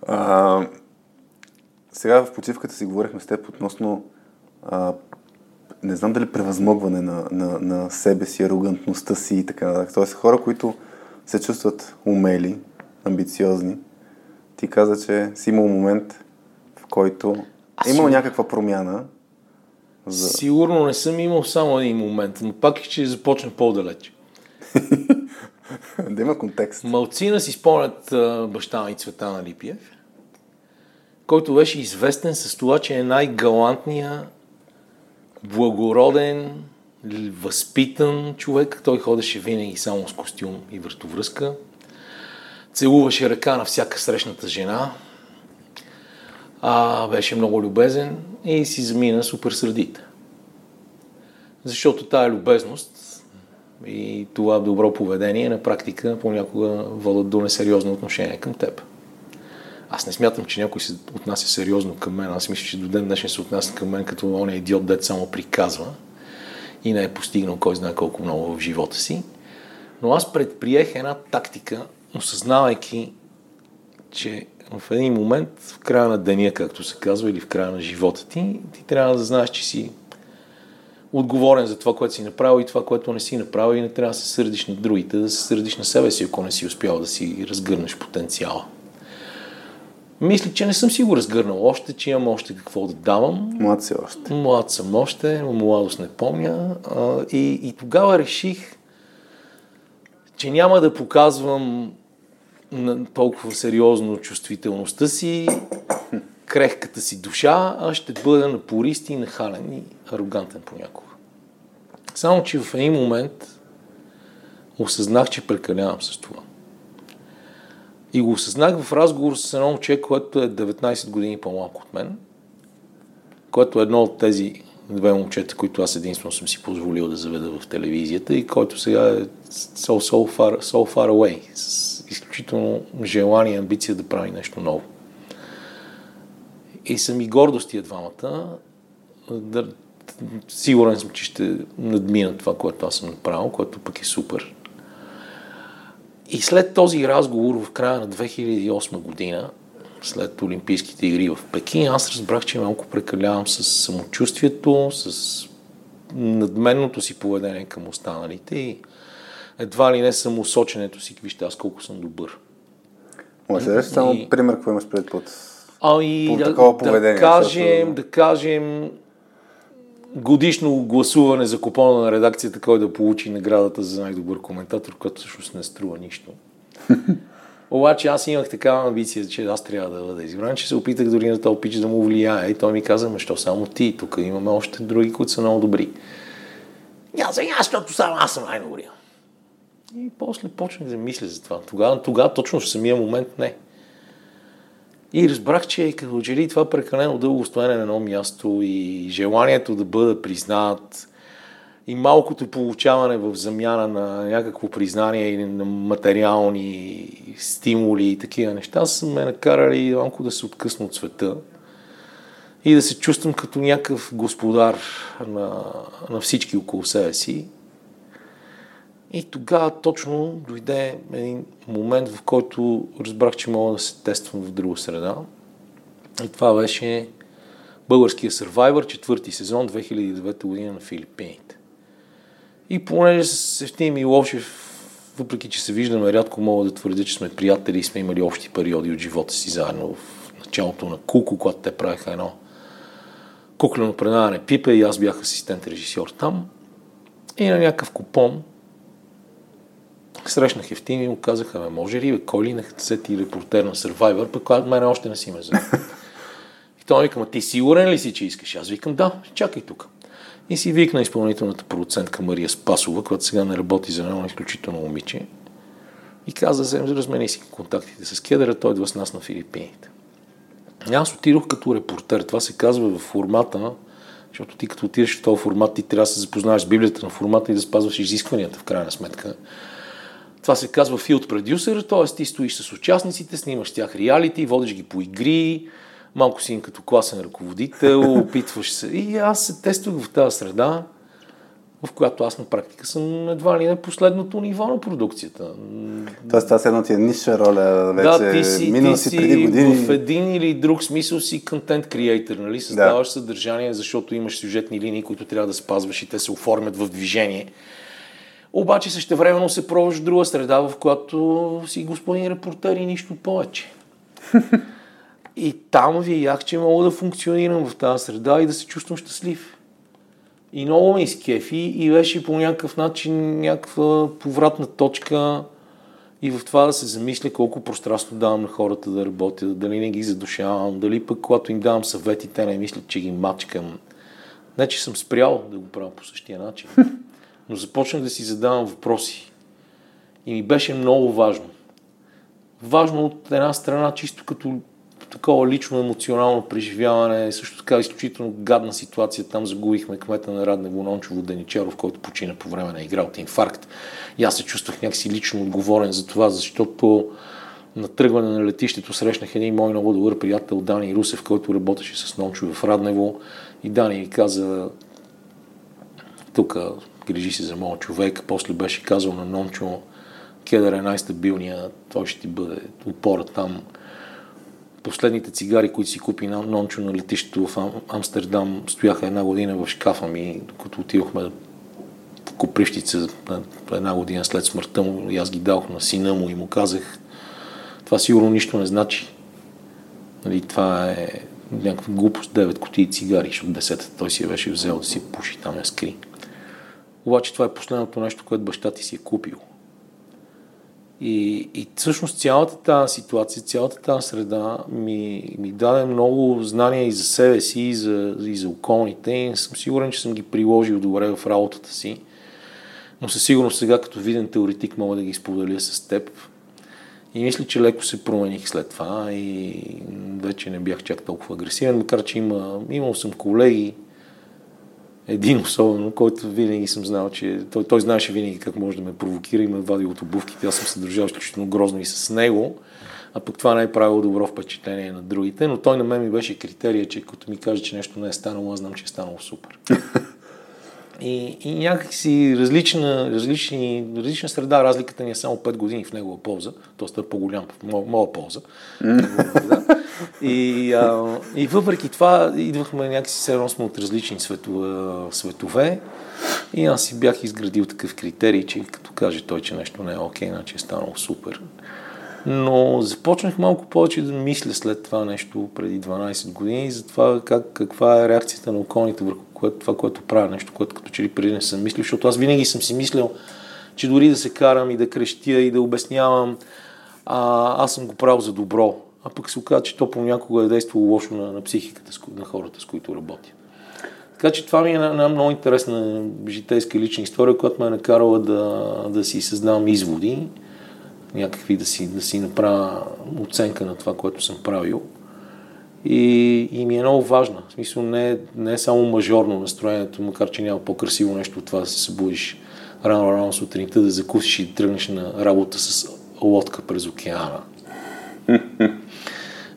Сега в почивката си говорихме с теб относно а, не знам дали превъзмогване на, на, на себе си, арогантността си и така нататък. Тоест хора, които се чувстват умели, амбициозни. Ти каза, че си имал момент, в който е имал някаква промяна. За... Сигурно не съм имал само един момент, но пак ще започна по-далеч. да има контекст. Малцина си спомнят баща ми Цветана Липиев, който беше известен с това, че е най-галантния, благороден, възпитан човек. Той ходеше винаги само с костюм и връстовръзка. Целуваше ръка на всяка срещната жена. А, беше много любезен и си замина супер сърдит. Защото тая любезност и това добро поведение на практика понякога водят до несериозно отношение към теб. Аз не смятам, че някой се отнася сериозно към мен. Аз мисля, че до ден днешен се отнася към мен като он е идиот, дет само приказва и не е постигнал кой знае колко много в живота си. Но аз предприех една тактика, осъзнавайки, че в един момент, в края на деня, както се казва, или в края на живота ти, ти трябва да знаеш, че си отговорен за това, което си направил и това, което не си направил и не трябва да се сърдиш на другите, да се сърдиш на себе си, ако не си успял да си разгърнеш потенциала. Мисля, че не съм си го разгърнал още, че имам още какво да давам. Млад си още. Млад съм още, младост не помня. А, и, и тогава реших, че няма да показвам толкова сериозно чувствителността си, крехката си душа, а ще бъда напорист и нахален и арогантен понякога. Само, че в един момент осъзнах, че прекалявам с това. И го осъзнах в разговор с едно момче, което е 19 години по-малко от мен което е едно от тези две момчета, които аз единствено съм си позволил да заведа в телевизията и който сега е so, so, far, so far away, с изключително желание и амбиция да прави нещо ново. И съм и гордост тия двамата. Сигурен съм, че ще надмина това, което аз съм направил, което пък е супер. И след този разговор в края на 2008 година, след Олимпийските игри в Пекин, аз разбрах, че малко прекалявам с самочувствието, с надменното си поведение към останалите и едва ли не самосоченето си, вижте аз колко съм добър. Може да само и... пример, какво имаш пред под, ами, под такова да, поведение? Да кажем, защото... да кажем, годишно гласуване за купона на редакцията, кой да получи наградата за най-добър коментатор, който всъщност не струва нищо. Обаче аз имах такава амбиция, че аз трябва да бъда избран, че се опитах дори на този пич да му влияе. И той ми каза, защо само ти? Тук имаме още други, които са много добри. И аз, защото само аз съм най-добрия. И после почнах да мисля за това. Тогава, тогава точно в самия момент не. И разбрах, че като че ли това прекалено дълго стояне на едно място и желанието да бъда признат и малкото получаване в замяна на някакво признание или на материални стимули и такива неща са ме накарали малко да се откъсна от света и да се чувствам като някакъв господар на, на всички около себе си и тогава точно дойде един момент, в който разбрах, че мога да се тествам в друга среда. И това беше българския Survivor, четвърти сезон, 2009 година на Филипините. И понеже с Евтин Милошев, въпреки че се виждаме рядко, мога да твърдя, че сме приятели и сме имали общи периоди от живота си заедно в началото на Куко, когато те правиха едно куклено предаване Пипе и аз бях асистент режисьор там. И на някакъв купон Срещнах Евтим и му казаха, ме може ли, бе, кой ли се ти репортер на Survivor, пък от мен още не си ме взел. и той ми вика, ти сигурен ли си, че искаш? Аз викам, да, чакай тук. И си викна изпълнителната продуцентка Мария Спасова, която сега не работи за едно изключително момиче. И каза, да размени си контактите с Кедъра, той идва с нас на Филипините. И аз отидох като репортер. Това се казва в формата, защото ти като отидеш в този формат, ти трябва да се запознаеш с Библията на формата и да спазваш изискванията в крайна сметка. Това се казва филд продюсер, т.е. ти стоиш с участниците, снимаш тях реалити, водиш ги по игри, малко си им като класен ръководител, опитваш се. И аз се тествах в тази среда, в която аз на практика съм едва ли не последното ниво на продукцията. Тоест, това е едно ти е ниша роля вече. Да, ти си, Минал ти си преди години. в един или друг смисъл си контент креатор, нали? Създаваш да. съдържание, защото имаш сюжетни линии, които трябва да спазваш и те се оформят в движение. Обаче същевременно се пробваш в друга среда, в която си господин репортер и нищо повече. и там видях, че мога да функционирам в тази среда и да се чувствам щастлив. И много ме изкефи и беше по някакъв начин някаква повратна точка и в това да се замисля колко пространство давам на хората да работят, дали не ги задушавам, дали пък когато им давам съвети, те не мислят, че ги мачкам. Не, че съм спрял да го правя по същия начин но започнах да си задавам въпроси. И ми беше много важно. Важно от една страна, чисто като такова лично емоционално преживяване, също така изключително гадна ситуация. Там загубихме кмета на Раднево Нончево Деничаров, който почина по време на игра от инфаркт. И аз се чувствах някакси лично отговорен за това, защото на тръгване на летището срещнах един мой много добър приятел Дани Русев, който работеше с Нончо в Раднево. И Дани ми каза, тук грижи се за моят човек. После беше казал на Нончо, Кедър е най-стабилният, той ще ти бъде опора там. Последните цигари, които си купи на Нончо на летището в Амстердам, стояха една година в шкафа ми, докато отидохме в Копривщица една година след смъртта му и аз ги дадох на сина му и му казах, това сигурно нищо не значи. Нали, това е някаква глупост, 9 кутии цигари, защото 10 той си я беше взел да си пуши там я скри. Обаче това е последното нещо, което баща ти си е купил. И, и всъщност цялата тази ситуация, цялата тази среда ми, ми даде много знания и за себе си, и за, и за околните. И съм сигурен, че съм ги приложил добре в работата си. Но със сигурност сега, като виден теоретик, мога да ги споделя с теб. И мисля, че леко се промених след това и вече не бях чак толкова агресивен, макар че има, имал съм колеги, един особено, който винаги съм знал, че той, той знаеше винаги как може да ме провокира и ме вади от обувките. Аз съм се държал изключително грозно и с него, а пък това не е правило добро впечатление на другите, но той на мен ми беше критерия, че като ми каже, че нещо не е станало, аз знам, че е станало супер. И, и някакси различна, различни, различна среда, разликата ни е само 5 години в негова полза, т.е. е по-голям в моя, моя полза. и, а, и въпреки това идвахме някакси все сме от различни светове, светове и аз си бях изградил такъв критерий, че като каже той, че нещо не е окей, значи е станало супер. Но започнах малко повече да мисля след това нещо преди 12 години за това как, каква е реакцията на околните върху което, това, което правя, нещо, което като че ли преди не съм мислил, защото аз винаги съм си мислил, че дори да се карам и да крещя и да обяснявам, а, аз съм го правил за добро. А пък се оказа, че то понякога е действало лошо на, на психиката на хората, с които работя. Така че това ми е една много интересна житейска лична история, която ме е накарала да, да си създавам изводи, някакви да си, да си направя оценка на това, което съм правил. И, и ми е много важна. В смисъл не, не е само мажорно настроението, макар че няма по-красиво нещо от това да се събудиш рано-рано сутринта, да закусиш и тръгнеш на работа с лодка през океана.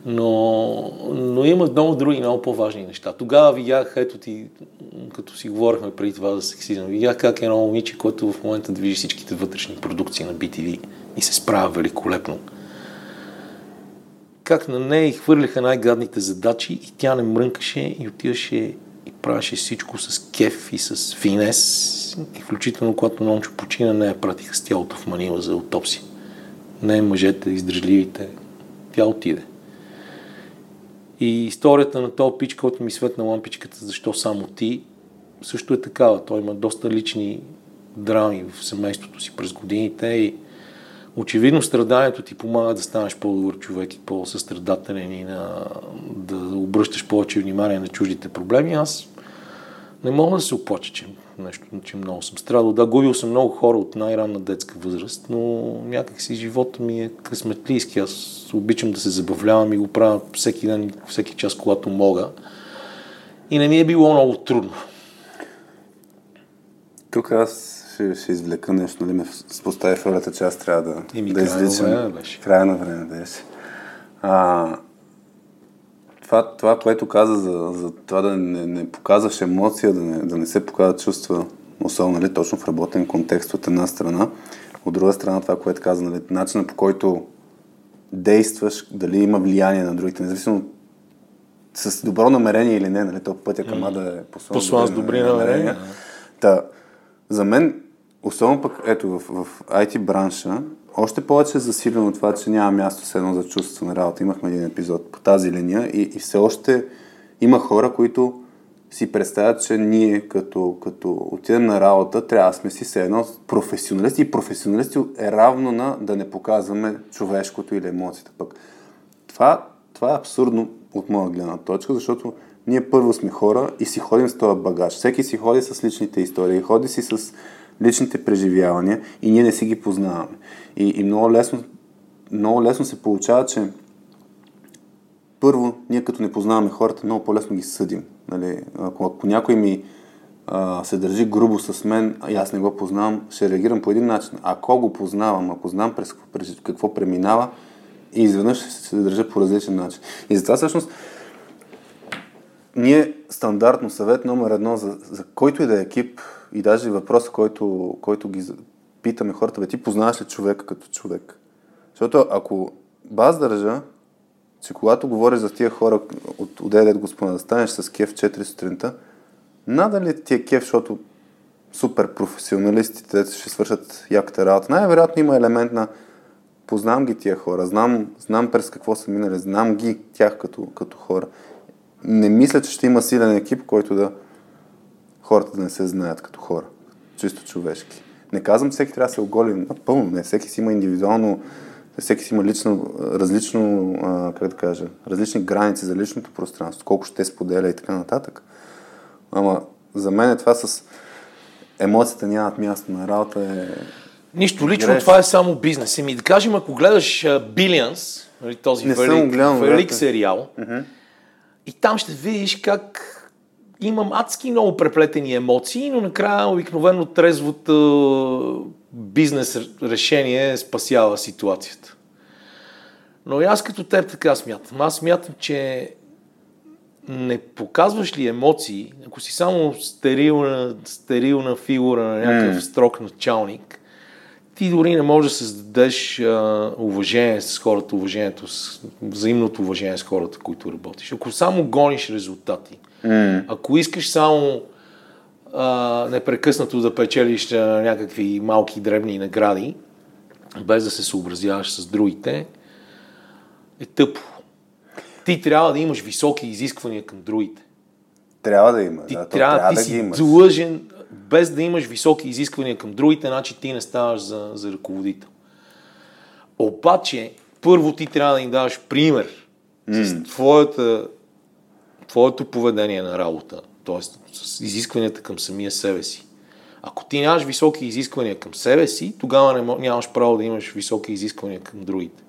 Но, но има много други, много по-важни неща. Тогава видях, ето ти, като си говорихме преди това за сексизъм, видях как едно момиче, което в момента движи всичките вътрешни продукции на BTV и се справя великолепно как на нея и хвърляха най-гадните задачи и тя не мрънкаше и отиваше и правеше всичко с кеф и с финес. И включително, когато Нончо почина, не я пратиха с тялото в Манила за аутопси. Не мъжете, издръжливите. Тя отиде. И историята на този пич, който ми светна лампичката, защо само ти, също е такава. Той има доста лични драми в семейството си през годините и Очевидно страданието ти помага да станеш по-добър човек и по-състрадателен и на, да обръщаш повече внимание на чуждите проблеми. Аз не мога да се оплача, че, нещо, че много съм страдал. Да, губил съм много хора от най-ранна детска възраст, но някак си живота ми е късметлийски. Аз обичам да се забавлявам и го правя всеки ден, всеки час, когато мога. И не ми е било много трудно. Тук аз ще, ще извлека нещо, нали ме постави в ролята, че аз трябва да, Еми, да изличам. Края беше. Края на време беше. А, това, това, което каза за, за това да не, не показваш емоция, да не, да не се показват чувства, особено нали, точно в работен контекст от една страна. От друга страна, това, което каза, нали, начинът по който действаш, дали има влияние на другите, независимо с добро намерение или не, нали, то пътя към да е послан, послан с добри намерения. намерения. Та, за мен Особено пък, ето, в, в IT бранша, още повече е засилено това, че няма място с едно за чувство на работа. Имахме един епизод по тази линия и, и все още има хора, които си представят, че ние като, като отидем на работа, трябва да сме си все едно професионалисти и професионалисти е равно на да не показваме човешкото или емоцията. Пък това, това е абсурдно от моя гледна точка, защото ние първо сме хора и си ходим с този багаж. Всеки си ходи с личните истории, ходи си с личните преживявания и ние не си ги познаваме. И, и много, лесно, много лесно се получава, че първо, ние като не познаваме хората, много по-лесно ги съдим. Нали? Ако, ако някой ми а, се държи грубо с мен, и аз не го познавам, ще реагирам по един начин. Ако го познавам, ако знам през през какво преминава, и изведнъж ще се държа по различен начин. И затова всъщност ние стандартно съвет номер едно за, за който и да е екип, и даже въпрос, който, който ги питаме хората, бе, ти познаваш ли човека като човек? Защото ако баз държа, че когато говориш за тия хора от отделят господа, да станеш с кеф 4 сутринта, надали ти е кеф, защото супер професионалистите ще свършат яката работа. Най-вероятно има елемент на познавам ги тия хора, знам, знам през какво са минали, знам ги тях като, като хора. Не мисля, че ще има силен екип, който да, хората да не се знаят като хора. Чисто човешки. Не казвам, всеки трябва да се оголи напълно. Не, всеки си има индивидуално, всеки си има лично, различно, а, как да кажа, различни граници за личното пространство, колко ще споделя и така нататък. Ама за мен е това с емоцията нямат място на работа е Нищо лично, това е само бизнес. Еми да кажем, ако гледаш Billions, нали, този Не велик, гледал, велик сериал, и там ще видиш как имам адски много преплетени емоции, но накрая обикновено трезвото бизнес решение спасява ситуацията. Но и аз като теб така смятам. Аз смятам, че не показваш ли емоции, ако си само стерилна, стерилна фигура на някакъв строг началник, ти дори не можеш да създадеш а, уважение с хората, уважението, с, взаимното уважение с хората, които работиш. Ако само гониш резултати, mm. ако искаш само а, непрекъснато да печелиш а, някакви малки дребни награди, без да се съобразяваш с другите, е тъпо. Ти трябва да имаш високи изисквания към другите. Трябва да има. Ти да, трябва, трябва ти да си ги имаш. длъжен, без да имаш високи изисквания към другите, значи ти не ставаш за, за ръководител. Обаче, първо ти трябва да им даваш пример с твоята, твоето поведение на работа, т.е. с изискванията към самия себе си. Ако ти нямаш високи изисквания към себе си, тогава нямаш право да имаш високи изисквания към другите.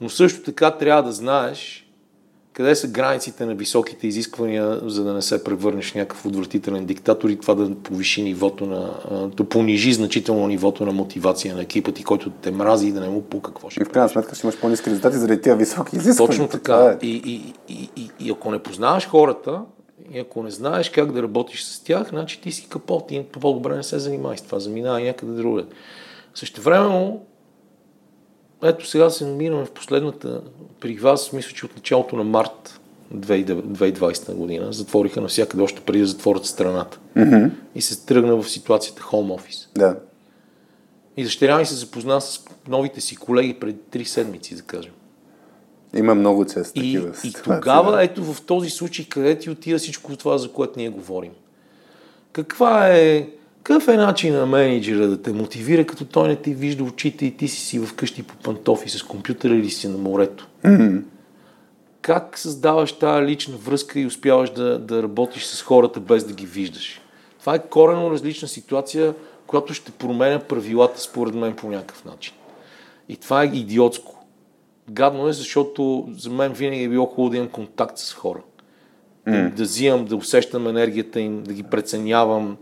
Но също така трябва да знаеш къде са границите на високите изисквания, за да не се превърнеш в някакъв отвратителен диктатор и това да повиши нивото на, да понижи значително нивото на мотивация на екипа ти, който те мрази и да не му пука какво ще И в крайна сметка ще имаш по-низки резултати заради тия високи изисквания. Точно така. е. И, и, и, и, и ако не познаваш хората, и ако не знаеш как да работиш с тях, значи ти си капот и по-добре не се занимай с това, заминавай някъде другаде. Същевременно, ето сега се намираме в последната, при вас, мисля, че от началото на март 2020 година, затвориха навсякъде още преди да затворят страната. Mm-hmm. И се тръгна в ситуацията home office. Да. И дъщеря ми се запозна с новите си колеги преди три седмици, да кажем. Има много често И, такива и ситуации, тогава, да. ето в този случай, къде ти отида всичко това, за което ние говорим. Каква е, какъв е начин на менеджера да те мотивира, като той не ти вижда очите и ти си си вкъщи по пантофи с компютъра или си на морето? Mm-hmm. Как създаваш тази лична връзка и успяваш да, да работиш с хората без да ги виждаш? Това е корено различна ситуация, която ще променя правилата според мен по някакъв начин. И това е идиотско. Гадно е, защото за мен винаги е било хубаво да имам контакт с хора. Да, да взимам, да усещам енергията им, да ги преценявам.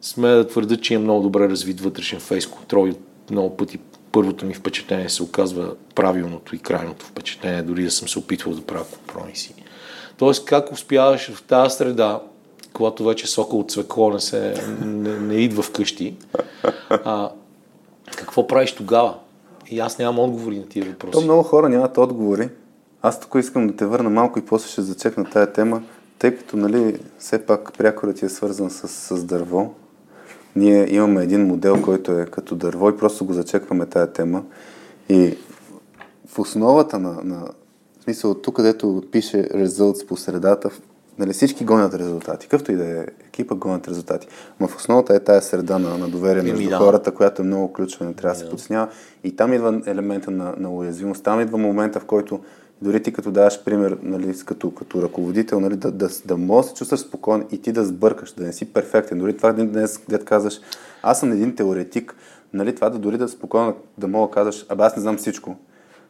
Смея да твърда, че имам много добре развит вътрешен фейс контрол и много пъти първото ми впечатление се оказва правилното и крайното впечатление, дори да съм се опитвал да правя компромиси. Тоест, как успяваш в тази среда, когато вече сока от цвекло не, се, не, не идва вкъщи, а, какво правиш тогава? И аз нямам отговори на тия То въпроси. много хора нямат отговори. Аз тук искам да те върна малко и после ще зачекна тая тема, тъй като, нали, все пак прякорът ти е свързан с, с дърво. Ние имаме един модел, който е като дърво и просто го зачекваме тая тема. И в основата на, на в смисъл тук, където пише results по средата, нали, всички гонят резултати. Какъвто и да е екипа, гонят резултати. Но в основата е тая среда на, на доверие между да. хората, която е много ключова, не трябва да се подснява. И там идва елемента на, на уязвимост. Там идва момента, в който дори ти като даваш пример, нали, като, като ръководител, нали, да, да, да можеш да се чувстваш спокоен и ти да сбъркаш, да не си перфектен. Дори това днес, днес казваш, аз съм един теоретик, нали, това да дори да спокойно да мога да казваш, абе аз не знам всичко.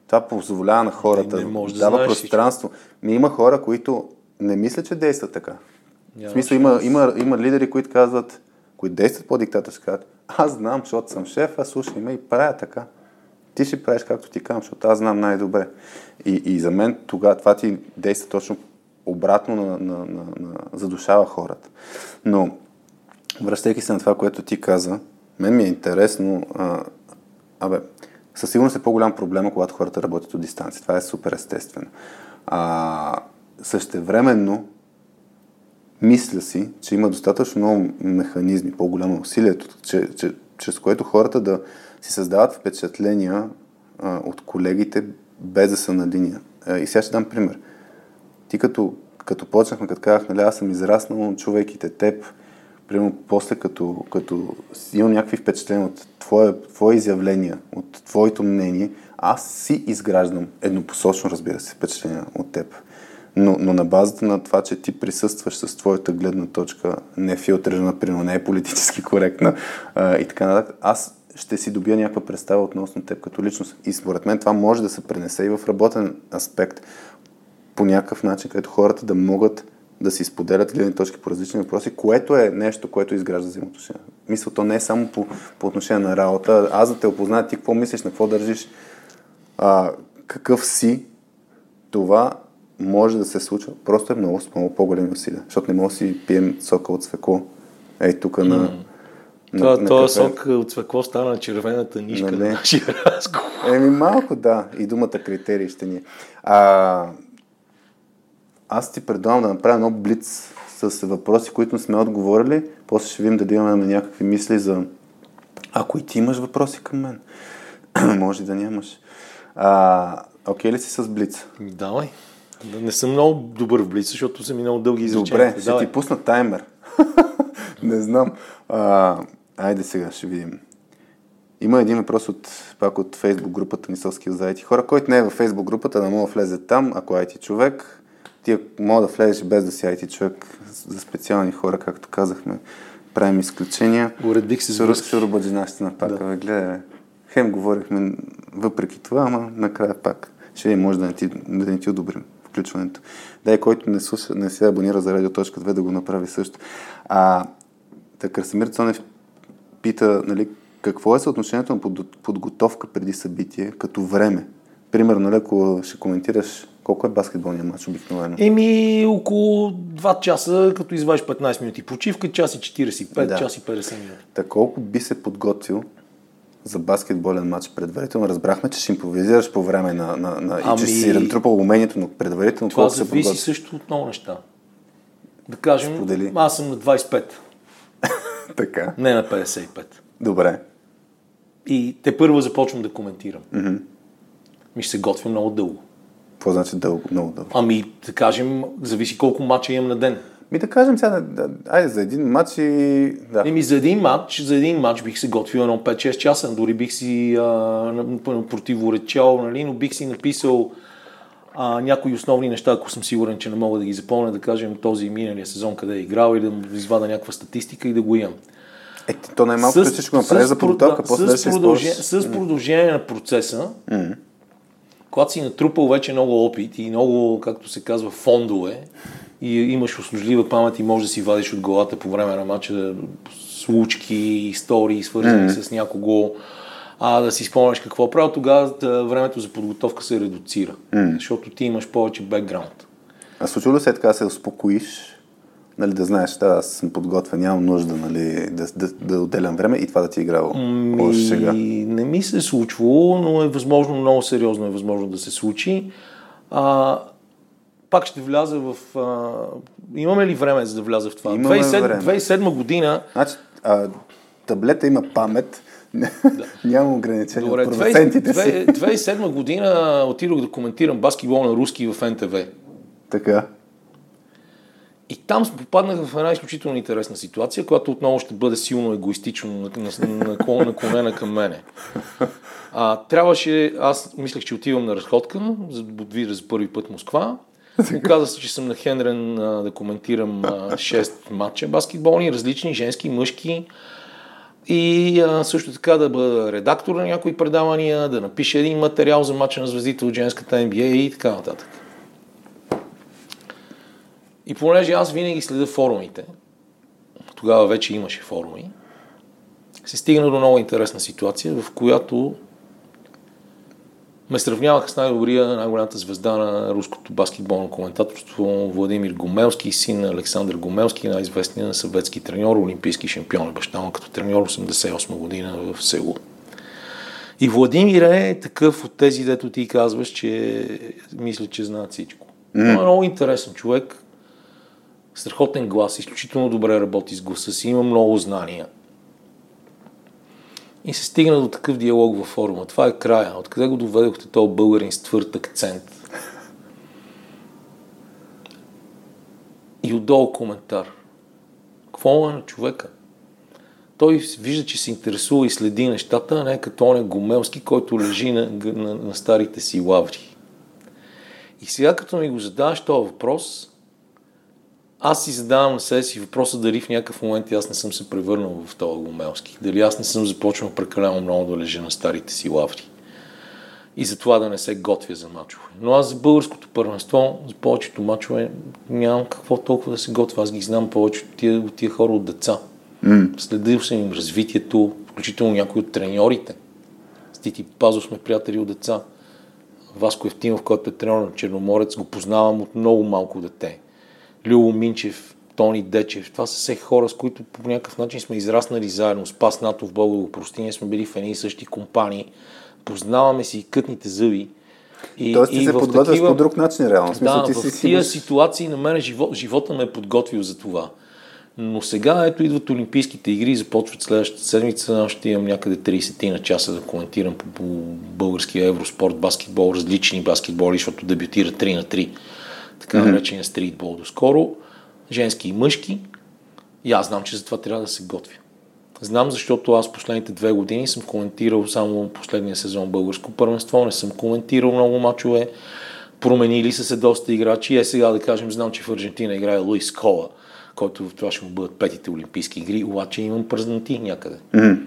Това позволява на хората, Не- не можеш да дава пространство. Ми има хора, които не мислят, че действат така. В Няма смисъл, има, има, има лидери, които казват, които действат по-диктаторски, казват, аз знам, защото съм шеф, аз слушай ме и правя така. Ти ще правиш както ти казвам, защото аз знам най-добре. И, и за мен тогава това ти действа точно обратно на, на, на, на задушава хората. Но, връщайки се на това, което ти каза, мен ми е интересно, а, абе, със сигурност е по-голям проблема, когато хората работят от дистанция. Това е супер естествено. А, същевременно, мисля си, че има достатъчно много механизми, по-голямо усилието, че, че, чрез което хората да си създават впечатления а, от колегите без да са на линия. А, и сега ще дам пример. Ти като, като почнахме, като казах, нали, аз съм израснал, чувайки те теб, примерно после като, като имам някакви впечатления от твое, твое изявления, от твоето мнение, аз си изграждам еднопосочно, разбира се, впечатления от теб. Но, но на базата на това, че ти присъстваш с твоята гледна точка, не филтрирана, примерно не е политически коректна а, и така нататък, аз ще си добия някаква представа относно теб като личност. И според мен това може да се пренесе и в работен аспект по някакъв начин, където хората да могат да си споделят гледни точки по различни въпроси, което е нещо, което изгражда взаимоотношения. Мисля, то не е само по, по отношение на работа. Аз да те опозная ти какво мислиш, на какво държиш, а, какъв си, това може да се случва. Просто е много, много по-големи усилия. Защото не мога да си пием сока от свекло. Ей, тук на, mm. на, това, на сок от свекло стана червената нишка на, на нашия разговор. Еми малко, да. И думата критерии ще ни е. А, аз ти предлагам да направя едно блиц с въпроси, които сме отговорили. После ще видим дали имаме някакви мисли за... Ако и ти имаш въпроси към мен, може да нямаш. А, окей ли си с блиц? Давай. Не съм много добър в блиц, защото съм и много дълги изречения. Добре, ще Давай. ти пусна таймер. не знам. А, айде сега ще видим. Има един въпрос от, пак от фейсбук групата Мисълски за IT хора. Който не е във фейсбук групата, да мога да влезе там, ако е IT човек ти мога да влезеш без да си IT човек за специални хора, както казахме, правим изключения. Уредих се с Сурбаджинащина пак. Да. Гледай, хем говорихме въпреки това, ама накрая пак ще може да не ти, да не ти одобрим включването. Дай, който не, слуша, не се абонира за Радио.2 да го направи също. А, така, Красимир Цонев пита, нали, какво е съотношението на подготовка преди събитие като време? Примерно, ако ще коментираш колко е баскетболния матч обикновено? Еми, около 2 часа, като извадиш 15 минути почивка, час и 45, да. час и 50 минути. Така колко би се подготвил за баскетболен матч предварително? Разбрахме, че ще импровизираш по време на, на, на ами... и че си натрупал умението, но предварително Това колко се подготвил? Това зависи също от много неща. Да кажем, Сподели. аз съм на 25. Така. Не на 55. Добре. И те първо започвам да коментирам. Mm-hmm. Ми ще се готвя много дълго. Какво значи дълго, много дълго? Ами, да кажем, зависи колко мача имам на ден. Ми да кажем сега, да, айде за един матч и... Да. Еми за един матч, за един матч бих се готвил едно 5-6 часа, дори бих си а, противоречал, нали, но бих си написал а, някои основни неща, ако съм сигурен, че не мога да ги запомня, да кажем този миналия сезон къде е играл или да извада някаква статистика и да го имам. Е, то най-малко ще го направи за подготовка, после да се продължение, С продължение на процеса, mm-hmm когато си натрупал вече много опит и много, както се казва, фондове и имаш услужлива памет и можеш да си вадиш от главата по време на матча случки, истории, свързани mm-hmm. с някого, а да си спомняш какво правил, тогава времето за подготовка се редуцира, mm-hmm. защото ти имаш повече бекграунд. А случва ли се така се успокоиш нали, да знаеш, да, аз съм подготвен, нямам нужда нали, да, да, да отделям време и това да ти е играло ми, сега. Не ми се е случвало, но е възможно, много сериозно е възможно да се случи. А, пак ще вляза в... А, имаме ли време за да вляза в това? Имаме 2007, време. 2007 година... Значи, а, таблета има памет, да. Няма ограничения Добре, от процентите 2007 година отидох да коментирам баскетбол на руски в НТВ. Така. И там попаднах в една изключително интересна ситуация, която отново ще бъде силно егоистично наклонена към мене. А, трябваше, аз мислех, че отивам на разходка, за да видя за първи път Москва. Оказа се, че съм нахендрен а, да коментирам а, 6 матча баскетболни, различни, женски, мъжки. И а, също така да бъда редактор на някои предавания, да напиша един материал за матча на звездите от женската NBA и така нататък. И понеже аз винаги следя форумите, тогава вече имаше форуми, се стигна до много интересна ситуация, в която ме сравняваха с най-добрия, най-голямата звезда на руското баскетболно коментаторство Владимир Гомелски, син на Александър Гомелски, най-известният съветски треньор, олимпийски шампион, баща му като треньор 88 година в Сеул. И Владимир е такъв от тези, дето ти казваш, че мисля, че знаят всичко. Mm. е много интересен човек, страхотен глас, изключително добре работи с гласа си, има много знания. И се стигна до такъв диалог във форума. Това е края. Откъде го доведохте този българин с твърд акцент? И отдолу коментар. Какво е на човека? Той вижда, че се интересува и следи нещата, а не като он е Гомелски, който лежи на, на, на старите си лаври. И сега, като ми го задаваш този въпрос, аз си задавам на себе си въпроса дали в някакъв момент аз не съм се превърнал в този гомелски. Дали аз не съм започнал прекалено много да лежа на старите си лаври. И за това да не се готвя за мачове. Но аз за българското първенство, за повечето мачове, нямам какво толкова да се готвя. Аз ги знам повече от тия, от тия хора от деца. Mm. Следил съм им развитието, включително някои от треньорите. С Тити Пазов сме приятели от деца. Васко Евтимов, който е тренер на Черноморец, го познавам от много малко дете. Любо Минчев, Тони Дечев. Това са все хора, с които по някакъв начин сме израснали заедно. Спас НАТО в Българо простиня, сме били в едни и същи компании. Познаваме си кътните зъби. И, Тоест ти и се подготвяш такива... по друг начин, реално. Смисъл, да, ти в си тия си... ситуации на мен живот, живота ме е подготвил за това. Но сега ето идват Олимпийските игри, започват следващата седмица. Ще имам някъде 30 на часа да коментирам по, по българския евроспорт, баскетбол, различни баскетболи, защото дебютира 3 на 3. Така наречения стритбол доскоро. Женски и мъжки. И аз знам, че за това трябва да се готвя. Знам, защото аз последните две години съм коментирал само последния сезон българско първенство, не съм коментирал много мачове, променили са се доста играчи. Е сега да кажем, знам, че в Аржентина играе Луис Кола, който в това ще му бъдат петите олимпийски игри, обаче имам празноти някъде. Mm-hmm.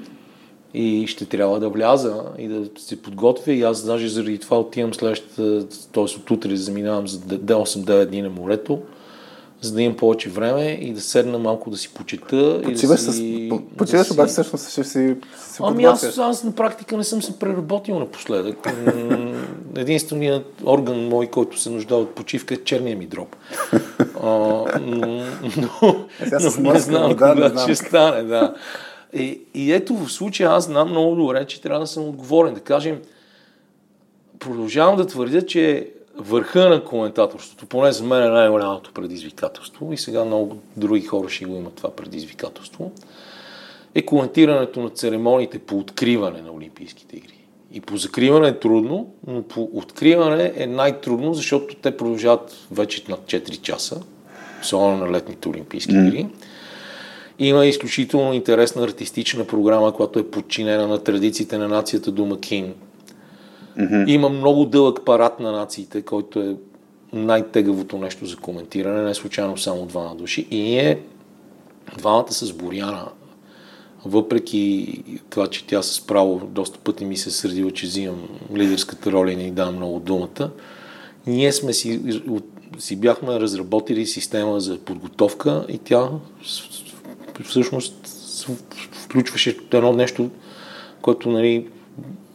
И ще трябва да вляза и да се подготвя. И аз даже заради това отивам следващата, т.е. от утре заминавам за 8-9 дни на морето за да имам повече време и да седна малко да си почета. Почиваш, да си, с, почиваш да обаче всъщност ще си, си Ами аз, аз на практика не съм се преработил напоследък. Единственият орган мой, който се нуждае от почивка е черния ми дроб. а, но, но, но не знам да, кога ще стане. Да. И, и ето в случая аз знам много добре, че трябва да съм отговорен. Да кажем, продължавам да твърдя, че върха на коментаторството, поне за мен е най-голямото предизвикателство и сега много други хора ще го имат това предизвикателство, е коментирането на церемониите по откриване на Олимпийските игри. И по закриване е трудно, но по откриване е най-трудно, защото те продължават вече над 4 часа, особено на летните Олимпийски mm. Има изключително интересна артистична програма, която е подчинена на традициите на нацията Домакин, Mm-hmm. Има много дълъг парад на нациите, който е най-тегавото нещо за коментиране, не случайно само двама души. И ние, двамата с Боряна, въпреки това, че тя с право доста пъти ми се е сърдила, че взимам лидерската роля и не й давам много думата, ние сме си, си бяхме разработили система за подготовка и тя всъщност включваше едно нещо, което нали,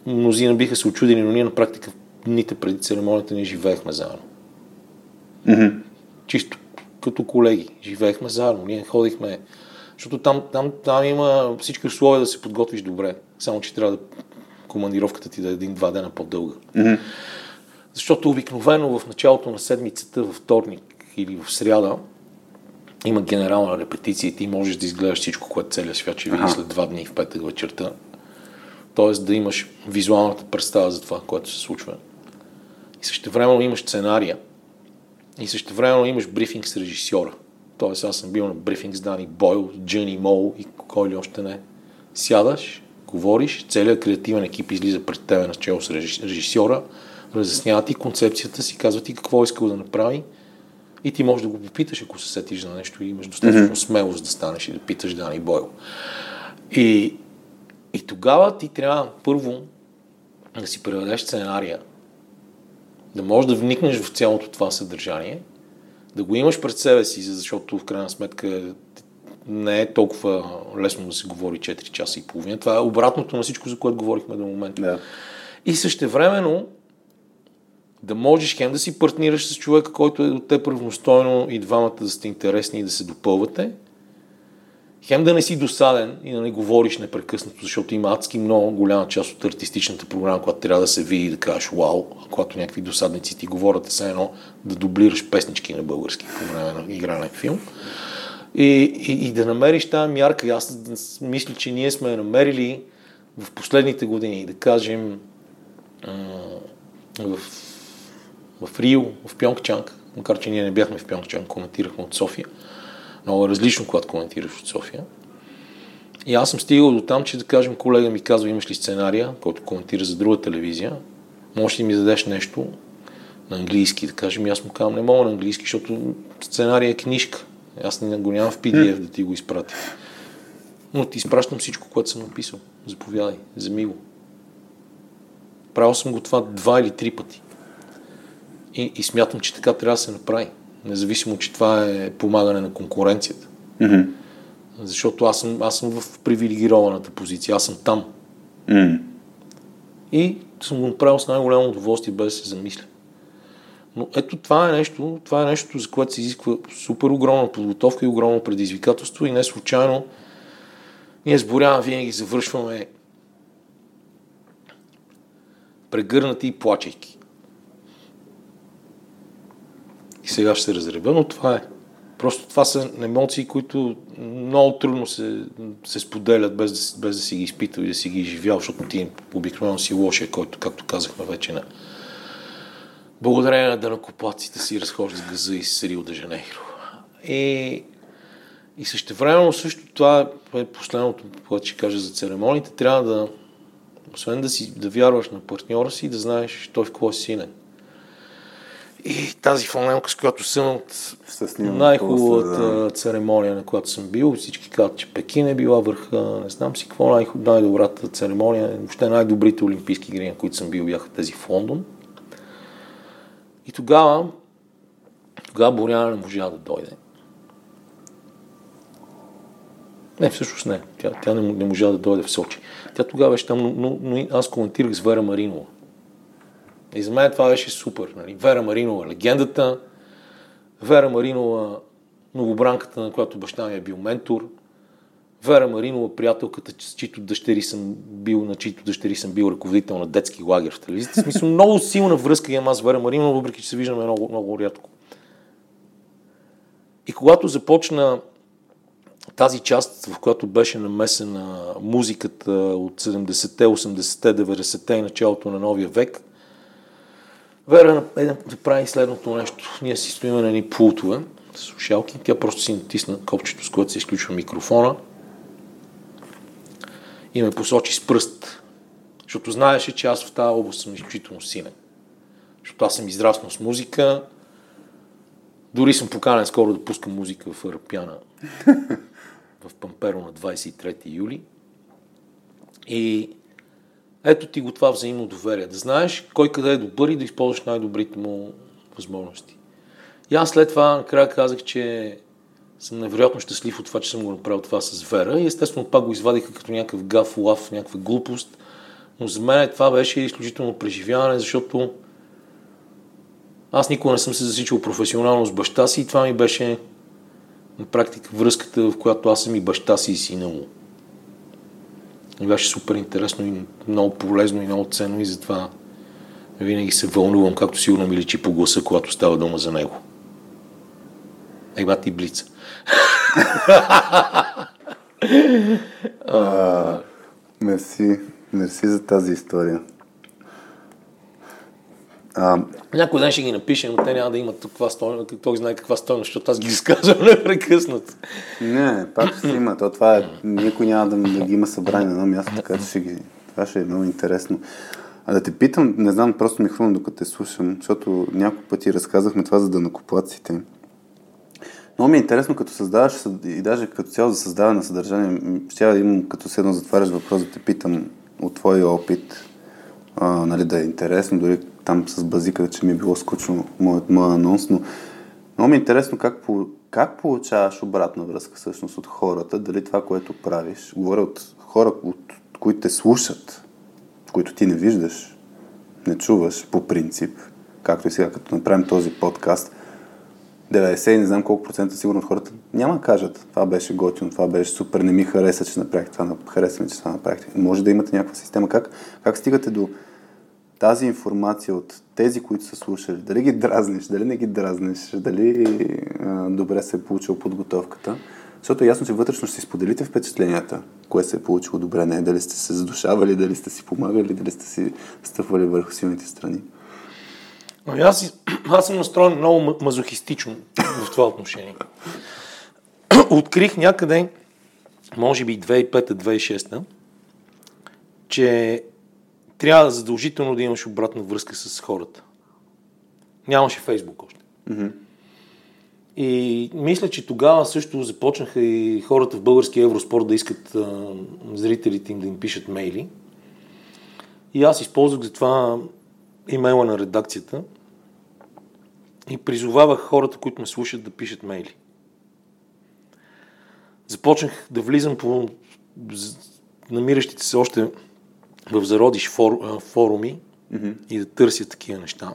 мнозина биха се очудили, но ние на практика дните преди церемонията ни живеехме заедно. Mm-hmm. Чисто като колеги. Живеехме заедно. Ние ходихме. Защото там, там, там има всички условия да се подготвиш добре. Само, че трябва да командировката ти да е един-два дена по-дълга. Mm-hmm. Защото обикновено в началото на седмицата, във вторник или в сряда, има генерална репетиция и ти можеш да изгледаш всичко, което целият свят ще види след два дни в петък вечерта т.е. да имаш визуалната представа за това, което се случва. И също времено имаш сценария. И също времено имаш брифинг с режисьора. Тоест аз съм бил на брифинг с Дани Бойл, Джени Мол и кой ли още не. Сядаш, говориш, целият креативен екип излиза пред тебе начало с режисьора, разяснява ти концепцията си, казва ти какво искал да направи и ти можеш да го попиташ, ако се сетиш за нещо и имаш достатъчно mm-hmm. смелост да станеш и да питаш Дани Бойл. И и тогава ти трябва първо да си преведеш сценария, да можеш да вникнеш в цялото това съдържание, да го имаш пред себе си, защото в крайна сметка не е толкова лесно да се говори 4 часа и половина. Това е обратното на всичко, за което говорихме до момента. Да. И същевременно да можеш хем да си партнираш с човека, който е от теб равностойно и двамата да сте интересни и да се допълвате, хем да не си досаден и да не говориш непрекъснато, защото има адски много голяма част от артистичната програма, която трябва да се види и да кажеш вау, а когато някакви досадници ти говорят, все едно да дублираш песнички на български по време на игране филм. И, и, и да намериш тази мярка. Аз мисля, че ние сме намерили в последните години, да кажем, в, в Рио, в Пьонгчанг, макар че ние не бяхме в Пьонгчанг, коментирахме от София, много е различно, когато коментираш от София. И аз съм стигал до там, че да кажем, колега ми казва, имаш ли сценария, който коментира за друга телевизия, можеш ли ми дадеш нещо на английски, да кажем, и аз му казвам, не мога на английски, защото сценария е книжка. Аз не го нямам в PDF да ти го изпратя. Но ти изпращам всичко, което съм написал. Заповядай, вземи го. Правил съм го това два или три пъти. И, и смятам, че така трябва да се направи. Независимо, че това е помагане на конкуренцията. Mm-hmm. Защото аз съм, аз съм в привилегированата позиция. Аз съм там. Mm. И съм го направил с най-голямо удоволствие, без да се замисля. Но ето това е нещо, това е нещо, за което се изисква супер огромна подготовка и огромно предизвикателство и не случайно ние с Боряна винаги завършваме прегърнати и плачейки. И сега ще се разреба, но това е. Просто това са емоции, които много трудно се, се споделят без да, без да си ги изпитал и да си ги изживял, защото ти обикновено си лошия, който, както казахме вече, на благодарение на дънакоплаците си разхожда с газа и с Рио де Жанейро. И, и същевременно също това е последното, което ще кажа за церемониите. Трябва да, освен да, си, да вярваш на партньора си, да знаеш той в какво е силен. И тази фанелка, с която съм от най-хубавата церемония, на която съм бил, всички казват, че Пекин е била върха, не знам си какво най- най-добрата церемония, въобще най-добрите олимпийски игри, на които съм бил, бяха тези в Лондон. И тогава, тогава Боряна не можа да дойде. Не, всъщност не. Тя, тя не, не можа да дойде в Сочи. Тя тогава беше там, но, но, но аз коментирах с Вера Маринова. И за мен това беше супер. Нали? Вера Маринова, легендата. Вера Маринова, новобранката, на която баща ми е бил ментор. Вера Маринова, приятелката, с чието дъщери съм бил, на чието дъщери съм бил ръководител на детски лагер в телевизията. Смисъл, много силна връзка имам аз с Вера Маринова, въпреки че се виждаме много, много рядко. И когато започна тази част, в която беше намесена музиката от 70-те, 80-те, 90-те и началото на новия век, Вера е да прави следното нещо. Ние си стоим на едни пултове слушалки. Тя просто си натисна копчето, с което се изключва микрофона и ме посочи с пръст. Защото знаеше, че аз в тази област съм изключително силен. Защото аз съм израснал с музика. Дори съм поканен скоро да пускам музика в Арапяна в Памперо на 23 юли. И ето ти го това взаимно доверие. Да знаеш кой къде е добър и да използваш най-добрите му възможности. И аз след това накрая казах, че съм невероятно щастлив от това, че съм го направил това с Вера и естествено пак го извадиха като някакъв гаф, лав, някаква глупост. Но за мен това беше изключително преживяване, защото аз никога не съм се засичал професионално с баща си и това ми беше на практика връзката, в която аз съм и баща си и сина му. И беше супер интересно и много полезно и много ценно и затова винаги се вълнувам, както сигурно ми личи по гласа, когато става дума за него. Ей, бати блица. мерси. Мерси за тази история. А... Някой ден ще ги напишем, но те няма да имат каква стойност, той знае каква стойност, защото аз ги изказвам непрекъснато. Не, пак ще има. То това е, никой няма да, да ги има събрани на едно място, така че ще ги... Това ще е много интересно. А да те питам, не знам, просто ми хрумна докато те слушам, защото няколко пъти разказахме това за данакоплаците. Много ми е интересно, като създаваш и даже като цяло за създаване на съдържание, ще да имам, като се едно затваряш въпрос, да те питам от твоя опит, а, нали, да е интересно, дори там с базика, че ми е било скучно моят, моят анонс, но много ми е интересно как, по, как получаваш обратна връзка всъщност от хората, дали това, което правиш, говоря от хора, от, които те слушат, които ти не виждаш, не чуваш по принцип, както и сега, като направим този подкаст, 90 не знам колко процента сигурно хората няма да кажат това беше готино, това беше супер, не ми хареса, че направих това, хареса ми, че това направихте. Може да имате някаква система. Как, как стигате до тази информация от тези, които са слушали? Дали ги дразниш, дали не ги дразниш, дали а, добре се е получил подготовката? Защото е ясно, че вътрешно ще си споделите впечатленията, кое се е получило добре, не дали сте се задушавали, дали сте си помагали, дали сте си стъпвали върху силните страни. Ами аз, аз съм настроен много мазохистично в това отношение. Открих някъде, може би 2005-2006, че трябва задължително да имаш обратна връзка с хората. Нямаше Фейсбук още. Mm-hmm. И мисля, че тогава също започнаха и хората в българския Евроспорт да искат а, зрителите им да им пишат мейли. И аз използвах за това имейла на редакцията и призовавах хората, които ме слушат, да пишат мейли. Започнах да влизам по намиращите се още в зародиш фор, форуми mm-hmm. и да търся такива неща.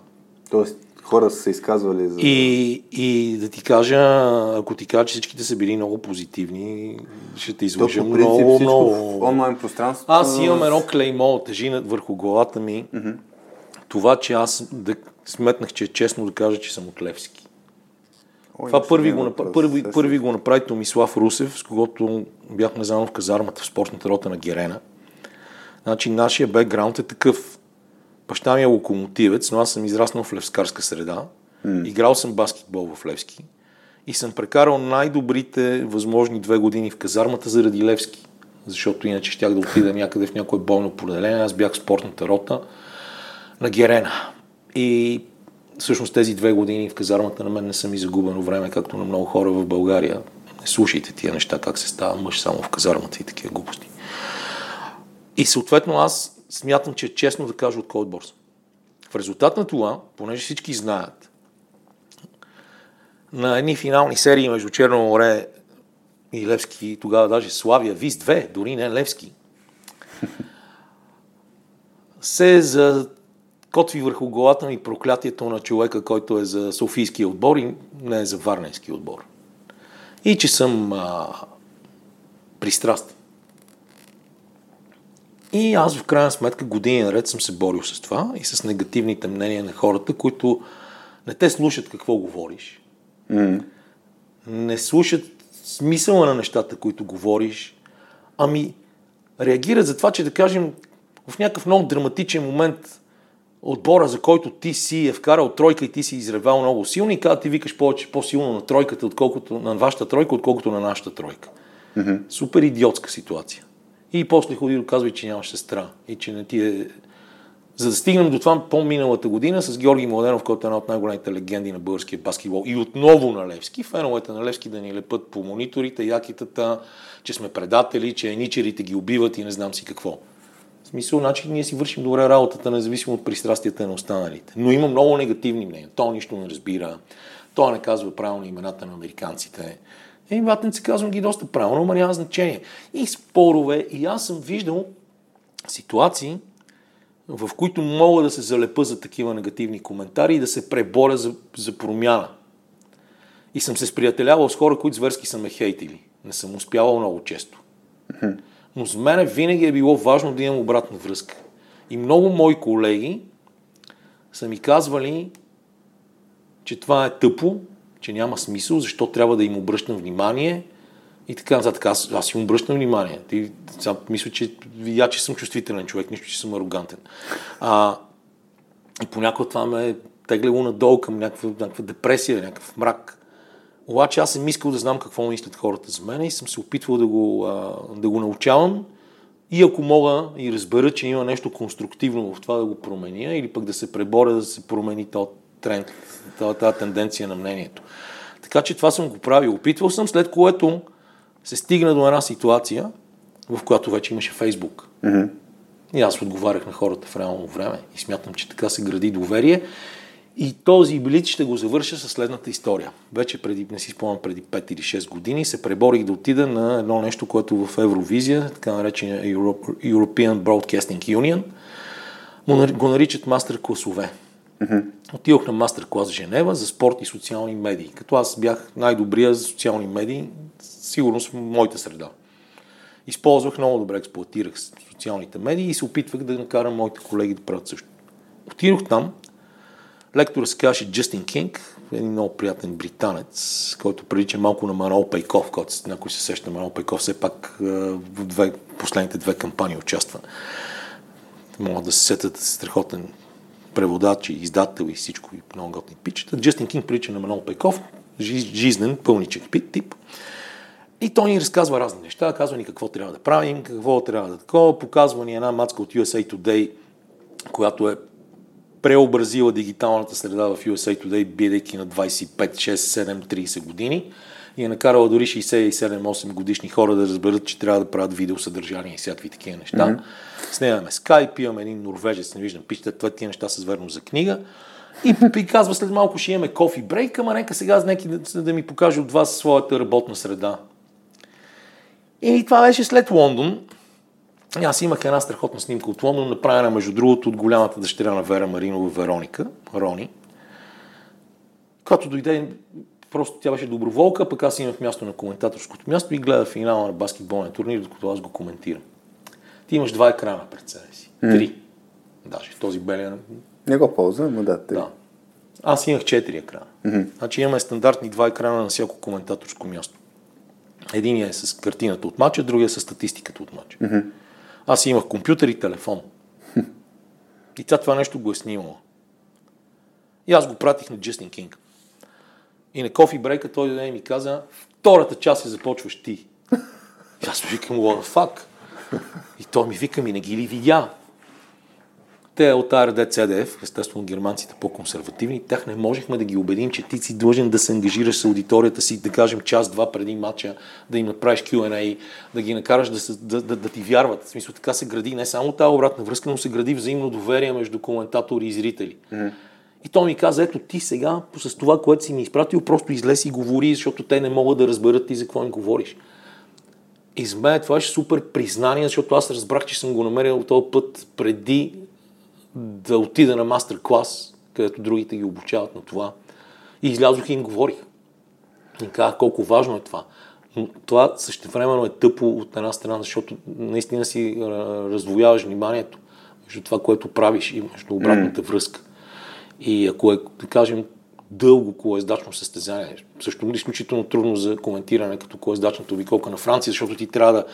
Тоест, хора са се изказвали за... И, и да ти кажа, ако ти кажа, че всичките са били много позитивни, ще те излъжа много, много... В онлайн пространство... Аз имам едно клеймо, тежи върху главата ми. Mm-hmm. Това, че аз да сметнах, че е честно да кажа, че съм от Левски. Ой, Това първи го, направи, първи, първи го направи Томислав Русев, с когото бяхме заедно в казармата в спортната рота на Герена. Значи нашия бекграунд е такъв. Баща ми е локомотивец, но аз съм израснал в левскарска среда. Mm. Играл съм баскетбол в Левски. И съм прекарал най-добрите възможни две години в казармата заради Левски. Защото иначе щях да отида някъде в някое болно поделение. Аз бях в спортната рота на Герена. И всъщност тези две години в казармата на мен не са ми загубено време, както на много хора в България. Не слушайте тия неща, как се става мъж само в казармата и такива глупости. И съответно аз смятам, че е честно да кажа от кой отбор съм. В резултат на това, понеже всички знаят, на едни финални серии между Черно море и Левски, тогава даже Славия, Виз 2, дори не Левски, се за котви върху главата ми проклятието на човека, който е за Софийския отбор и не е за Варненски отбор. И че съм а, пристрастен. И аз в крайна сметка години наред съм се борил с това и с негативните мнения на хората, които не те слушат какво говориш. Mm. Не слушат смисъла на нещата, които говориш, ами реагират за това, че да кажем в някакъв много драматичен момент отбора, за който ти си е вкарал тройка и ти си изревал много силно и каза ти викаш повече по-силно на тройката, отколкото на вашата тройка, отколкото на нашата тройка. Mm-hmm. Супер идиотска ситуация. И после ходи и казва, че нямаш сестра и че не ти е... За да стигнем до това по-миналата година с Георги Младенов, който е една от най-големите легенди на българския баскетбол и отново на Левски, феновете на Левски да ни лепат по мониторите, якитата, че сме предатели, че еничерите ги убиват и не знам си какво. В смисъл, значи ние си вършим добре работата, независимо от пристрастията на останалите. Но има много негативни мнения. То нищо не разбира. То не казва правилно имената на американците. Еми, ватници казвам ги доста правилно, но няма значение. И спорове, и аз съм виждал ситуации, в които мога да се залепа за такива негативни коментари и да се преборя за, за промяна. И съм се сприятелявал с хора, които зверски са ме хейтили. Не съм успявал много често. Но за мен винаги е било важно да имам обратна връзка. И много мои колеги са ми казвали, че това е тъпо, че няма смисъл, защо трябва да им обръщам внимание и така нататък. Аз, аз им обръщам внимание. Ти, сега, мисля, че видя, че съм чувствителен човек, нищо, че съм арогантен. А, и понякога това ме е теглило надолу към някаква, някаква депресия, някакъв мрак. Обаче аз съм искал да знам какво мислят хората за мен и съм се опитвал да го, да го научавам и ако мога и разбера, че има нещо конструктивно в това да го променя или пък да се преборя да се промени този тренд, тази тенденция на мнението. Така че това съм го правил. Опитвал съм, след което се стигна до една ситуация, в която вече имаше Фейсбук. Mm-hmm. И аз отговарях на хората в реално време. И смятам, че така се гради доверие. И този билит ще го завърша с следната история. Вече преди, не си спомням, преди 5 или 6 години се преборих да отида на едно нещо, което в Евровизия, така наречения European Broadcasting Union, го наричат мастер класове. Mm-hmm. Отидох на мастер-клас в Женева за спорт и социални медии. Като аз бях най-добрия за социални медии, сигурно в моята среда. Използвах много добре, експлуатирах социалните медии и се опитвах да накарам моите колеги да правят също. Отидох там, лектора се казваше Джастин Кинг, един много приятен британец, който прилича малко на Манол Пейков, който някой се сеща Манол Пейков, все пак в две, последните две кампании участва. Могат да се сетят страхотен преводач и издател и всичко, и много готни пичета. Джастин Кинг прилича на Манол Пейков, жизнен, пълничък пит тип. И той ни разказва разни неща, казва ни какво трябва да правим, какво трябва да такова, показва ни една мацка от USA Today, която е преобразила дигиталната среда в USA Today, бидейки на 25, 6, 7, 30 години и е накарала дори 67-8 годишни хора да разберат, че трябва да правят видеосъдържание и всякакви такива неща. Mm-hmm. С нея имаме един норвежец, не виждам, пишете, това тия неща са верно за книга. И приказва след малко ще имаме кофи брейк, ама нека сега неки да, да ми покаже от вас своята работна среда. И това беше след Лондон. Аз имах една страхотна снимка от Лондон, направена между другото от голямата дъщеря на Вера Маринова, Вероника, Рони, която дойде, просто тя беше доброволка, пък аз имах място на коментаторското място и гледа финала на баскетболния турнир, докато аз го коментирам. Ти имаш два екрана пред себе си. Три. Даже този белия. Не го ползвам, но да, три. Да. Аз имах четири екрана. Mm-hmm. Значи имаме стандартни два екрана на всяко коментаторско място. Единият е с картината от матча, другия е с статистиката от матча. Mm-hmm. Аз имах компютър и телефон. И тя това нещо го е снимала. И аз го пратих на Джестин Кинг. И на кофи брейка той дойде и ми каза, втората част се започваш ти. И аз викам, what the fuck? И той ми вика, ми не ги ли видя? Те от ARD CDF, естествено германците по-консервативни, тях не можехме да ги убедим, че ти си длъжен да се ангажираш с аудиторията си, да кажем час-два преди матча, да им направиш Q&A, да ги накараш да, се, да, да, да ти вярват. В смисъл така се гради не само тази обратна връзка, но се гради взаимно доверие между коментатори и зрители. Mm-hmm. И той ми каза, ето ти сега, с това, което си ми изпратил, просто излез и говори, защото те не могат да разберат ти за какво им говориш. И за мен това беше супер признание, защото аз разбрах, че съм го намерил този път преди да отида на мастер-клас, където другите ги обучават на това. И излязох и им говорих. И казах колко важно е това. Но това същевременно е тъпо от една страна, защото наистина си раздвояваш вниманието между това, което правиш и между обратната връзка. И ако е, да кажем, дълго колоездачно състезание, също е изключително трудно за коментиране като колоездачната обиколка на Франция, защото ти трябва да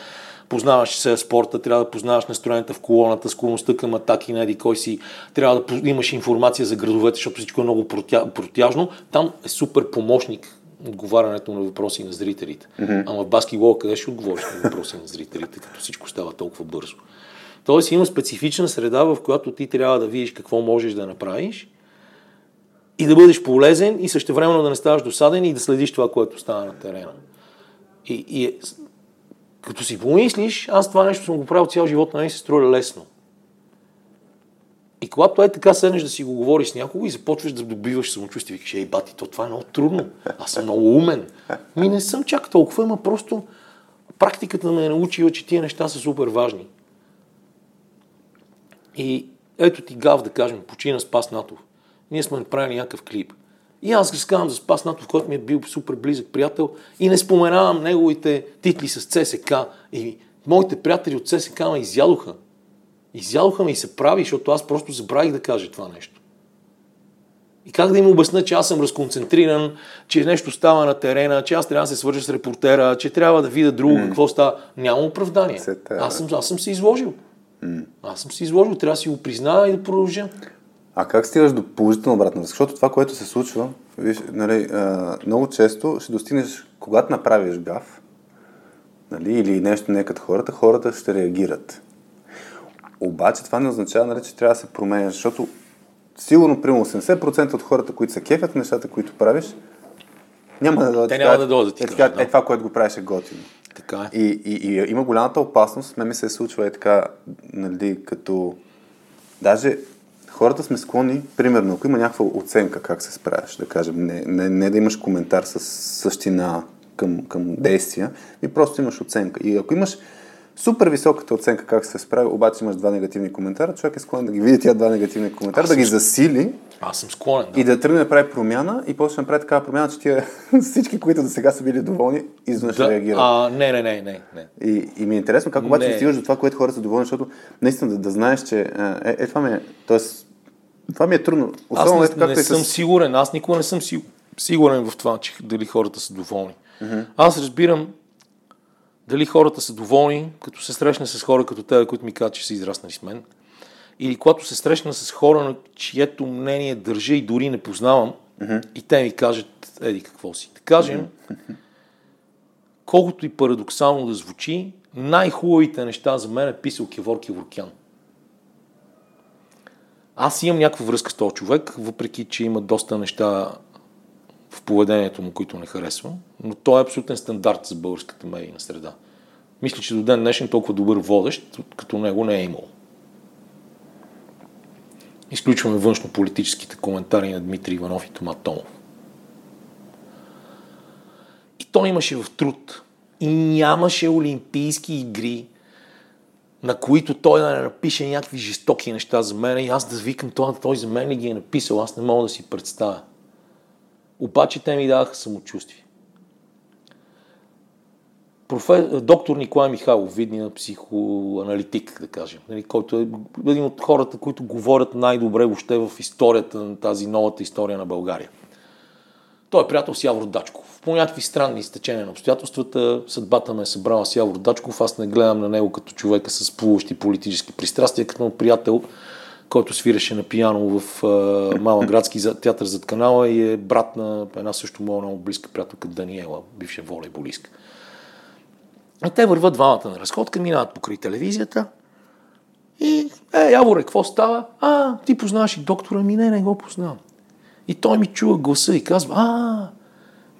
познаваш се спорта, трябва да познаваш настроенията в колоната, склонността към атаки на еди кой си, трябва да имаш информация за градовете, защото всичко е много протя... протяжно. Там е супер помощник отговарянето на въпроси на зрителите. Mm-hmm. Ама в баскетбол къде ще отговориш на въпроси на зрителите, като всичко става толкова бързо? Тоест има специфична среда, в която ти трябва да видиш какво можеш да направиш и да бъдеш полезен и също времено да не ставаш досаден и да следиш това, което става на терена. И, и като си помислиш, аз това нещо съм го правил цял живот, на мен се струва лесно. И когато е така седнеш да си го говориш с някого и започваш да добиваш самочувствие, викаш, ей, бати, то това е много трудно. Аз съм много умен. Ми не съм чак толкова, ама просто практиката ме е научила, че тия неща са супер важни. И ето ти гав, да кажем, почина Спас Натов. Ние сме направили някакъв клип. И аз разказвам за Спас Натов, който ми е бил супер близък приятел и не споменавам неговите титли с ЦСК. И моите приятели от ЦСК ме изядоха. Изядоха ме и се прави, защото аз просто забравих да кажа това нещо. И как да им обясна, че аз съм разконцентриран, че нещо става на терена, че аз трябва да се свържа с репортера, че трябва да видя друго, mm. какво става. Няма оправдание. Аз съм, аз съм се изложил. Mm. Аз съм се изложил, трябва да си го призная и да продължа. А как стигаш до положителна обратна връзка? Защото това, което се случва, виж, нали, а, много често ще достигнеш, когато направиш гаф, нали, или нещо не като хората, хората ще реагират. Обаче това не означава, нали, че трябва да се променяш, защото сигурно примерно 80% от хората, които се кефят нещата, които правиш, няма да дойдат. Те няма да дойдат. Е, така, да. е това, което го правиш е готино. Така е. И, и, и, има голямата опасност, ме ми се случва е така, нали, като даже хората сме склонни, примерно, ако има някаква оценка как се справяш, да кажем, не, не, не да имаш коментар с същина към, към действия, и просто имаш оценка. И ако имаш супер високата оценка как се справи, обаче имаш два негативни коментара, човек е склонен да ги види тия два негативни коментара, да ги засили. Аз съм склонен. Да. И да тръгне да прави промяна и после да направи такава промяна, че тия всички, които до сега са били доволни, изведнъж да, реагират. А, не, не, не, не. не. И, и ми е интересно как обаче стигаш до това, което хората са доволни, защото наистина да, да знаеш, че е, е това ми е, тоест, това ми е трудно. Особено аз не, не съм с... сигурен, аз никога не съм сигурен в това, че дали хората са доволни. Mm-hmm. Аз разбирам дали хората са доволни, като се срещна с хора като те, които ми казват, че са израснали с мен. Или когато се срещна с хора, на чието мнение държа и дори не познавам, mm-hmm. и те ми кажат, еди какво си. Да кажем, mm-hmm. колкото и парадоксално да звучи, най-хубавите неща за мен е писал Кевор Кеворкян. Аз имам някаква връзка с този човек, въпреки че има доста неща в поведението му, които не харесвам, но той е абсолютен стандарт за българската медийна среда. Мисля, че до ден днешен толкова добър водещ, като него не е имал. Изключваме външно-политическите коментари на Дмитрий Иванов и Тома Томов. И той имаше в труд. И нямаше олимпийски игри, на които той да не напише някакви жестоки неща за мен и аз да викам това, той за мен ли ги е написал, аз не мога да си представя. Обаче те ми даваха самочувствие. Профе... Доктор Николай Михайлов, видния психоаналитик, да кажем, нали, който е един от хората, които говорят най-добре въобще в историята на тази новата история на България. Той е приятел с Явор Дачков. По някакви странни изтечения на обстоятелствата, съдбата ме е събрала с Явор Дачков. Аз не гледам на него като човека с плуващи политически пристрастия, като приятел, който свиреше на пияно в Малък градски театър зад канала и е брат на една също моя много близка приятелка Даниела, бивша волейболистка. И те върват двамата на разходка, минават покрай телевизията и, е, Яворе, какво става? А, ти познаваш и доктора ми? Не, не го познавам. И той ми чува гласа и казва, а,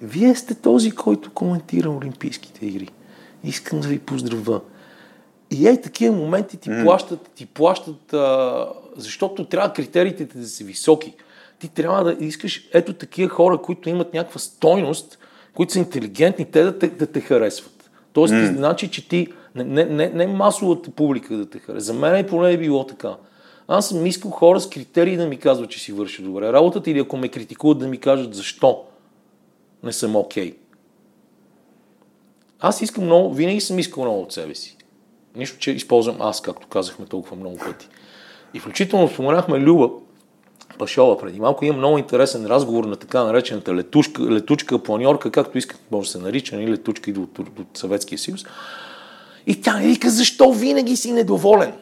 вие сте този, който коментира Олимпийските игри. Искам да ви поздравя. И ей, такива моменти ти mm. плащат, ти плащат, а, защото трябва критериите да са високи. Ти трябва да искаш ето такива хора, които имат някаква стойност, които са интелигентни, те да те, да те харесват. Тоест, mm. значи, че ти не, не, не, масовата публика да те харесва. За мен е поне е било така. Аз съм искал хора с критерии да ми казват, че си върши добре работата или ако ме критикуват да ми кажат защо не съм окей. Okay. Аз искам много, винаги съм искал много от себе си. Нищо, че използвам аз, както казахме толкова много пъти. И включително споменахме Люба Пашова преди малко. Има много интересен разговор на така наречената летушка, летучка, планьорка, както искат, може да се нарича, нали, летучка и от, от, от Съветския съюз. И тя ми вика, защо винаги си недоволен?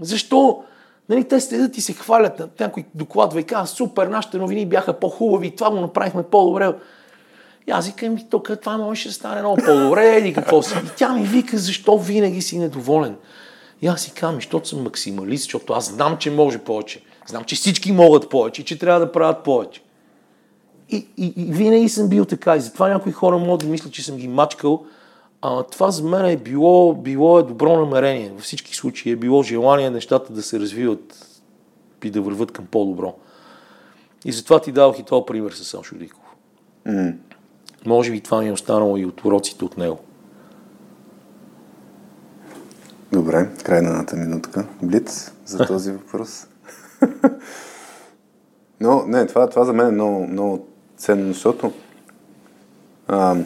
Защо Нали, те следят и се хвалят, някой докладва и казва, супер, нашите новини бяха по-хубави, това го направихме по-добре. И аз викам, тук това може да стане много по-добре, или какво си. И тя ми вика, защо винаги си недоволен. И аз си казвам, защото съм максималист, защото аз знам, че може повече. Знам, че всички могат повече, че трябва да правят повече. И, и, и винаги съм бил така. И затова някои хора могат да мислят, че съм ги мачкал, а, това за мен е било, било е добро намерение. Във всички случаи е било желание нещата да се развиват и да върват към по-добро. И затова ти дадох и това пример с Сашо Диков. Mm. Може би това ми е останало и от уроците от него. Добре, край на едната минутка. Блиц за този въпрос. Но, не, това, това за мен е много, много ценно, защото а,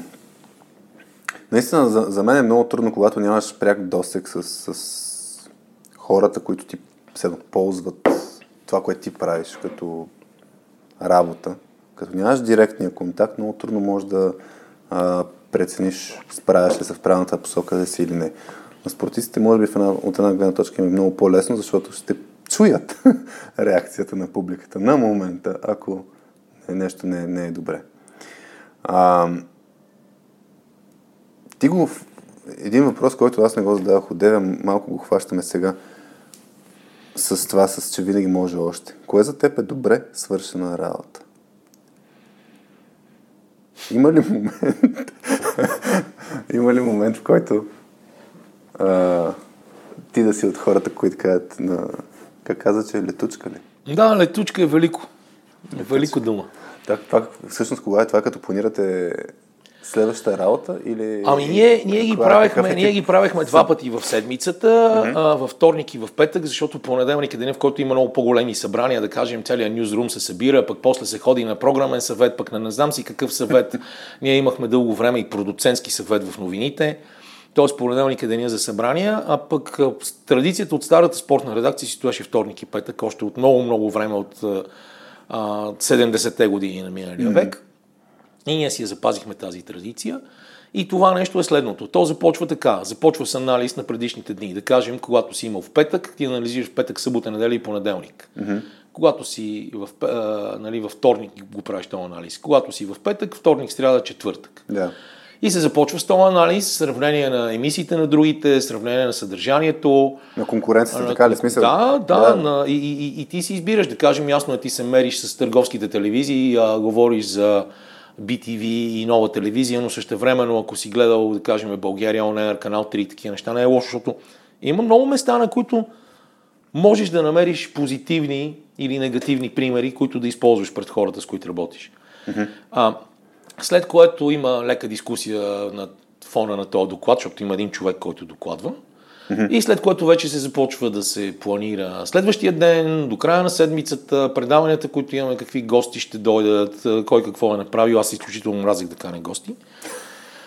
Наистина, за, за мен е много трудно, когато нямаш пряк досек с, с хората, които ти се ползват това, което ти правиш като работа. Като нямаш директния контакт, много трудно можеш да а, прецениш, справяш ли се в правилната посока да си или не. На спортистите, може би, в една, от една гледна точка е много по-лесно, защото ще чуят реакцията на публиката на момента, ако нещо не, не е добре. А, ти го... Един въпрос, който аз не го задавах от деве, малко го хващаме сега с това, с че винаги може още. Кое за теб е добре свършена работа? Има ли момент, има ли момент, в който а, ти да си от хората, които казват на... Как каза, че е летучка ли? Да, летучка е велико. Летучка. Велико дума. Так, това, всъщност, кога е това, като планирате следващата работа или... Ами ние, ние, ги, е правехме, ние ги правехме два пъти в седмицата, mm-hmm. а, във вторник и в петък, защото понеделник е деня, в който има много по-големи събрания, да кажем, целият нюзрум се събира, пък после се ходи на програмен съвет, пък на не знам си какъв съвет. ние имахме дълго време и продуцентски съвет в новините. Тоест понеделник е деня за събрания, а пък традицията от старата спортна редакция си стоеше вторник и петък, още от много, много време, от а, 70-те години на миналия mm-hmm. век. И ние си я запазихме тази традиция. И това нещо е следното. То започва така. Започва с анализ на предишните дни. Да кажем, когато си имал в петък, ти анализираш в петък, събота, неделя и понеделник. Mm-hmm. Когато си в, а, нали, във вторник го правиш този анализ. Когато си в петък, вторник, сряда, четвъртък. Yeah. И се започва с този анализ, сравнение на емисиите на другите, сравнение на съдържанието. На конкуренцията, на, така ли смисъл? Да, да, да. На, и, и, и, ти си избираш, да кажем ясно, ти се мериш с търговските телевизии, а, говориш за BTV и нова телевизия, но също времено, ако си гледал, да кажем, България, ОНР, канал 3 и такива неща, не е лошо, защото има много места, на които можеш да намериш позитивни или негативни примери, които да използваш пред хората, с които работиш. Mm-hmm. А, след което има лека дискусия на фона на този доклад, защото има един човек, който докладва. Mm-hmm. И след което вече се започва да се планира следващия ден, до края на седмицата, предаванията, които имаме, какви гости ще дойдат, кой какво е направил. Аз изключително мразих да каня гости.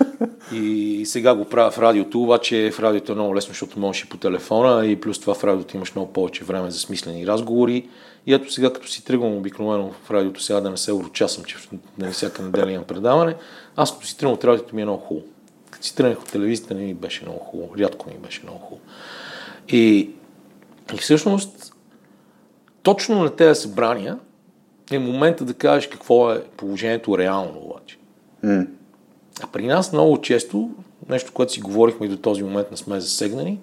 И сега го правя в радиото, обаче в радиото е много лесно, защото можеш и по телефона и плюс това в радиото имаш много повече време за смислени разговори. И ето сега, като си тръгвам обикновено в радиото, сега да не се урочасам, че нали, всяка неделя имам предаване, аз като си тръгвам от радиото ми е много хубаво. Като си тръгнах от телевизията не ми беше много хубаво, рядко ми беше много хубаво. И, и всъщност, точно на тези събрания е момента да кажеш какво е положението реално обаче. Mm. А при нас много често, нещо, което си говорихме и до този момент не сме засегнани,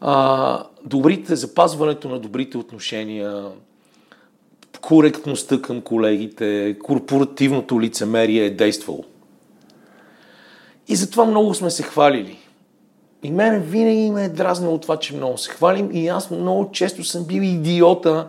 а, добрите, запазването на добрите отношения, коректността към колегите, корпоративното лицемерие е действало. И затова много сме се хвалили. И мене винаги ме е дразнило това, че много се хвалим и аз много често съм бил идиота,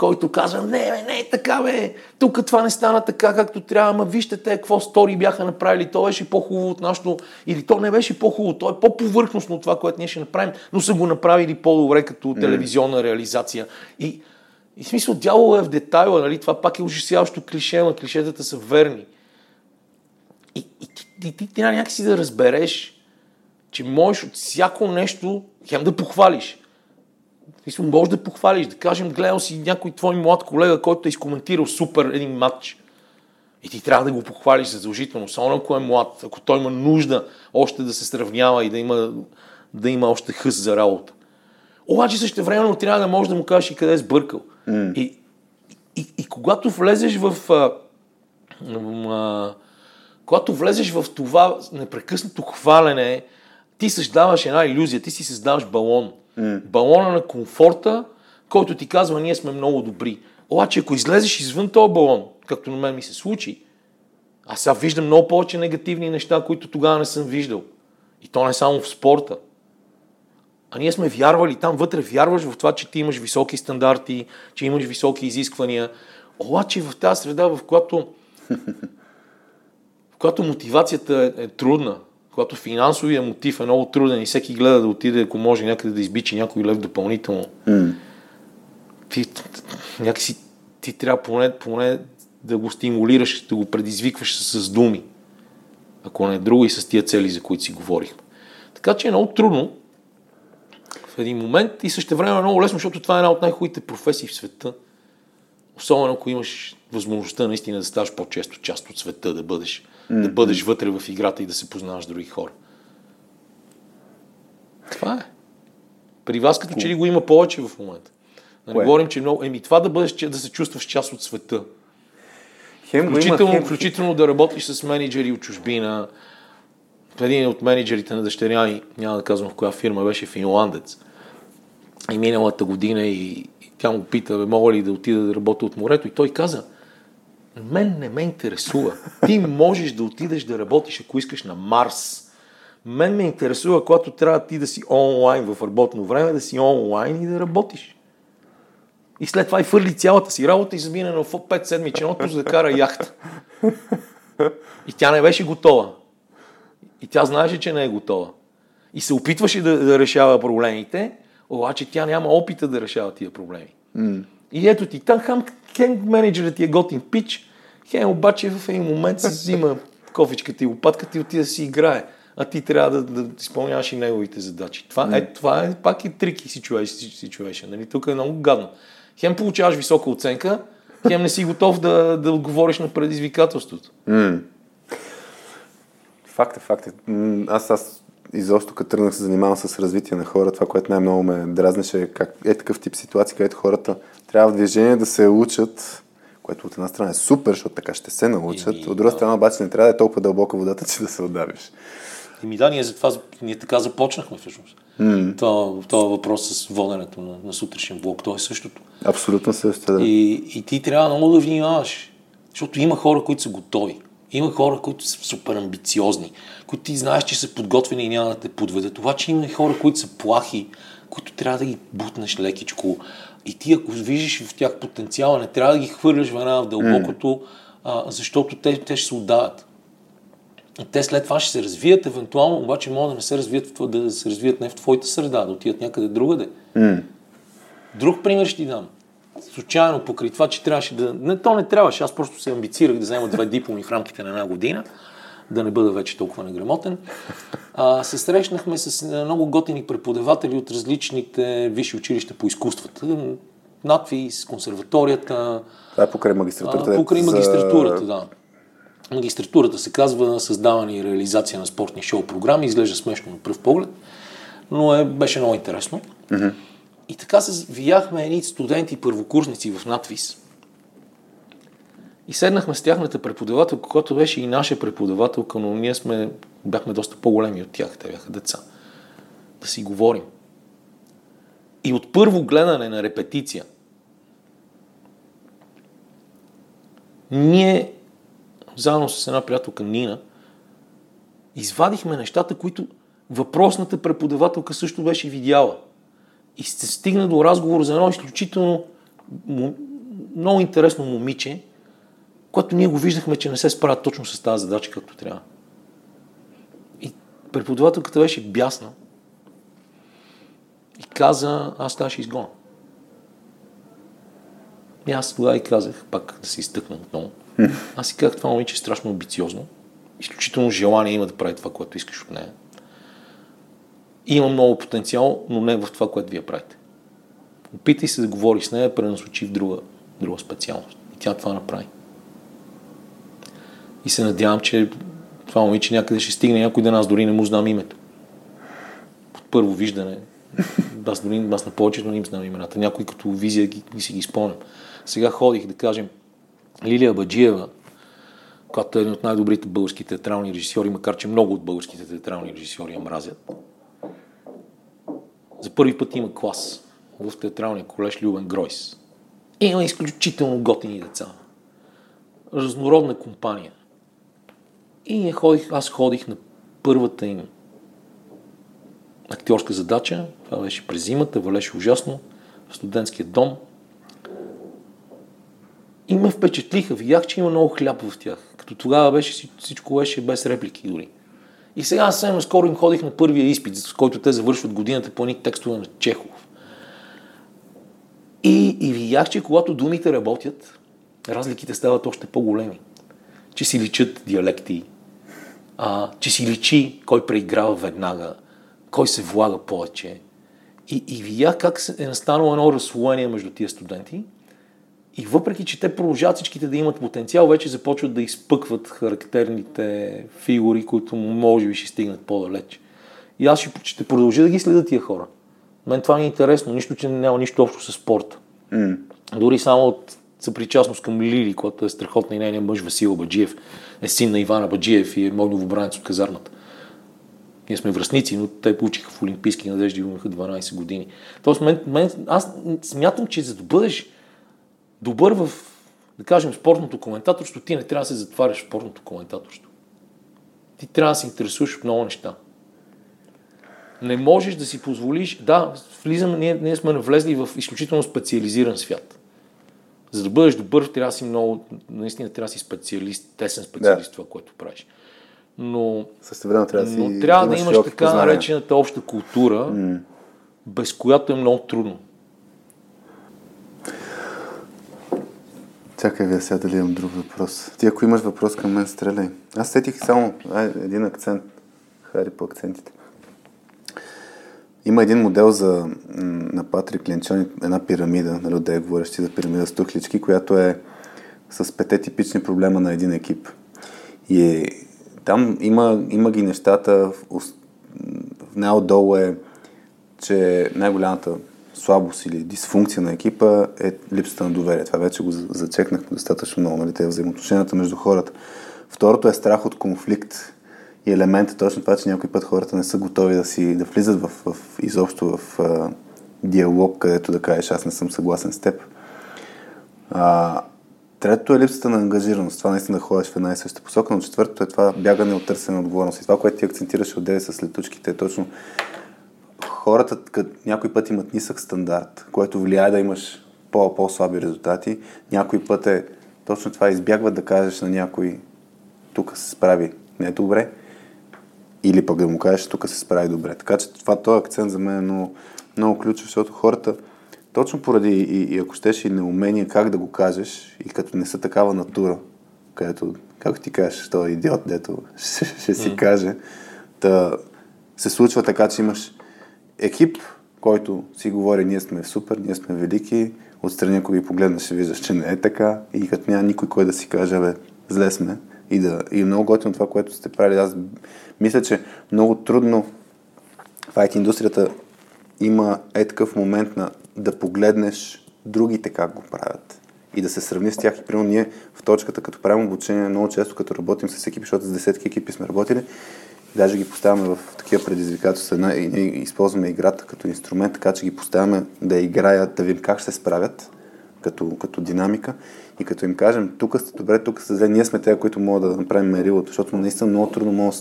който казва, не, бе, не е така, бе, тук това не стана така, както трябва, ама вижте те какво стори бяха направили, то беше по-хубаво от нашото, или то не беше по-хубаво, то е по-повърхностно от това, което ние ще направим, но са го направили по-добре като телевизионна реализация. И, и смисъл, дяло е в детайла, нали? това пак е ужасяващо клише, но клишетата са верни. И, и, и, и ти трябва някакси да разбереш, че можеш от всяко нещо хем да похвалиш. Смисъл, може да похвалиш, да кажем, гледал си някой твой млад колега, който е изкоментирал супер един матч. И ти трябва да го похвалиш задължително, само ако е млад, ако той има нужда още да се сравнява и да има, да има още хъс за работа. Обаче също времено трябва да можеш да му кажеш и къде е сбъркал. Mm. И, и, и, когато влезеш в а, а, когато влезеш в това непрекъснато хвалене, ти създаваш една иллюзия, ти си създаваш балон. Mm. Балона на комфорта, който ти казва, ние сме много добри. Обаче, ако излезеш извън този балон, както на мен ми се случи, аз сега виждам много повече негативни неща, които тогава не съм виждал. И то не само в спорта. А ние сме вярвали, там вътре вярваш в това, че ти имаш високи стандарти, че имаш високи изисквания. Обаче в тази среда, в която, в която мотивацията е, е трудна, когато финансовия мотив е много труден и всеки гледа да отиде, ако може някъде да избичи някой лев допълнително, mm. ти, някакси ти трябва поне, поне да го стимулираш, да го предизвикваш с, думи. Ако не е друго и с тия цели, за които си говорихме. Така че е много трудно в един момент и също време е много лесно, защото това е една от най-хубавите професии в света. Особено ако имаш възможността наистина да ставаш по-често част от света, да бъдеш mm-hmm. да бъдеш вътре в играта и да се познаваш други хора. Това е. При вас като че ли го има повече в момента. Да не говорим, че много... Еми това да бъдеш, да се чувстваш част от света. Хем, включително, хем... включително да работиш с менеджери от чужбина. Един от менеджерите на дъщеря ми, няма да казвам в коя фирма, беше финландец. И миналата година и, и тя му пита, мога ли да отида да работя от морето? И той каза, мен не ме интересува. Ти можеш да отидеш да работиш, ако искаш на Марс. Мен ме интересува, когато трябва ти да си онлайн в работно време, да си онлайн и да работиш. И след това и фърли цялата си работа и замина на 5 седмичен отпуск да кара яхта. И тя не беше готова. И тя знаеше, че не е готова. И се опитваше да, да решава проблемите, обаче тя няма опита да решава тия проблеми. Mm. И ето ти, там хам, хем менеджерът ти е готин пич, хем обаче в един момент се взима кофичката и лопатката и отида да си играе. А ти трябва да, да изпълняваш и неговите задачи. Това, mm. е, това е пак и трики си човеш, си, си човеше. Нали? Тук е много гадно. Хем получаваш висока оценка, хем не си готов да, да отговориш на предизвикателството. Mm. Факт е, факт е. Аз, аз изобщо като тръгнах се занимавам с развитие на хора, това, което най-много ме дразнеше, как е такъв тип ситуации, където хората трябва в движение да се учат което от една страна е супер, защото така ще се научат, и, от друга страна обаче не трябва да е толкова дълбока водата, че да се отдавиш. Еми да, ние, затова, ние така започнахме всъщност. Mm. Това, това въпрос с воденето на, на сутрешен блок, то е същото. Абсолютно същото, да. И, и ти трябва много да внимаваш, защото има хора, които са готови. Има хора, които са супер амбициозни, които ти знаеш, че са подготвени и няма да те подведат. Това, че има и хора, които са плахи, които трябва да ги бутнеш лекичко. И ти, ако виждаш в тях потенциала, не трябва да ги хвърляш веднага в дълбокото, mm. а, защото те, те ще се отдават. Те след това ще се развият, евентуално, обаче могат да не се развият, да се развият не в твоята среда, да отидат някъде другаде. Mm. Друг пример ще ти дам. Случайно покрай това, че трябваше да... Не, то не трябваше, аз просто се амбицирах да взема две дипломи в рамките на една година, да не бъда вече толкова неграмотен. А, се срещнахме с много готини преподаватели от различните висши училища по изкуствата. Надфис, консерваторията. Това е покрай магистратурата. А, покрай магистратурата, да. Магистратурата се казва създаване и реализация на спортни шоу програми. Изглежда смешно на пръв поглед, но е, беше много интересно. Mm-hmm. И така се вияхме едни студенти, първокурсници в надвис. И седнахме с тяхната преподавателка, която беше и наша преподавателка, но ние сме, бяхме доста по-големи от тях, те бяха деца. Да си говорим. И от първо гледане на репетиция, ние заедно с една приятелка Нина, извадихме нещата, които въпросната преподавателка също беше видяла. И се стигна до разговор за едно изключително много интересно момиче, което ние го виждахме, че не се справя точно с тази задача, както трябва. И преподавателката беше бясна и каза, аз тази ще изгоня. И аз тогава и казах, пак да се изтъкна отново, аз си казах, това момиче е страшно амбициозно. Изключително желание има да прави това, което искаш от нея. И има много потенциал, но не в това, което вие правите. Опитай се да говориш с нея, пренасочи в друга, друга специалност. И тя това направи. И се надявам, че това момиче някъде ще стигне някой ден, аз дори не му знам името. От първо виждане. Аз дори аз на повечето не им знам имената. Някой като визия ги, ги си ги спомням. Сега ходих, да кажем, Лилия Баджиева, която е един от най-добрите български театрални режисьори, макар че много от българските театрални режисьори я мразят. За първи път има клас в театралния колеж Любен Гройс. Има изключително готини деца. Разнородна компания. И ходих, аз ходих на първата им актьорска задача. Това беше през зимата, валеше ужасно в студентския дом. И ме впечатлиха. Видях, че има много хляб в тях. Като тогава беше, всичко беше без реплики дори. И сега съвсем скоро им ходих на първия изпит, с който те завършват годината по едни текстове на Чехов. И, и видях, че когато думите работят, разликите стават още по-големи. Че си личат диалекти, а, че си личи кой преиграва веднага, кой се влага повече. И, и видях как е настанало едно разслоение между тия студенти – и въпреки, че те продължават всичките да имат потенциал, вече започват да изпъкват характерните фигури, които може би ще стигнат по-далеч. И аз ще, ще продължа да ги следя тия хора. Мен това ми е интересно, нищо, че няма нищо общо с спорта. Mm. Дори само от съпричастност към Лили, която е страхотна и нейният мъж Васил Баджиев, е син на Ивана Баджиев и е мой новобранец от казармата. Ние сме връзници, но те получиха в Олимпийски надежди, имаха 12 години. Тоест, мен, мен, аз смятам, че за да бъдеш добър в, да кажем, спортното коментаторство, ти не трябва да се затваряш в спортното коментаторство. Ти трябва да се интересуваш от много неща. Не можеш да си позволиш, да, влизаме, ние, ние сме навлезли в изключително специализиран свят. За да бъдеш добър, трябва да си много, наистина трябва да си специалист, тесен специалист да. това, което правиш. Но, трябва да, си, но трябва да имаш така наречената обща култура, mm. без която е много трудно. Чакай ви сега дали имам друг въпрос. Ти ако имаш въпрос към мен, стреляй. Аз сетих само ай, един акцент. Хари по акцентите. Има един модел за, на Патрик Ленчон, една пирамида, нали, да е говорещи за пирамида с тухлички, която е с пете типични проблема на един екип. И там има, има ги нещата, в най-отдолу е, че най-голямата слабост или дисфункция на екипа е липсата на доверие. Това вече го зачекнахме достатъчно много, нали, те взаимоотношенията между хората. Второто е страх от конфликт и елемент е точно това, че някой път хората не са готови да си да влизат в, в изобщо в а, диалог, където да кажеш аз не съм съгласен с теб. А, третото е липсата на ангажираност. Това наистина да ходиш в една и съща посока, но четвъртото е това бягане от търсене отговорност. И това, което ти акцентираш от 9 с летучките е точно хората като някой път имат нисък стандарт, което влияе да имаш по- по-слаби резултати. Някой път е точно това избягват да кажеш на някой тук се справи не добре или пък да му кажеш тук се справи добре. Така че това, този акцент за мен е много, много ключов, защото хората точно поради и, и ако щеш и неумение как да го кажеш и като не са такава натура, където, както ти кажеш, той е идиот, дето ще, ще си mm. каже, да се случва така, че имаш екип, който си говори, ние сме супер, ние сме велики, отстрани ако ги погледнеш, ще виждаш, че не е така и като няма никой, кой да си каже, бе, зле сме и, да, и много готино това, което сте правили. Аз мисля, че много трудно в IT индустрията има е такъв момент на да погледнеш другите как го правят. И да се сравни с тях. И примерно ние в точката, като правим обучение, много често като работим с екипи, защото с десетки екипи сме работили, даже ги поставяме в такива предизвикателства. И ние използваме играта като инструмент, така че ги поставяме да играят, да видим как ще се справят като, като динамика. И като им кажем, тук сте добре, тук сте зле, ние сме те, които могат да направим мерилото, защото наистина много трудно могат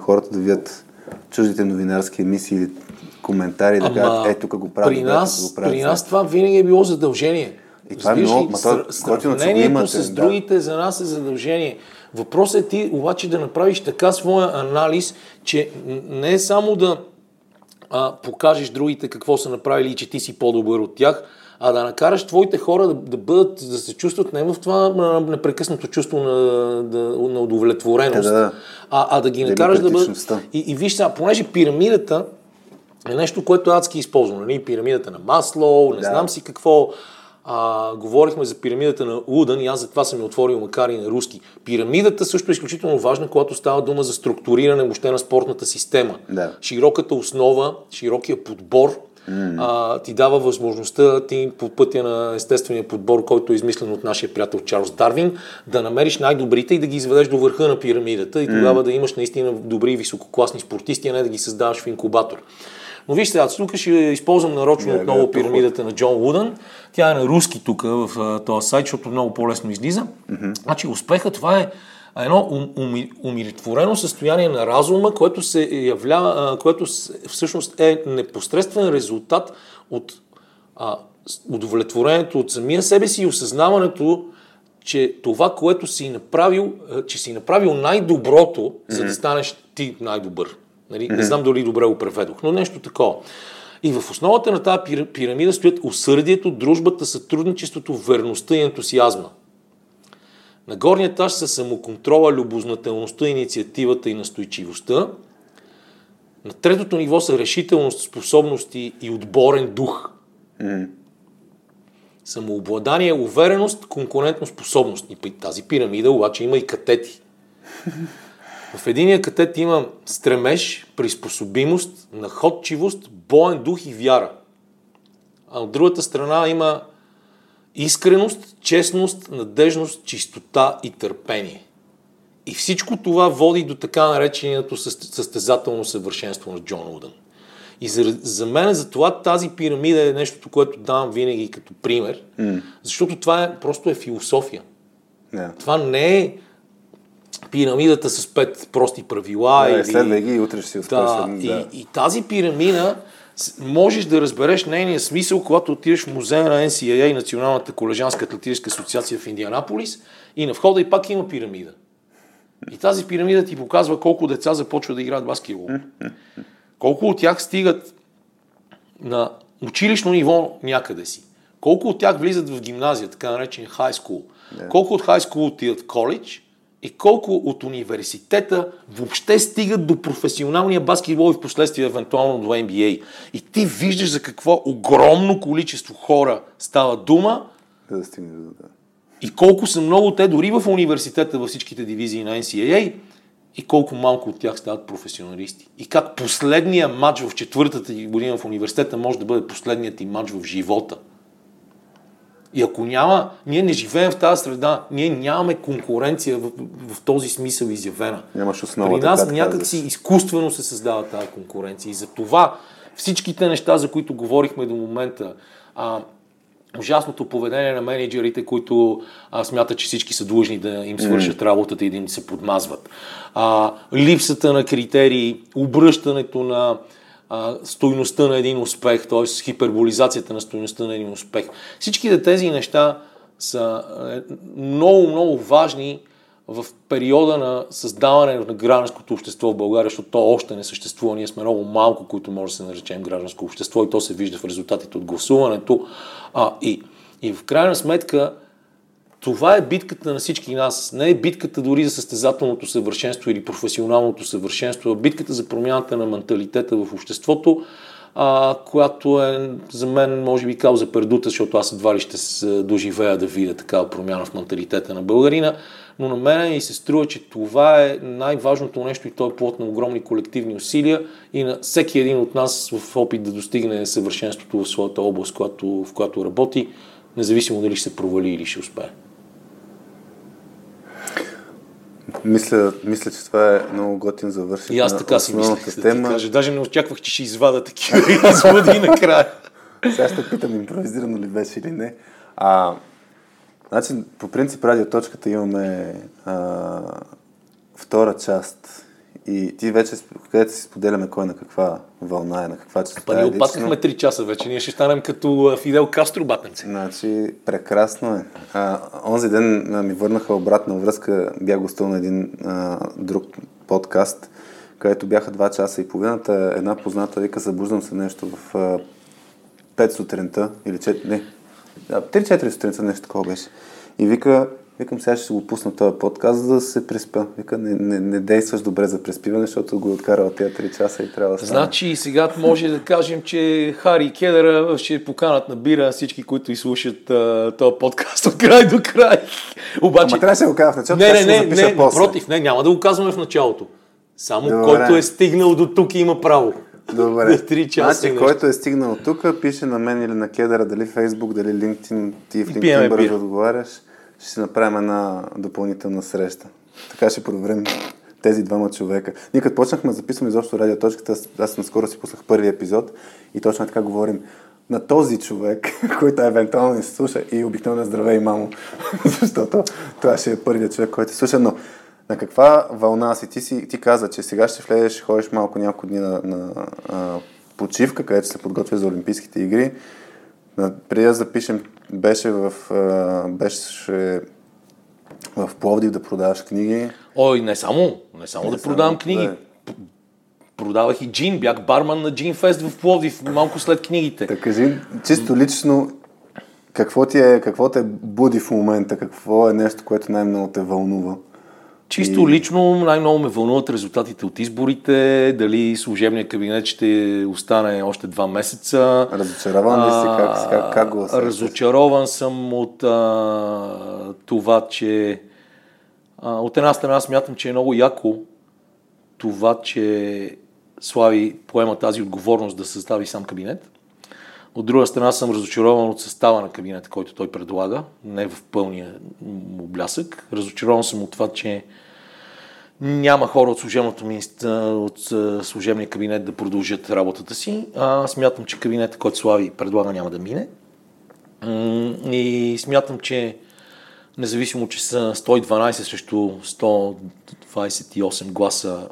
хората да видят чуждите новинарски емисии или коментари да кажат, е, тук го правят. При нас, го правят, при нас това винаги е било задължение. И това е много, ма това, сравнението с другите да. за нас е задължение. Въпросът е ти обаче да направиш така своя анализ, че не е само да а, покажеш другите какво са направили и че ти си по-добър от тях, а да накараш твоите хора да, да бъдат, да се чувстват не в това непрекъснато чувство на, да, на удовлетвореност, да, а, а да ги накараш да бъдат... И, и виж сега, понеже пирамидата е нещо, което адски използвам. Нали? Пирамидата на Маслоу, не да. знам си какво. А, говорихме за пирамидата на Удън и аз за това съм я отворил, макар и на руски. Пирамидата също е изключително важна, когато става дума за структуриране въобще на спортната система. Да. Широката основа, широкия подбор mm. а, ти дава възможността ти по пътя на естествения подбор, който е измислен от нашия приятел Чарлз Дарвин, да намериш най-добрите и да ги изведеш до върха на пирамидата и тогава mm. да имаш наистина добри висококласни спортисти, а не да ги създаваш в инкубатор. Но вижте, аз тук ще използвам нарочно yeah, отново yeah, пирамидата на Джон Вудън. Тя е на руски тук в този сайт, защото много по-лесно излиза. Mm-hmm. Значи успеха това е едно умиротворено състояние на разума, което се являва, което всъщност е непосредствен резултат от а, удовлетворението от самия себе си и осъзнаването, че това, което си направил, че си направил най-доброто, mm-hmm. за да станеш ти най-добър. Нали? Mm-hmm. Не знам дали добре го преведох, но нещо такова. И в основата на тази пирамида стоят усърдието, дружбата, сътрудничеството, верността и ентусиазма. На горния етаж са самоконтрола, любознателността, инициативата и настойчивостта. На третото ниво са решителност, способности и отборен дух. Mm. Самообладание, увереност, конкурентно способност. И при тази пирамида обаче има и катети. В единия катет има стремеж, приспособимост, находчивост, боен дух и вяра. А от другата страна има искреност, честност, надежност, чистота и търпение. И всичко това води до така нареченото състезателно съвършенство на Джон Удън. И за, за мен за това тази пирамида е нещото, което давам винаги като пример, mm. защото това е, просто е философия. Yeah. Това не е пирамидата с пет прости правила. Да, или... Следвай ги и утре ще си да, да. И, и тази пирамида можеш да разбереш нейния смисъл, когато отидеш в музея на NCAA, Националната колежанска атлетическа асоциация в Индианаполис и на входа и пак има пирамида. И тази пирамида ти показва колко деца започват да играят баскетбол. Колко от тях стигат на училищно ниво някъде си. Колко от тях влизат в гимназия, така наречен high school. Yeah. Колко от high school отиват в коледж и колко от университета въобще стигат до професионалния баскетбол и в последствие евентуално до NBA. И ти виждаш за какво огромно количество хора става дума да стигне до И колко са много те дори в университета във всичките дивизии на NCAA и колко малко от тях стават професионалисти. И как последния матч в четвъртата година в университета може да бъде последният ти матч в живота. И ако няма, ние не живеем в тази среда, ние нямаме конкуренция в, в, този смисъл изявена. Нямаш основа. При нас някакси изкуствено се създава тази конкуренция. И за това всичките неща, за които говорихме до момента, а, ужасното поведение на менеджерите, които а, смятат, че всички са длъжни да им свършат работата и да им се подмазват. А, липсата на критерии, обръщането на а, стойността на един успех, т.е. хиперболизацията на стойността на един успех. Всичките тези неща са е, много, много важни в периода на създаване на гражданското общество в България, защото то още не съществува. Ние сме много малко, които може да се наречем гражданско общество и то се вижда в резултатите от гласуването. А, и, и в крайна сметка това е битката на всички нас. Не е битката дори за състезателното съвършенство или професионалното съвършенство, а битката за промяната на менталитета в обществото, а, която е за мен, може би, кауза пердута, защото аз едва ли ще се доживея да видя такава промяна в менталитета на българина, но на мен и се струва, че това е най-важното нещо и то е плод на огромни колективни усилия и на всеки един от нас в опит да достигне съвършенството в своята област, в която, работи, независимо дали ще се провали или ще успее. Мисля, мисля, че това е много готин завършен. И аз така си мислех да ти кажа. Даже не очаквах, че ще извада такива изводи накрая. Сега ще питам, импровизирано ли беше или не. А, значи, по принцип, радиоточката имаме а, втора част и ти вече, където си споделяме кой на каква вълна е, на каква частота Па ние опаснахме 3 часа вече, ние ще станем като Фидел Кастро батенце. Значи, прекрасно е. А, онзи ден ми върнаха обратна връзка, бях гостувал на един а, друг подкаст, където бяха 2 часа и половината. Една позната вика, събуждам се нещо в а, 5 сутринта, или 4, не, 3-4 сутринта, нещо такова беше. И вика, Викам, сега ще го пусна този подкаст, за да се преспа. Вика, не, не, не действаш добре за преспиване, защото го е откарал тези 3 часа и трябва да стане. Значи сега може да кажем, че Хари и Кедъра ще поканат на бира всички, които изслушат този подкаст от край до край. Обаче... Ама трябваше да го кажа в началото, не, не, не, не, не, напротив, не, няма да го казваме в началото. Само Добре. който е стигнал до тук има право. Добре. Три часа значи, който е стигнал тук, пише на мен или на Кедъра, дали Фейсбук, дали LinkedIn, ти в LinkedIn бързо отговаряш ще си направим една допълнителна среща. Така ще проверим тези двама човека. Ние като почнахме да записваме изобщо радиоточката, аз наскоро си пуснах първи епизод и точно така говорим на този човек, който евентуално ни слуша и обикновено здравей, мамо, защото това ще е първият човек, който слуша, но на каква вълна си? Ти, си, ти каза, че сега ще влезеш, ходиш малко няколко дни на, на а, почивка, където се подготвя за Олимпийските игри. Преди да запишем беше в, беше в Пловдив да продаваш книги. Ой, не само, не само не да само, продавам книги. Да. Продавах и джин, бях барман на Джин Фест в Пловдив, малко след книгите. Да кажи, чисто лично, какво ти е, какво те буди в момента, какво е нещо, което най-много те вълнува? Чисто и... лично най-много ме вълнуват резултатите от изборите, дали служебният кабинет ще остане още два месеца. Разочарован ли си? Как, как, как го усещаш? Разочарован съм от а, това, че а, от една страна смятам, че е много яко това, че Слави поема тази отговорност да състави сам кабинет. От друга страна съм разочарован от състава на кабинета, който той предлага, не в пълния му блясък. Разочарован съм от това, че няма хора от, от служебния кабинет да продължат работата си. А, смятам, че кабинета, който Слави предлага, няма да мине. И смятам, че независимо, че са 112 срещу 128 гласа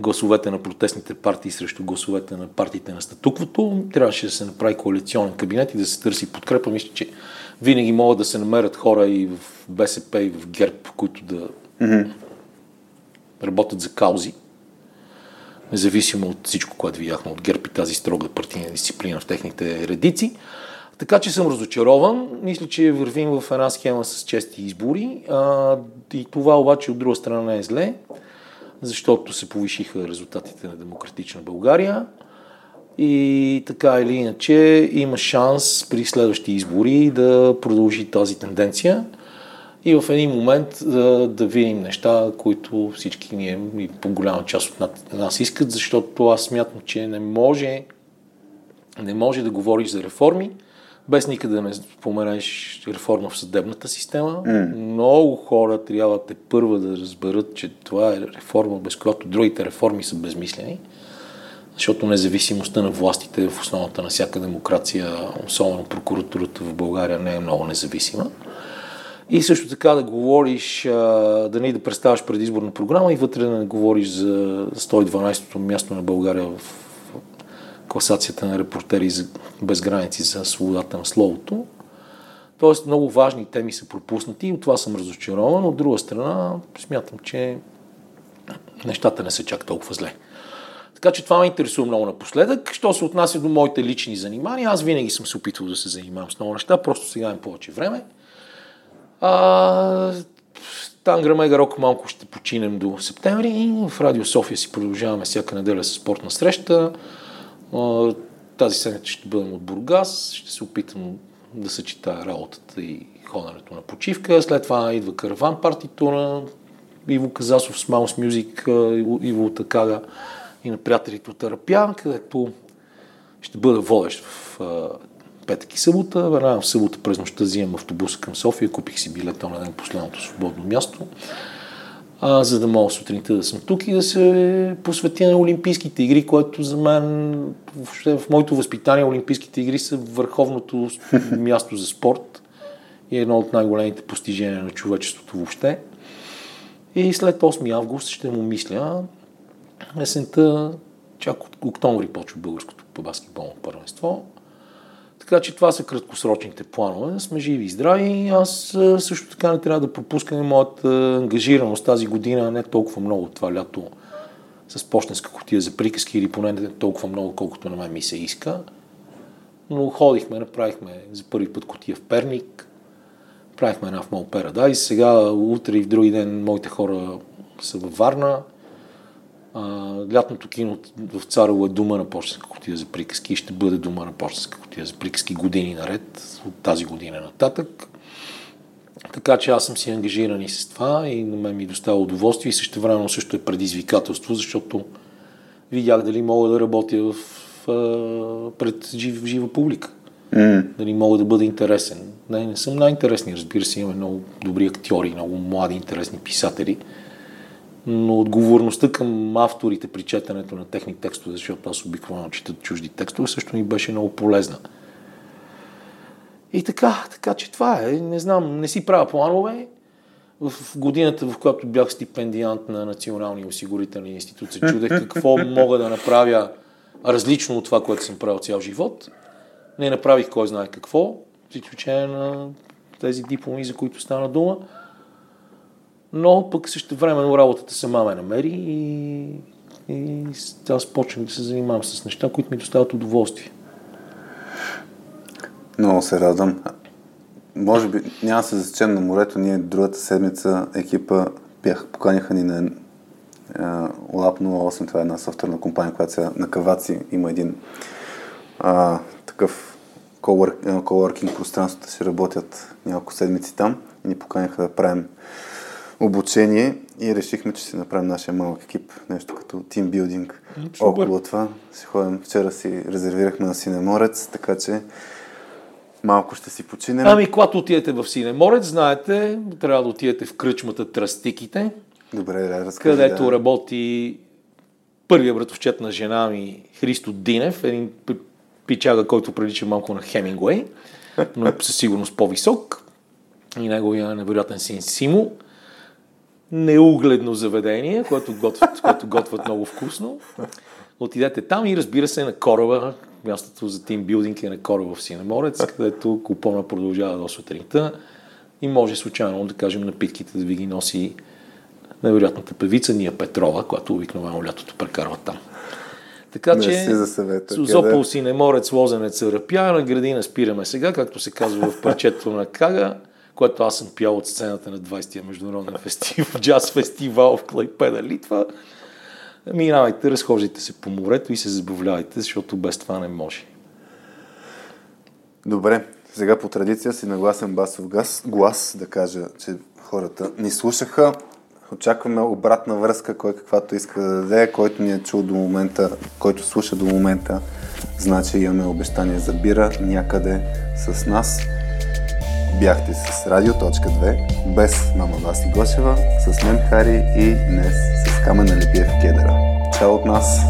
гласовете на протестните партии срещу гласовете на партиите на статуквото. Трябваше да се направи коалиционен кабинет и да се търси подкрепа. Мисля, че винаги могат да се намерят хора и в БСП, и в ГЕРБ, които да mm-hmm. работят за каузи. Независимо от всичко, което видяхме от ГЕРБ и тази строга партийна дисциплина в техните редици. Така че съм разочарован. Мисля, че вървим в една схема с чести избори. А, и това обаче от друга страна не е зле защото се повишиха резултатите на Демократична България. И така или иначе има шанс при следващи избори да продължи тази тенденция. и в един момент да, да видим неща, които всички ние и по голяма част от нас искат, защото аз смятам, че не може, не може да говориш за реформи, без никъде да не споменеш реформа в съдебната система. Mm. Много хора трябва те първа да разберат, че това е реформа, без която другите реформи са безмислени. Защото независимостта на властите в основата на всяка демокрация, особено прокуратурата в България, не е много независима. И също така да говориш, да не да представяш предизборна програма и вътре да не говориш за 112-то място на България в класацията на репортери без граници за свободата на словото. Тоест много важни теми са пропуснати и от това съм разочарован. От друга страна смятам, че нещата не са чак толкова зле. Така че това ме интересува много напоследък. Що се отнася до моите лични занимания, аз винаги съм се опитвал да се занимавам с много неща, просто сега имам повече време. А, Тангра Мега Рок малко ще починем до септември и в Радио София си продължаваме всяка неделя с спортна среща. Тази седмица ще бъдем от Бургас, ще се опитам да съчетая работата и ходенето на почивка. След това идва караван партитура, Иво Казасов с Маус Мюзик, Иво от Акага и на приятелите от Арапя, където ще бъда водещ в петък и събота. Веднага в събота през нощта взимам автобус към София, купих си билета на ден последното свободно място а, за да мога сутринта да съм тук и да се посветя на Олимпийските игри, което за мен въобще в моето възпитание Олимпийските игри са върховното място за спорт и едно от най-големите постижения на човечеството въобще. И след 8 август ще му мисля, есента, чак от октомври почва българското баскетболно първенство. Така че това са краткосрочните планове. Сме живи и здрави. Аз също така не трябва да пропускаме моята ангажираност тази година, не толкова много от това лято с почтенска котия за приказки или поне не толкова много, колкото на мен ми се иска. Но ходихме, направихме за първи път котия в Перник, правихме една в Мол Paradise. Сега, утре и в други ден, моите хора са във Варна а, лятното кино в Царево е дума на почтенска котия за приказки и ще бъде дума на почтенска котия за приказки години наред, от тази година нататък. Така че аз съм си ангажиран и с това и на мен ми достава удоволствие и също време също е предизвикателство, защото видях дали мога да работя в, в, пред жив, жива публика. Mm. Дали мога да бъда интересен. Не, не съм най-интересни, разбира се, имаме много добри актьори, много млади, интересни писатели но отговорността към авторите при четенето на техни текстове, защото аз обикновено чета чужди текстове, също ми беше много полезна. И така, така че това е. Не знам, не си правя планове. В годината, в която бях стипендиант на Националния осигурителни институт, се чудех какво мога да направя различно от това, което съм правил цял живот. Не направих кой знае какво, с изключение на тези дипломи, за които стана дума но пък също време работата сама ме намери и, и аз почнах да се занимавам с неща, които ми доставят удоволствие. Много се радвам. Може би няма се засечем на морето. Ние другата седмица екипа бях, поканиха ни на Lab 08, това е една софтуерна компания, която сега на Каваци има един а, такъв coworking пространството си работят няколко седмици там и ни поканиха да правим обучение и решихме, че си направим нашия малък екип, нещо като тимбилдинг около това. Си ходим, вчера си резервирахме на Синеморец, така че малко ще си починем. Ами, когато отидете в Синеморец, знаете, трябва да отидете в кръчмата Трастиките, Добре, да, разкажи, където да. работи първият братовчет на жена ми, Христо Динев, един пичага, който прилича малко на Хемингуей, но е със сигурност по-висок. И неговия невероятен син Симо неугледно заведение, което готвят, което готвят много вкусно. Отидете там и разбира се на кораба, мястото за тимбилдинг е на кораба в Синеморец, където купона продължава до сутринта и може случайно, да кажем, напитките да ви ги носи невероятната певица Ния Петрова, която обикновено лятото прекарва там. Така Не че си. Сузопол, Къде? Синеморец, Лозенец, Рапя, на градина спираме сега, както се казва в парчето на Кага, което аз съм пял от сцената на 20-я международен фестивал, джаз фестивал в Клайпеда, Литва. Минавайте, разхождайте се по морето и се забавлявайте, защото без това не може. Добре, Сега по традиция си нагласен басов газ, глас да кажа, че хората ни слушаха. Очакваме обратна връзка, кой каквато иска да даде, който ни е чул до момента, който слуша до момента, значи имаме обещание за бира някъде с нас. Бяхте с Радио.2, без мама Васи Гошева, с мен Хари и днес с Камена Лепиев Кедъра. Чао от нас!